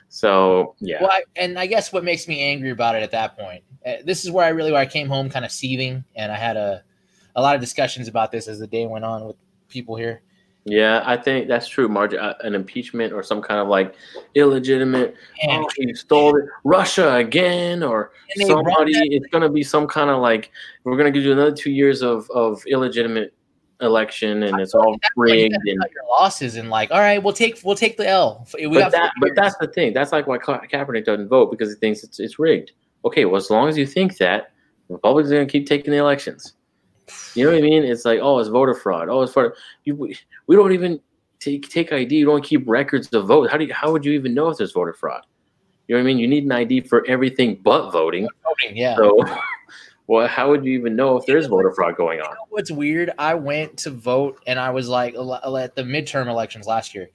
So yeah, Well, I, and I guess what makes me angry about it at that point, uh, this is where I really, where I came home kind of seething, and I had a, a lot of discussions about this as the day went on with people here. yeah, I think that's true. Marge, uh, an impeachment or some kind of like illegitimate. And, oh, he stole it. Russia again, or and they run somebody. It's gonna be some kind of like we're gonna give you another two years of of illegitimate election, and it's all at that point, you rigged. And your losses and like, all right, we'll take we'll take the L. We but that, but that's the thing. That's like why Ka- Kaepernick doesn't vote because he thinks it's it's rigged. Okay, well, as long as you think that, Republicans are gonna keep taking the elections. You know what I mean? It's like, oh, it's voter fraud. Oh, it's fraud. You, we- don't even take take ID. You don't keep records of vote. How do you, how would you even know if there's voter fraud? You know what I mean? You need an ID for everything but voting. voting. Yeah. So, <laughs> well, how would you even know if there's voter fraud going on? What's weird? I went to vote and I was like at the midterm elections last year,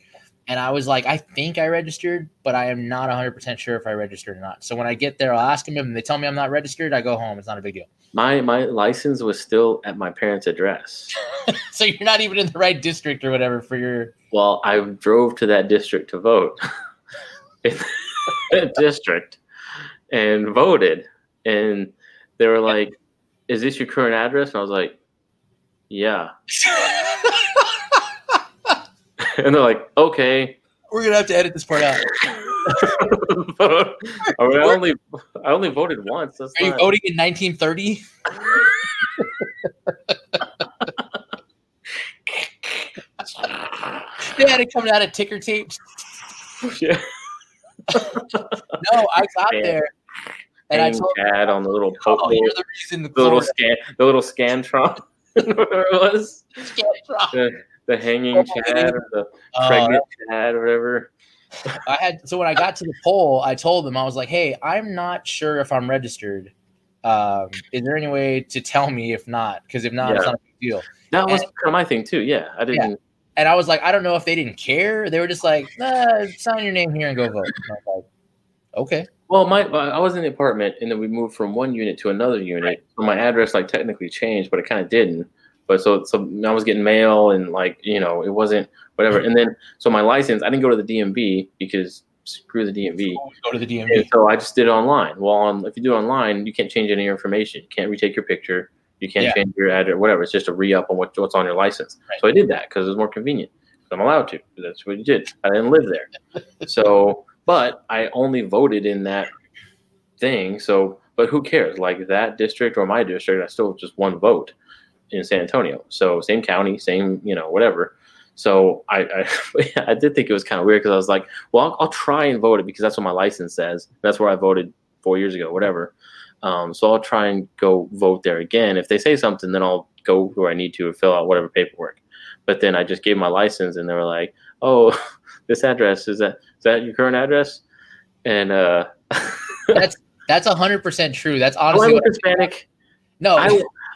and I was like, I think I registered, but I am not 100 percent sure if I registered or not. So when I get there, I'll ask them, and they tell me I'm not registered. I go home. It's not a big deal. My my license was still at my parents' address. <laughs> so you're not even in the right district or whatever for your. Well, I drove to that district to vote <laughs> in that <laughs> district and voted. And they were like, Is this your current address? And I was like, Yeah. <laughs> And they're like, Okay. We're gonna have to edit this part out. <laughs> I, mean, I only I only voted once. That's Are you voting in 1930? They had it coming out of ticker tape. Yeah. No, I got Yeah. there, and I told Chad on the little oh, the the, the little scan the little scantron <laughs> whatever it was. can't drop. The, hanging Oh, Chad or the Uh, pregnant Chad or whatever. I had so when I got to the poll, I told them I was like, "Hey, I'm not sure if I'm registered. Um, is there any way to tell me if not? Because if not, it's not a big deal." That was kind of my thing too. Yeah, I didn't. And I was like, I don't know if they didn't care. They were just like, nah, sign your name here and go vote. And like, okay. Well, my I was in the apartment, and then we moved from one unit to another unit. So my address like technically changed, but it kind of didn't. But so so I was getting mail, and like you know, it wasn't whatever. And then so my license, I didn't go to the DMV because screw the DMV. Go to the And DMV. so I just did it online. Well, on, if you do it online, you can't change any information. You can't retake your picture. You can't Yeah. change your address, whatever. It's just a re up on what, what's on your license. Right. So I did that because it was more convenient. I'm allowed to. That's what you did. I didn't live there. <laughs> so, but I only voted in that thing. So, but who cares? Like that district or my district, I still just one vote in San Antonio. So same county, same you know whatever. So I I, <laughs> I did think it was kind of weird because I was like, well, I'll, I'll try and vote it because that's what my license says. That's where I voted four years ago, whatever. Um, so I'll try and go vote there again. If they say something, then I'll go where I need to and fill out whatever paperwork. But then I just gave my license, and they were like, "Oh, <laughs> this address is that is that your current address?" And uh, <laughs> That's that's hundred percent true. That's honestly look what, Hispanic. no, I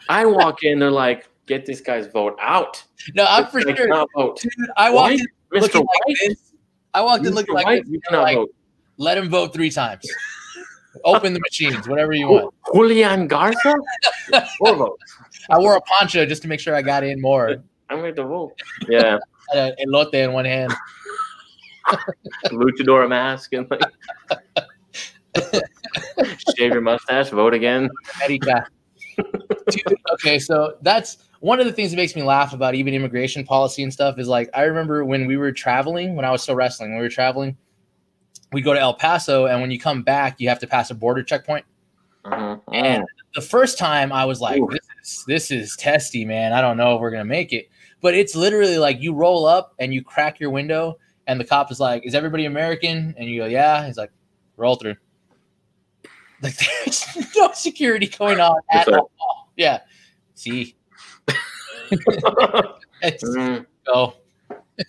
I walk in, they're like, "Get this guy's vote out." no. I'm This for sure, vote. dude. I walked White? in Mr. looking White, like this. I walked in Mr. looking like this. you cannot like, vote. Let him vote three times. Open the machines, whatever you want. Julian Garza, four <laughs> votes. I wore a poncho just to make sure I got in more. I'm going to vote. Yeah, had a elote in one hand. luchador mask and like <laughs> <laughs> shave your mustache, vote again. America. Dude, okay, so that's one of the things that makes me laugh about even immigration policy and stuff is like I remember when we were traveling when I was still wrestling when we were traveling, we'd go to El Paso and when you come back you have to pass a border checkpoint. Mhm. And the first time I was like, Ooh. this is this is testy, man. I don't know if we're gonna make it. But it's literally like you roll up and you crack your window and the cop is like, "Is everybody American?" And you go, "Yeah." He's like, "Roll through." Like <laughs> there's no security going on at all. Yeah. See. <laughs> It's- Mm, go.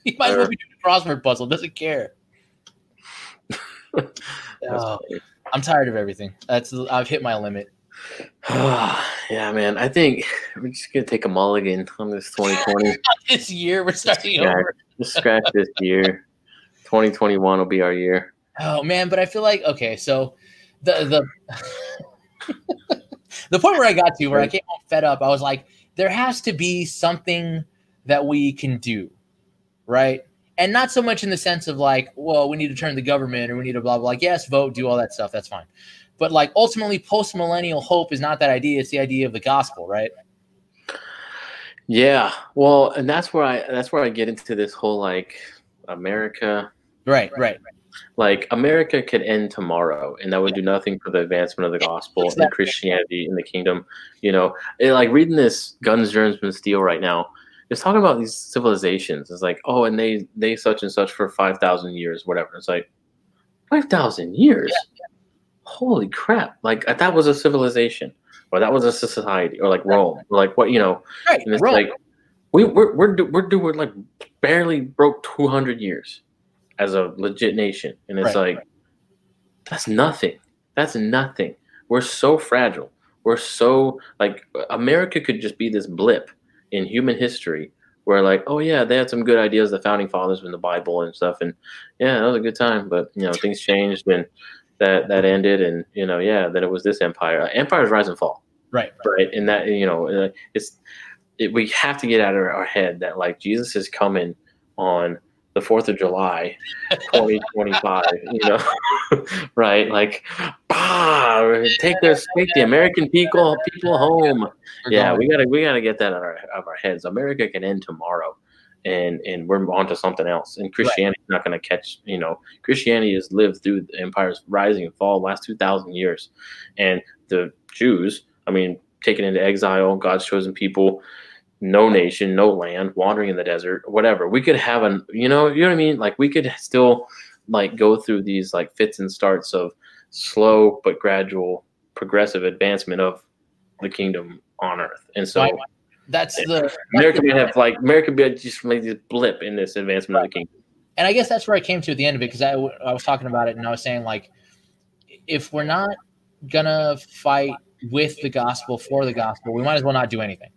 He might as well be doing a crossword puzzle. Doesn't care. <laughs> Oh. I'm tired of everything. That's I've hit my limit. <sighs> yeah, man. I think we're just gonna take a mulligan on this 2020. This year we're starting Yeah. over. just scratch this year. 2021 will be our year. Oh man, but I feel like okay, so the the <laughs> the point where I got to where I came home fed up, I was like, there has to be something that we can do, right? And not so much in the sense of like, well, we need to turn the government or we need to blah blah. Like, yes, vote, do all that stuff. That's fine. But like ultimately, post millennial hope is not that idea. It's the idea of the gospel, right? Yeah. Well, and that's where I that's where I get into this whole like America Right, right. Like America could end tomorrow, and that would do nothing for the advancement of the gospel and Christianity in the kingdom. You know, and like reading this Guns, Germs, and Steel right now, it's talking about these civilizations. It's like, oh, and they they such and such for five thousand years, whatever. It's like five thousand years. Holy crap! Like uh, that was a civilization, or that was a society, or like Rome, or like what you know. Right. And it's Rome. like we we're we're do, we're doing like barely broke two hundred years as a legit nation, and it's Right. like that's nothing. That's nothing. We're so fragile. We're so like America could just be this blip in human history where like oh yeah they had some good ideas the founding fathers in the Bible and stuff and yeah that was a good time but you know things changed and that that ended and you know yeah then it was this empire empires rise and fall right. right? And that you know, uh, it's it, we have to get out of our head that like Jesus is coming on the Fourth of July, twenty twenty five. You know, <laughs> right? Like, bah, take this, take the American people people home. Yeah, we gotta we gotta get that out of our, out of our heads. America can end tomorrow. And, and we're on to something else. And Christianity is not to catch, you know, Christianity has lived through the empire's rising and fall the last 2,000 years. And the Jews, I mean, taken into exile, God's chosen people, no nation, no land, wandering in the desert, whatever. We could have an, you know, you know what I mean? Like we could still like go through these like fits and starts of slow but gradual progressive advancement of the kingdom on earth. And so Why- that's the America may have like America be just maybe this blip in this advancement of the kingdom. and I guess that's where I came to at the end of it because I, I was talking about it and I was saying like if we're not gonna fight with the gospel for the gospel, we might as well not do anything.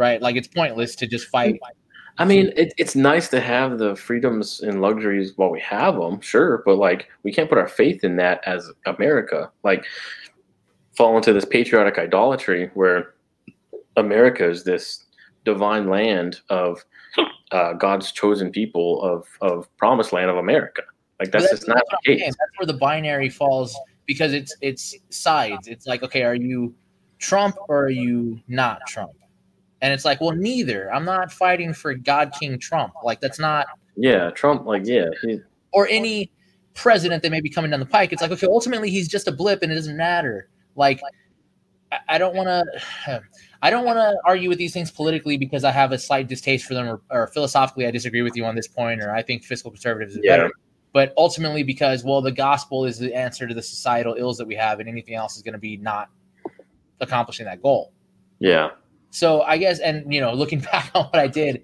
Right? Like it's pointless to just fight. I mean, it, it's nice to have the freedoms and luxuries while we have them, sure, but like we can't put our faith in that as America. Like fall into this patriotic idolatry where America is this divine land of <laughs> uh, God's chosen people of of promised land of America. Like that's just not what the case. That's where the binary falls because it's it's sides. It's like, okay, are you Trump or are you not Trump? And it's like, well, neither. I'm not fighting for God King Trump. Like that's not Yeah, Trump. Like yeah, he, or any president that may be coming down the pike. It's like, okay, ultimately he's just a blip and it doesn't matter. Like, I, don't want to, I don't want <sighs> to argue with these things politically because I have a slight distaste for them, or, or philosophically I disagree with you on this point, or I think fiscal conservatives is Yeah. better. But ultimately, because well, the gospel is the answer to the societal ills that we have, and anything else is going to be not accomplishing that goal. yeah. So I guess, and you know, looking <laughs> back on what I did,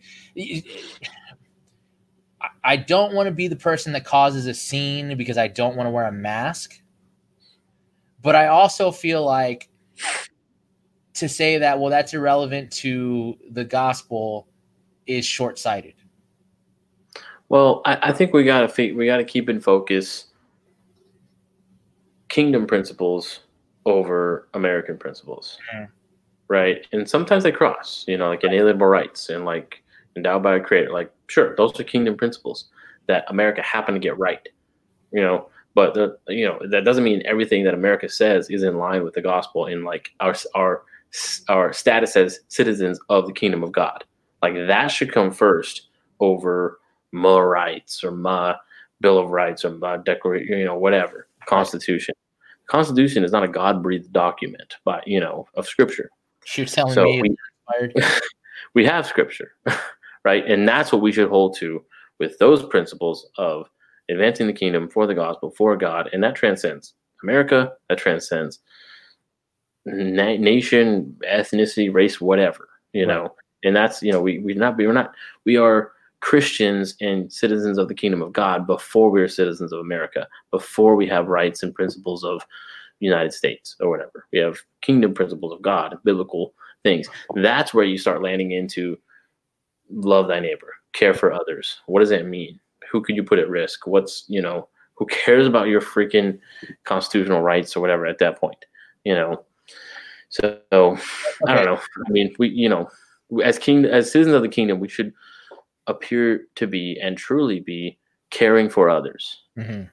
I- don't want to be the person that causes a scene because I don't want to wear a mask. But I also feel like to say that, well, that's irrelevant to the gospel is short sighted. Well, I, I think we gotta we gotta keep in focus kingdom principles over American principles, Mhm. Right? And sometimes they cross, you know, like inalienable rights and like endowed by a creator. Like, sure, those are kingdom principles that America happened to get right, you know. But the, you know that doesn't mean everything that America says is in line with the gospel and like our our our status as citizens of the kingdom of God. Like that should come first over my rights or my Bill of Rights or my declaration, you know, whatever Constitution. Constitution is not a God breathed document, but you know, of Scripture. You're telling So me we, <laughs> we have Scripture, <laughs> right, and that's what we should hold to with those principles of advancing the kingdom for the gospel, for God, and that transcends America, that transcends na- nation, ethnicity, race, whatever, you right. know. And that's, you know, we, we're not, we're not, we are Christians and citizens of the kingdom of God before we are citizens of America, before we have rights and principles of United States or whatever. We have kingdom principles of God, biblical things. That's where you start landing into love thy neighbor, care for others. What does that mean? Who could you put at risk? What's, you know, who cares about your freaking constitutional rights or whatever at that point? You know. So okay. I don't know. I mean, we, you know, as king as citizens of the kingdom, we should appear to be and truly be caring for others. Mm-hmm.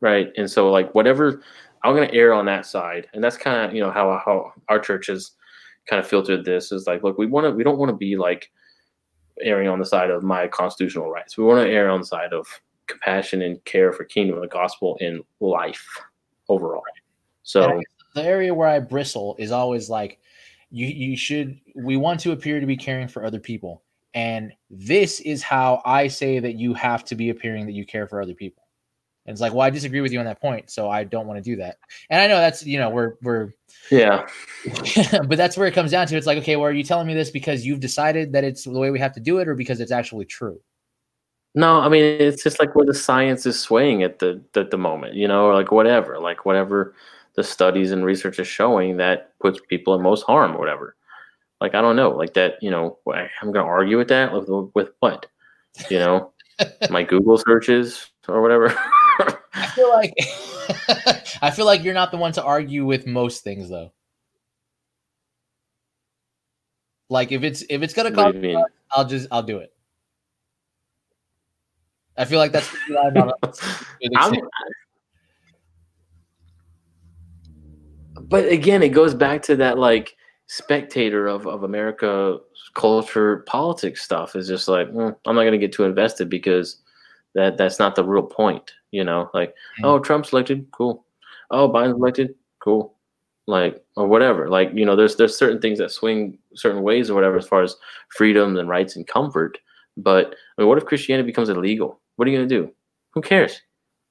Right. And so like whatever I'm gonna err on that side. And that's kind of, you know, how how our church has kind of filtered this is like, look, we want to we don't want to be like erring on the side of my constitutional rights. We want to err on the side of compassion and care for kingdom of the gospel in life overall. So the area where I bristle is always like you you should we want to appear to be caring for other people. And this is how I say that you have to be appearing that you care for other people. And it's like, well, I disagree with you on that point, so I don't want to do that. And I know that's you know we're we're yeah, <laughs> but that's where it comes down to. It's like, okay, well, are you telling me this because you've decided that it's the way we have to do it, or because it's actually true? No, I mean it's just like where the science is swaying at the at the moment, you know, or like whatever, like whatever the studies and research is showing that puts people in most harm or whatever. Like I don't know, like that, you know, I'm gonna argue with that with, with what, you know, <laughs> my Google searches or whatever. <laughs> I feel like <laughs> <laughs> I feel like you're not the one to argue with most things though. Like if it's if it's gonna cost, I'll just I'll do it. I feel like that's <laughs> but again, it goes back to that like spectator of, of America culture politics stuff is just like mm, I'm not going to get too invested because that that's not the real point you know? Like mm-hmm. oh trump's elected cool. Oh biden's elected cool. Like or whatever. Like you know there's there's certain things that swing certain ways or whatever as far as freedom and rights and comfort but i mean what if christianity becomes illegal? What are you going to do? Who cares?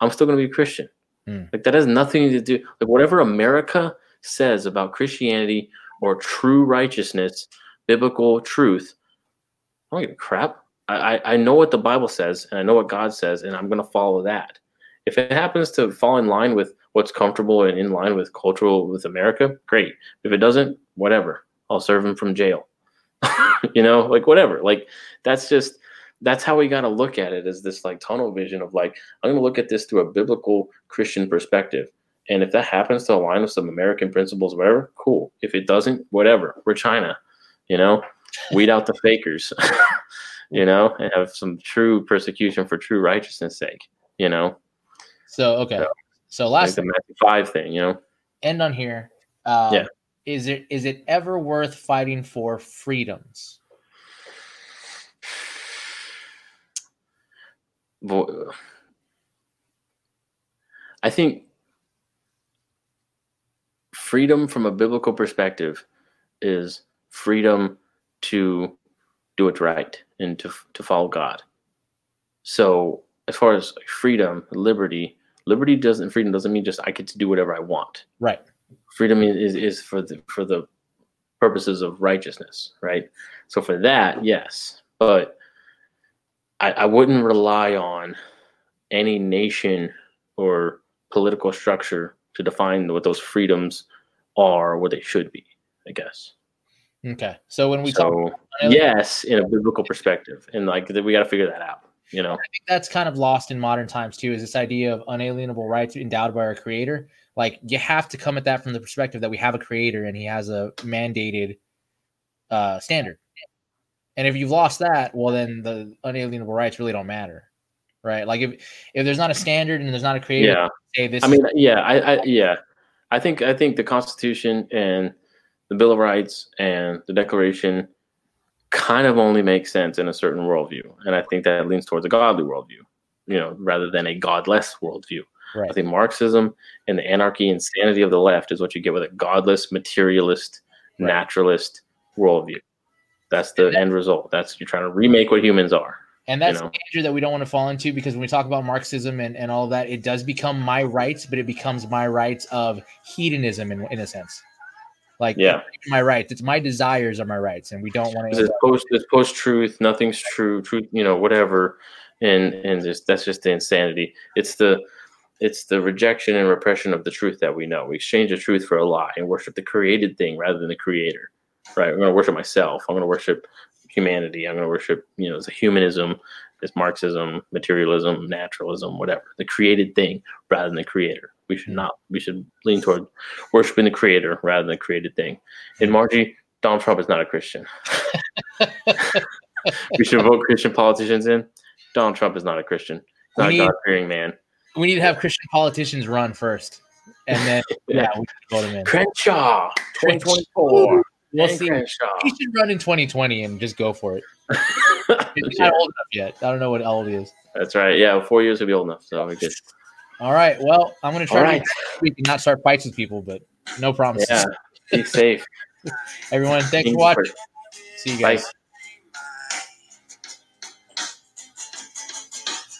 I'm still going to be a christian. Mm. like that has nothing to do like whatever america says about christianity or true righteousness biblical truth i don't give a crap I, I know what the Bible says and I know what God says, and I'm going to follow that. If it happens to fall in line with what's comfortable and in line with cultural with America, great. If it doesn't, whatever. I'll serve him from jail. <laughs> you know, like whatever. Like that's just that's how we got to look at it as this like tunnel vision of like I'm going to look at this through a biblical Christian perspective. And if that happens to align with some American principles, whatever, cool. If it doesn't, whatever. We're China, you know. Weed out the fakers. <laughs> you know, and have some true persecution for true righteousness' sake, you know. So okay, so, so last like the Matthew five thing, you know. End on here. Um, yeah. Is it is it ever worth fighting for freedoms? I think freedom from a biblical perspective is freedom to do it right and to to follow God. So as far as freedom, liberty, liberty doesn't freedom doesn't mean just I get to do whatever I want. Right. Freedom is is for the for the purposes of righteousness, right? So for that, yes, but I, I wouldn't rely on any nation or political structure to define what those freedoms are, or what they should be. I guess. Okay. So when we so, talk yes, in a biblical perspective. And like we got to figure that out, you know. I think that's kind of lost in modern times too is this idea of unalienable rights endowed by our creator. Like you have to come at that from the perspective that we have a creator and he has a mandated uh standard. And if you've lost that, well then the unalienable rights really don't matter. Right? Like if if there's not a standard and there's not a creator, yeah. say this I mean, yeah, I, I yeah. I think I think the Constitution and the Bill of Rights and the Declaration kind of only makes sense in a certain worldview. And I think that leans towards a godly worldview, you know, rather than a godless worldview. Right. I think Marxism and the anarchy and sanity of the left is what you get with a godless, materialist, right. naturalist worldview. That's the end result. That's you're trying to remake what humans are. And that's you know? the danger that we don't want to fall into because when we talk about Marxism and, and all of that, it does become my rights, but it becomes my rights of hedonism in, in a sense. Like yeah, my rights. It's my desires are my rights, and we don't want to. It's post. It's post truth. Nothing's true. Truth. You know, whatever. And and just, that's just the insanity. It's the it's the rejection and repression of the truth that we know. We exchange the truth for a lie and worship the created thing rather than the creator. Right? I'm going to worship myself. I'm going to worship humanity. I'm going to worship, you know, it's a humanism, it's Marxism, materialism, naturalism, whatever. The created thing rather than the creator. We should not. We should lean toward worshiping the creator rather than the created thing. And hmm. Margie, Donald Trump is not a Christian. <laughs> we should vote Christian politicians in. Donald Trump is not a Christian. Not we a God fearing man. We need to have Christian politicians run first. And then <laughs> yeah, we can vote him in. Crenshaw, 2024. We'll see. Crenshaw. He should run in 2020 and just go for it. <laughs> He's not old enough yet. I don't know what old he is. That's right. Yeah, four years will be old enough. So we good. All right. Well, I'm going to try All right. to not start fights with people, but no promises. Yeah. Be safe. <laughs> Everyone, thanks for watching. See you guys. Bye.